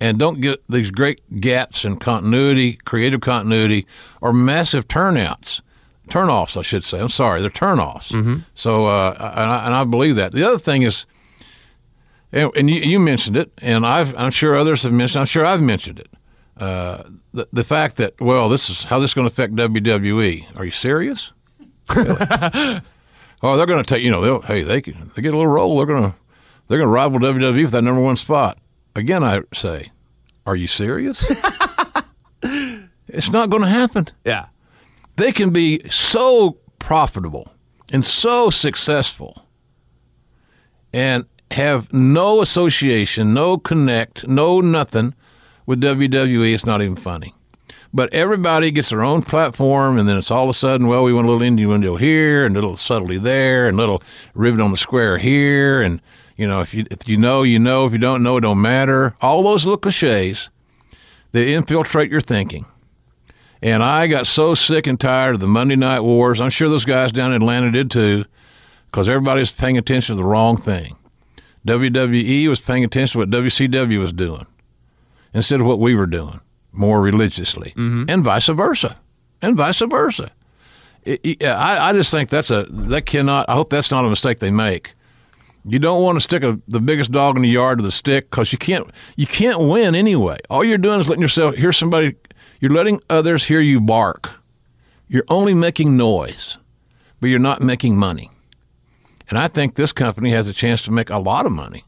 and don't get these great gaps in continuity, creative continuity, or massive turnouts, turnoffs, I should say. I'm sorry, they're turnoffs. So, uh, and, I, and I believe that. The other thing is. And, and you, you mentioned it, and I've, I'm sure others have mentioned. I'm sure I've mentioned it. Uh, the, the fact that well, this is how this is going to affect WWE. Are you serious? Really? oh, they're going to take. You know, they'll hey, they can, they get a little roll. They're going to they're going to rival WWE for that number one spot. Again, I say, are you serious? it's not going to happen Yeah. they can be so profitable and so successful and have no association, no connect, no nothing with WWE. It's not even funny. But everybody gets their own platform, and then it's all of a sudden, well, we want a little indie window here, and a little subtlety there, and a little ribbon on the square here, and you know, if you if you know, you know. If you don't know, it don't matter. All those little cliches, they infiltrate your thinking. And I got so sick and tired of the Monday Night Wars. I'm sure those guys down in Atlanta did too, because everybody was paying attention to the wrong thing. WWE was paying attention to what WCW was doing instead of what we were doing more religiously, and vice versa, and vice versa. It- it- I, I just think that's a that cannot. I hope that's not a mistake they make. You don't want to stick a, the biggest dog in the yard to the stick because you can't you can't win anyway. All you're doing is letting yourself hear somebody. You're letting others hear you bark. You're only making noise, but you're not making money. And I think this company has a chance to make a lot of money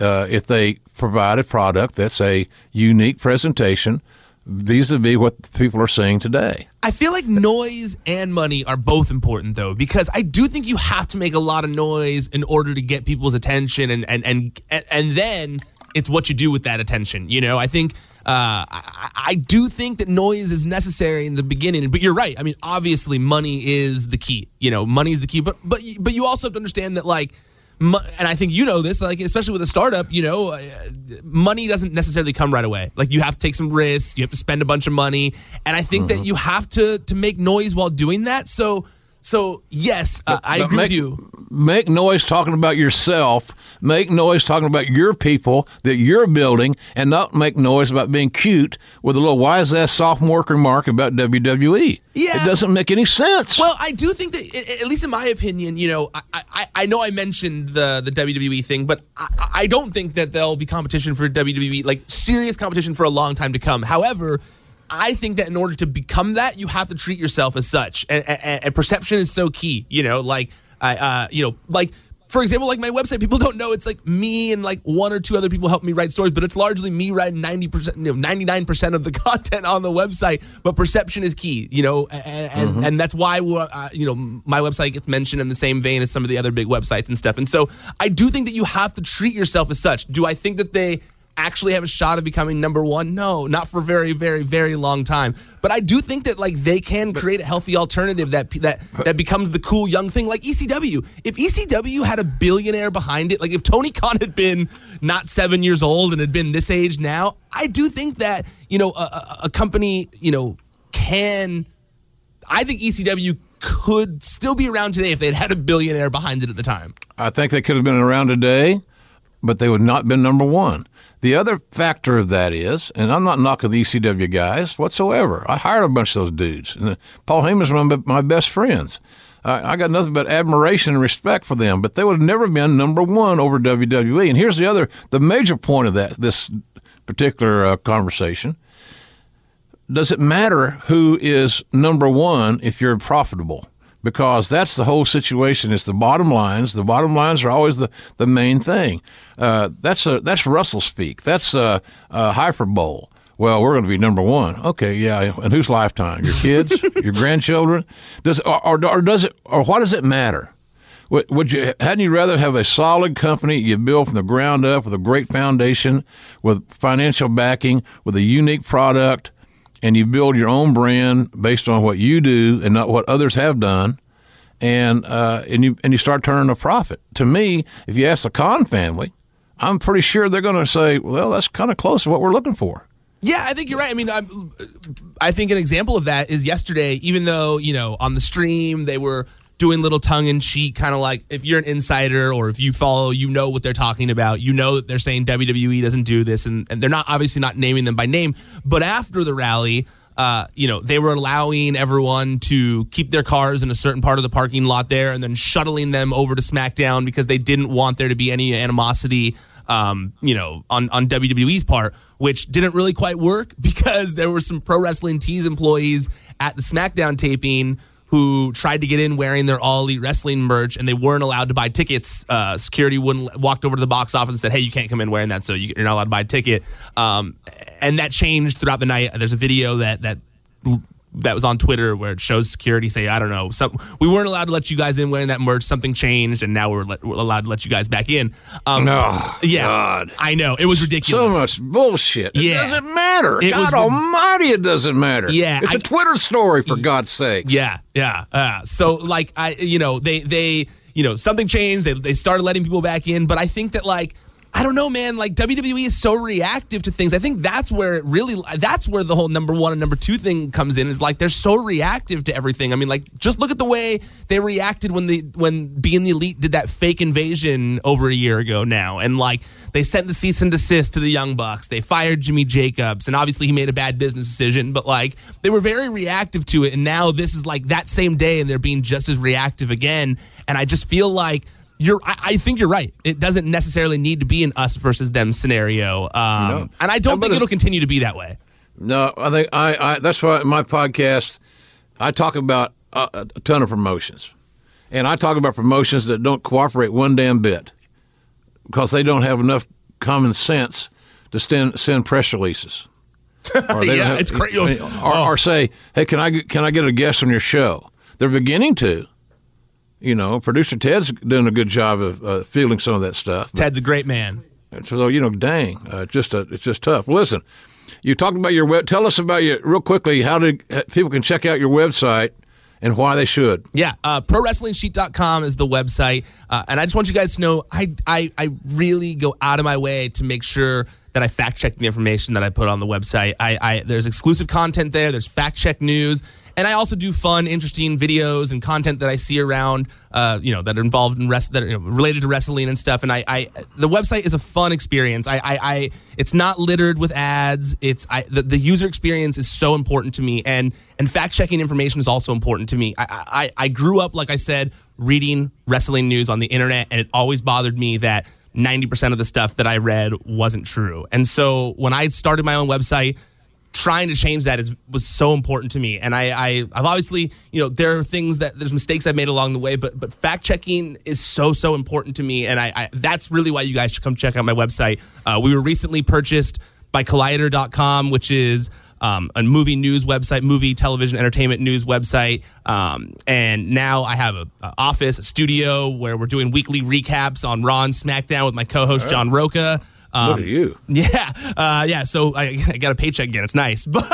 uh, if they provide a product that's a unique presentation vis-a-vis what people are saying today. I feel like noise and money are both important though, because I do think you have to make a lot of noise in order to get people's attention and and and and then it's what you do with that attention. You know, I think uh, I, I do think that noise is necessary in the beginning, but you're right. I mean, obviously, money is the key. You know, money is the key, but but but you also have to understand that like. And I think you know this, like especially with a startup, you know, uh, money doesn't necessarily come right away. Like you have to take some risks, you have to spend a bunch of money, and I think that you have to to make noise while doing that. So, so yes, uh, I agree make, with you. Make noise talking about yourself. Make noise talking about your people that you're building, and not make noise about being cute with a little wise ass sophomore remark about WWE. Yeah. it doesn't make any sense. Well, I do think that, at least in my opinion, you know, I, I, I know I mentioned the the WWE thing, but I, I don't think that there'll be competition for WWE, like serious competition for a long time to come. However, I think that in order to become that, you have to treat yourself as such, and, and, and perception is so key. You know, like I, uh, you know, like. For example, like my website, people don't know it's like me and like one or two other people help me write stories, but it's largely me writing ninety percent, you know, ninety nine percent of the content on the website. But perception is key, you know, and and, and that's why uh, you know my website gets mentioned in the same vein as some of the other big websites and stuff. And so I do think that you have to treat yourself as such. Do I think that they actually have a shot of becoming number one? No, not for very, very, very long time. But I do think that like they can create a healthy alternative that that that becomes the cool young thing, like ECW. If ECW had a billionaire behind it, like if Tony Khan had been not seven years old and had been this age now, I do think that you know a, a, company you know can. I think ECW could still be around today if they'd had a billionaire behind it at the time. I think they could have been around today, but they would not have been number one. The other factor of that is, and I'm not knocking the ECW guys whatsoever. I hired a bunch of those dudes. And uh, Paul Heyman's one of my best friends. I, I got nothing but admiration and respect for them, but they would have never been number one over WWE. And here's the other, the major point of that, this particular uh, conversation. Does it matter who is number one if you're profitable? Because that's the whole situation. It's the bottom lines. The bottom lines are always the, the main thing. Uh, that's a, that's wrestle speak. That's a, a hyperbole. Well, we're going to be number one. Okay, yeah. And whose lifetime? Your kids? your grandchildren? Does or, or, or does it or what does it matter? Would, would you hadn't you rather have a solid company you build from the ground up with a great foundation, with financial backing, with a unique product, and you build your own brand based on what you do and not what others have done, and uh, and you and you start turning a profit. To me, if you ask the Khan family, I'm pretty sure they're going to say, "Well, that's kind of close to what we're looking for." Yeah, I think you're right. I mean, I'm, I think an example of that is yesterday. Even though you know on the stream they were doing little tongue in cheek, kind of like if you're an insider or if you follow, you know what they're talking about. You know that they're saying WWE doesn't do this, and, and they're not obviously not naming them by name. But after the rally, uh, you know, they were allowing everyone to keep their cars in a certain part of the parking lot there, and then shuttling them over to SmackDown because they didn't want there to be any animosity. Um, you know, on, on WWE's part, which didn't really quite work because there were some pro wrestling tees employees at the SmackDown taping who tried to get in wearing their All Elite Wrestling merch and they weren't allowed to buy tickets. Uh, security wouldn't walked over to the box office and said, "Hey, you can't come in wearing that, so you, you're not allowed to buy a ticket." Um, and that changed throughout the night. There's a video that that that was on Twitter where it shows security say, "I don't know, some we weren't allowed to let you guys in wearing that merch. Something changed, and now we're, let, we're allowed to let you guys back in." Um, No, yeah, God. I know it was ridiculous. So much bullshit. It Yeah. doesn't matter. It God Almighty, it doesn't matter. Yeah, it's a I- Twitter story for God's sake. Yeah, yeah. Uh, so like I, you know, they they you know something changed. They they started letting people back in, but I think that like. I don't know, man. Like WWE is so reactive to things. I think that's where it really, that's where the whole number one and number two thing comes in. Is like they're so reactive to everything. I mean, like just look at the way they reacted when the when being the elite did that fake invasion over a year ago now, and like they sent the cease and desist to the Young Bucks. They fired Jimmy Jacobs, and obviously he made a bad business decision. But like they were very reactive to it, and now this is like that same day, and they're being just as reactive again. And I just feel like you're. I, I think you're right. It doesn't necessarily need to be an us versus them scenario, um, No. and I don't But think it- it'll continue to be that way. No, I think I, I that's why in my podcast I talk about a, a ton of promotions, and I talk about promotions that don't cooperate one damn bit because they don't have enough common sense to send send press releases. Or Yeah, it's cra- or, oh. or say, "Hey, can I can I get a guest on your show?" They're beginning to. You know, producer Ted's doing a good job of uh, fielding some of that stuff. but- Ted's a great man. So you know, dang, uh, just a, it's just tough. Listen, you talked about your web. Tell us about your real quickly. How did uh, people can check out your website and why they should? Yeah, uh, ProWrestlingSheet.com is the website, uh, and I just want you guys to know I, I I really go out of my way to make sure that I fact check the information that I put on the website. I, I there's exclusive content there. There's fact check news. And I also do fun, interesting videos and content that I see around, uh, you know, that are involved in rest that are you know, related to wrestling and stuff. And I, I, the website is a fun experience. I, I, I it's not littered with ads. It's I, the, the user experience is so important to me, and and fact checking information is also important to me. I, I, I grew up, like I said, reading wrestling news on the internet, and it always bothered me that 90% of the stuff that I read wasn't true. And so when I started my own website, trying to change that is was so important to me. And I, I have obviously, you know, there are things that there's mistakes I've made along the way, but but fact checking is so so important to me. And I, I that's really why you guys should come check out my website. Uh, we were recently purchased by Collider.com, which is um, a movie news website, movie, television, entertainment news website. Um, and now I have an office, a studio where we're doing weekly recaps on Raw and SmackDown with my co-host John Roca. Um, Look at you. Yeah, uh, yeah. So I, I, got a paycheck again. It's nice, but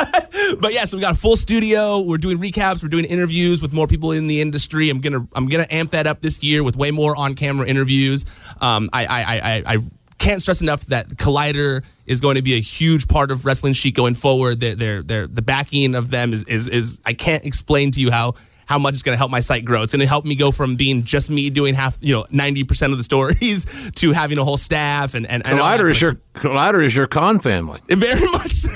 but yeah. So we got a full studio. We're doing recaps. We're doing interviews with more people in the industry. I'm gonna I'm gonna amp that up this year with way more on camera interviews. Um, I, I I I can't stress enough that Collider is going to be a huge part of Wrestling Sheet going forward. They're, they're, they're, the backing of them is, is, is, I can't explain to you how, how much it's going to help my site grow. It's going to help me go from being just me doing half, you know, 90% of the stories to having a whole staff. And, and, Collider is your, Collider is your Khan family. Very much so.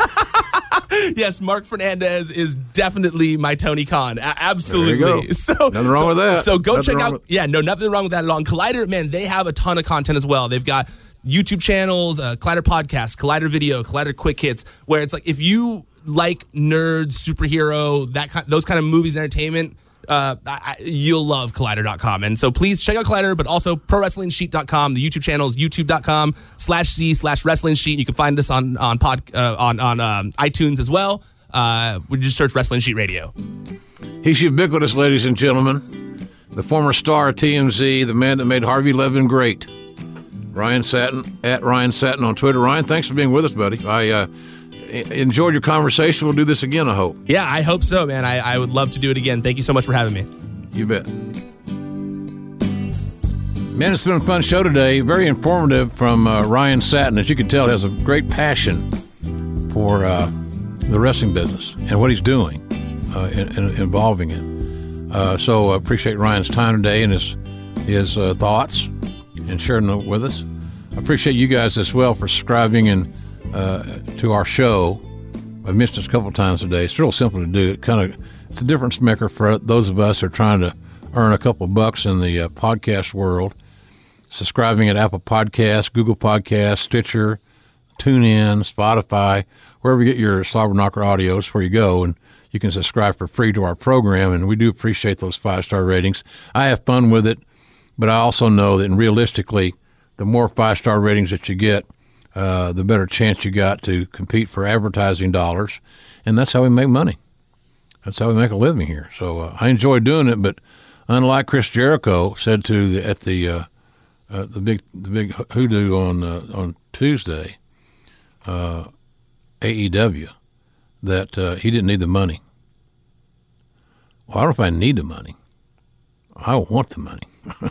yes, Mark Fernandez is definitely my Tony Khan. Absolutely. So nothing wrong so, with that. So go nothing check out. With- yeah, no, nothing wrong with that at all. And Collider, man, they have a ton of content as well. They've got YouTube channels, uh, Collider podcast, Collider video, Collider quick hits, where it's like if you like nerds, superhero, that kind, those kind of movies and entertainment. Uh, I, you'll love collider.com. And so please check out Collider, but also prowrestlingsheet.com. The YouTube channel is youtube.com slash C slash wrestling sheet. You can find us on, on pod, uh, on, on um, iTunes as well. Uh, we just search Wrestling Sheet Radio. He's ubiquitous, ladies and gentlemen. The former star of TMZ, the man that made Harvey Levin great. Ryan Satin, at Ryan Satin on Twitter. Ryan, thanks for being with us, buddy. I uh, enjoyed your conversation. We'll do this again, I hope. Yeah, I hope so, man. I, I would love to do it again. Thank you so much for having me. You bet. Man, it's been a fun show today. Very informative from uh, Ryan Satin. As you can tell, has a great passion for uh, the wrestling business and what he's doing, uh, and, and involving it. Uh, so I appreciate Ryan's time today and his his uh, thoughts and sharing them with us. I appreciate you guys as well for subscribing and uh, to our show. I've mentioned this a couple times today. It's real simple to do. It kind of it's a difference maker for those of us who are trying to earn a couple bucks in the uh, podcast world. Subscribing at Apple Podcasts, Google Podcasts, Stitcher, TuneIn, Spotify, wherever you get your Slobber Knocker audios, where you go, and you can subscribe for free to our program. And we do appreciate those five star ratings. I have fun with it, but I also know that realistically, the more five star ratings that you get, uh, the better chance you got to compete for advertising dollars, and that's how we make money. That's how we make a living here. So uh, I enjoy doing it, but unlike Chris Jericho said to the, at the uh, uh, the big the big hoodoo on uh, on Tuesday, uh, AEW, that he didn't need the money. Well, I don't know if I need the money. I want the money.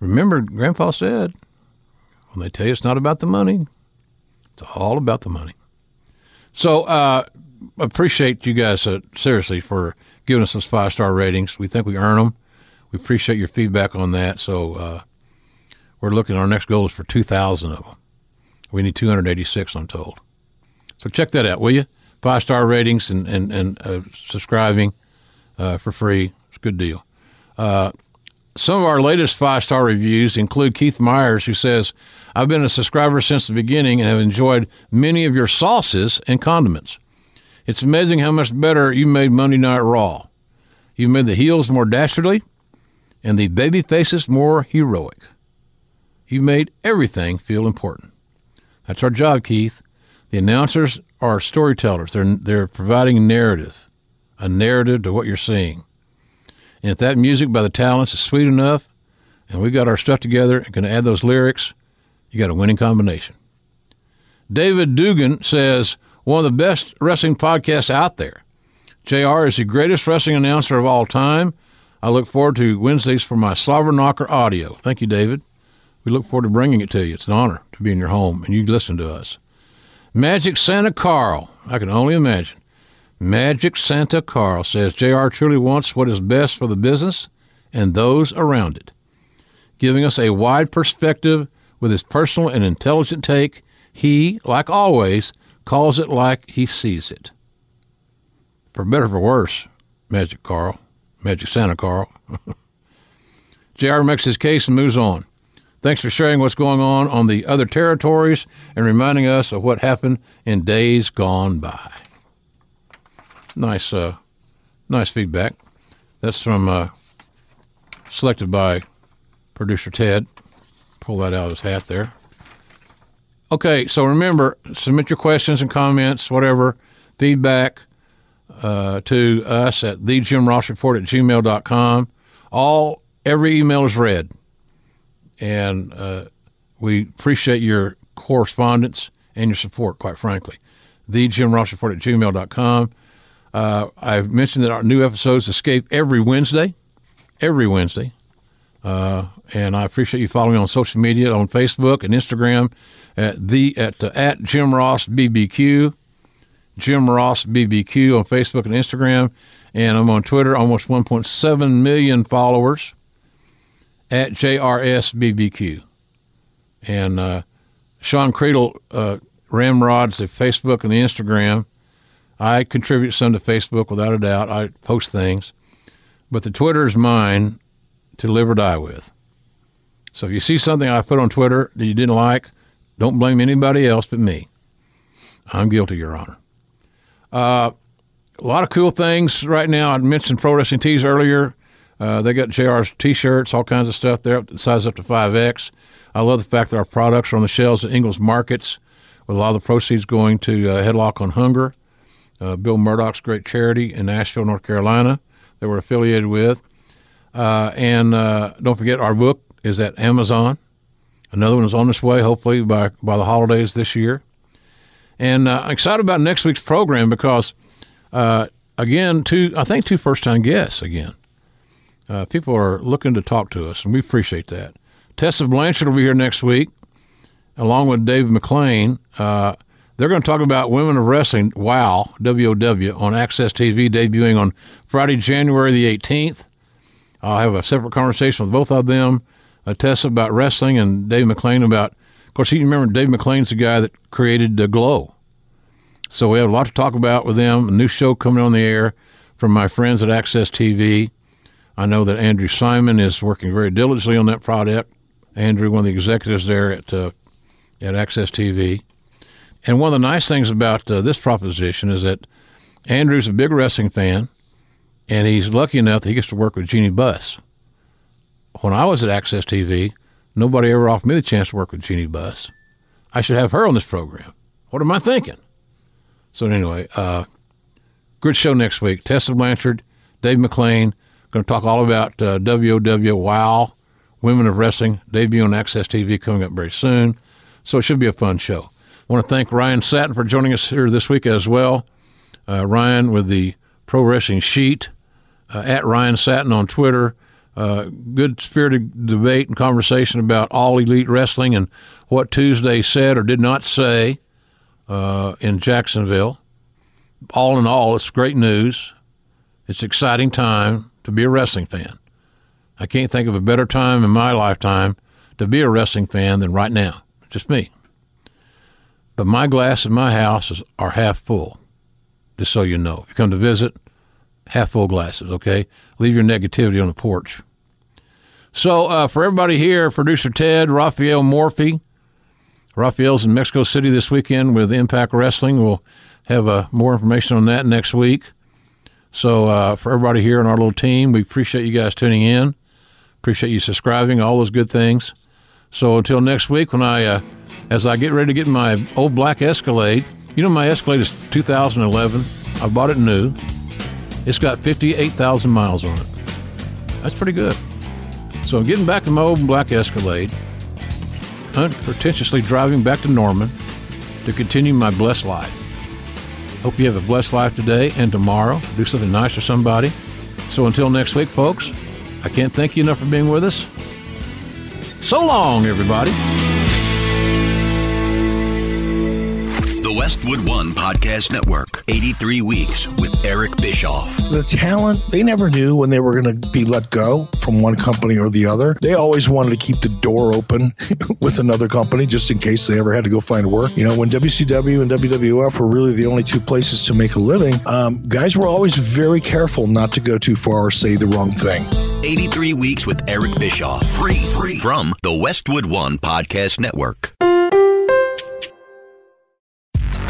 Remember, Grandpa said, when they tell you it's not about the money, it's all about the money. So, uh, appreciate you guys uh, seriously for giving us those five star ratings. We think we earn them. We appreciate your feedback on that. So, uh, we're looking. Our next goal is for two thousand of them. We need two hundred eighty six. I'm told. So check that out, will you? Five star ratings and and and uh, subscribing uh, for free. It's a good deal. Some of our latest five star reviews include Keith Myers, who says, I've been a subscriber since the beginning and have enjoyed many of your sauces and condiments. It's amazing how much better you made Monday Night Raw. You made the heels more dastardly and the baby faces more heroic. You made everything feel important. That's our job, Keith. The announcers are storytellers. They're, they're providing narrative, a narrative to what you're seeing. And if that music by the Talents is sweet enough, and we got our stuff together and can add those lyrics, You got a winning combination. David Dugan says, one of the best wrestling podcasts out there. JR is the greatest wrestling announcer of all time. I look forward to Wednesdays for my Slobber Knocker audio. Thank you, David. We look forward to bringing it to you. It's an honor to be in your home and you listen to us. Magic Santa Carl. I can only imagine. Magic Santa Carl says JR truly wants what is best for the business and those around it, giving us a wide perspective with his personal and intelligent take. He, like always, calls it like he sees it. For better for worse, Magic Carl, Magic Santa Carl. JR makes his case and moves on. Thanks for sharing what's going on on the other territories and reminding us of what happened in days gone by. Nice, uh, nice feedback. That's from uh, selected by producer Ted. Pull that out of his hat there. Okay, so remember, submit your questions and comments, whatever, feedback uh, to us at thejimrossreport at gmail.com. All, every email is read. And uh, we appreciate your correspondence and your support, quite frankly. Thejimrossreport at gmail.com. Uh, I've mentioned that our new episodes escape every Wednesday, every Wednesday. Uh, and I appreciate you following me on social media on Facebook and Instagram at the at uh, at Jim Ross BBQ, Jim Ross BBQ on Facebook and Instagram, and I'm on Twitter, almost 1.7 million followers at JRS BBQ, And uh, Sean Cradle uh, ramrods the Facebook and the Instagram. I contribute some to Facebook without a doubt. I post things, but the Twitter is mine to live or die with. So if you see something I put on Twitter that you didn't like, don't blame anybody else but me. I'm guilty, Your Honor. Uh, a lot of cool things right now. I mentioned Pro Wrestling Tees earlier. Uh, they got JR's T-shirts, all kinds of stuff there, size up to 5X. I love the fact that our products are on the shelves at Ingles Markets, with a lot of the proceeds going to uh, Headlock on Hunger, uh, Bill Murdoch's great charity in Asheville, North Carolina, that we're affiliated with. Uh, and uh, don't forget, our book is at Amazon. Another one is on its way, hopefully by by the holidays this year. And uh, I'm excited about next week's program because, uh, again, two I think two first time guests again. Uh, people are looking to talk to us, and we appreciate that. Tessa Blanchard will be here next week, along with David McLane. Uh, they're going to talk about Women of Wrestling, WOW, W-O-W, on AXS TV, debuting on Friday, January the 18th. I'll have a separate conversation with both of them uh, Tessa about wrestling and Dave McLane about, of course, you remember Dave McLane's the guy that created the GLOW. So we have a lot to talk about with them. A new show coming on the air from my friends at AXS TV. I know that Andrew Simon is working very diligently on that project. Andrew, one of the executives there at uh, at AXS TV. And one of the nice things about uh, this proposition is that Andrew's a big wrestling fan, and he's lucky enough that he gets to work with Jeanie Buss when I was at AXS TV, nobody ever offered me the chance to work with Jeanie Buss. I should have her on this program. What am I thinking? So anyway, uh, good show next week. Tessa Blanchard, Dave McLane, going to talk all about uh, WOW Wow, Women of Wrestling, debut on AXS TV coming up very soon. So it should be a fun show. I want to thank Ryan Satin for joining us here this week as well. Uh, Ryan with the Pro Wrestling Sheet, uh, at Ryan Satin on Twitter uh, good spirited debate and conversation about all elite wrestling and what Tuesday said or did not say uh, in Jacksonville. All in all, it's great news. It's exciting time to be a wrestling fan. I can't think of a better time in my lifetime to be a wrestling fan than right now. Just me. But my glass in my house are half full, just so you know. If you come to visit, half full glasses, okay? Leave your negativity on the porch. So, uh, for everybody here, producer Ted, Rafael Morffi, Rafael's in Mexico City this weekend with Impact Wrestling. We'll have uh, more information on that next week. So, uh, for everybody here in our little team, we appreciate you guys tuning in. Appreciate you subscribing, all those good things. So, until next week, when I, uh, as I get ready to get my old black Escalade, you know, my Escalade is 2011. I bought it new. It's got 58,000 miles on it. That's pretty good. So I'm getting back in my old black Escalade. unpretentiously driving back to Norman to continue my blessed life. Hope you have a blessed life today and tomorrow. Do something nice for somebody. So until next week, folks, I can't thank you enough for being with us. So long, everybody. The Westwood One Podcast Network, 83 weeks with Eric Bischoff. The talent, they never knew when they were going to be let go from one company or the other. They always wanted to keep the door open with another company just in case they ever had to go find work. You know, when WCW and WWF were really the only two places to make a living, um, guys were always very careful not to go too far or say the wrong thing. 83 weeks with Eric Bischoff. Free, free from the Westwood One Podcast Network.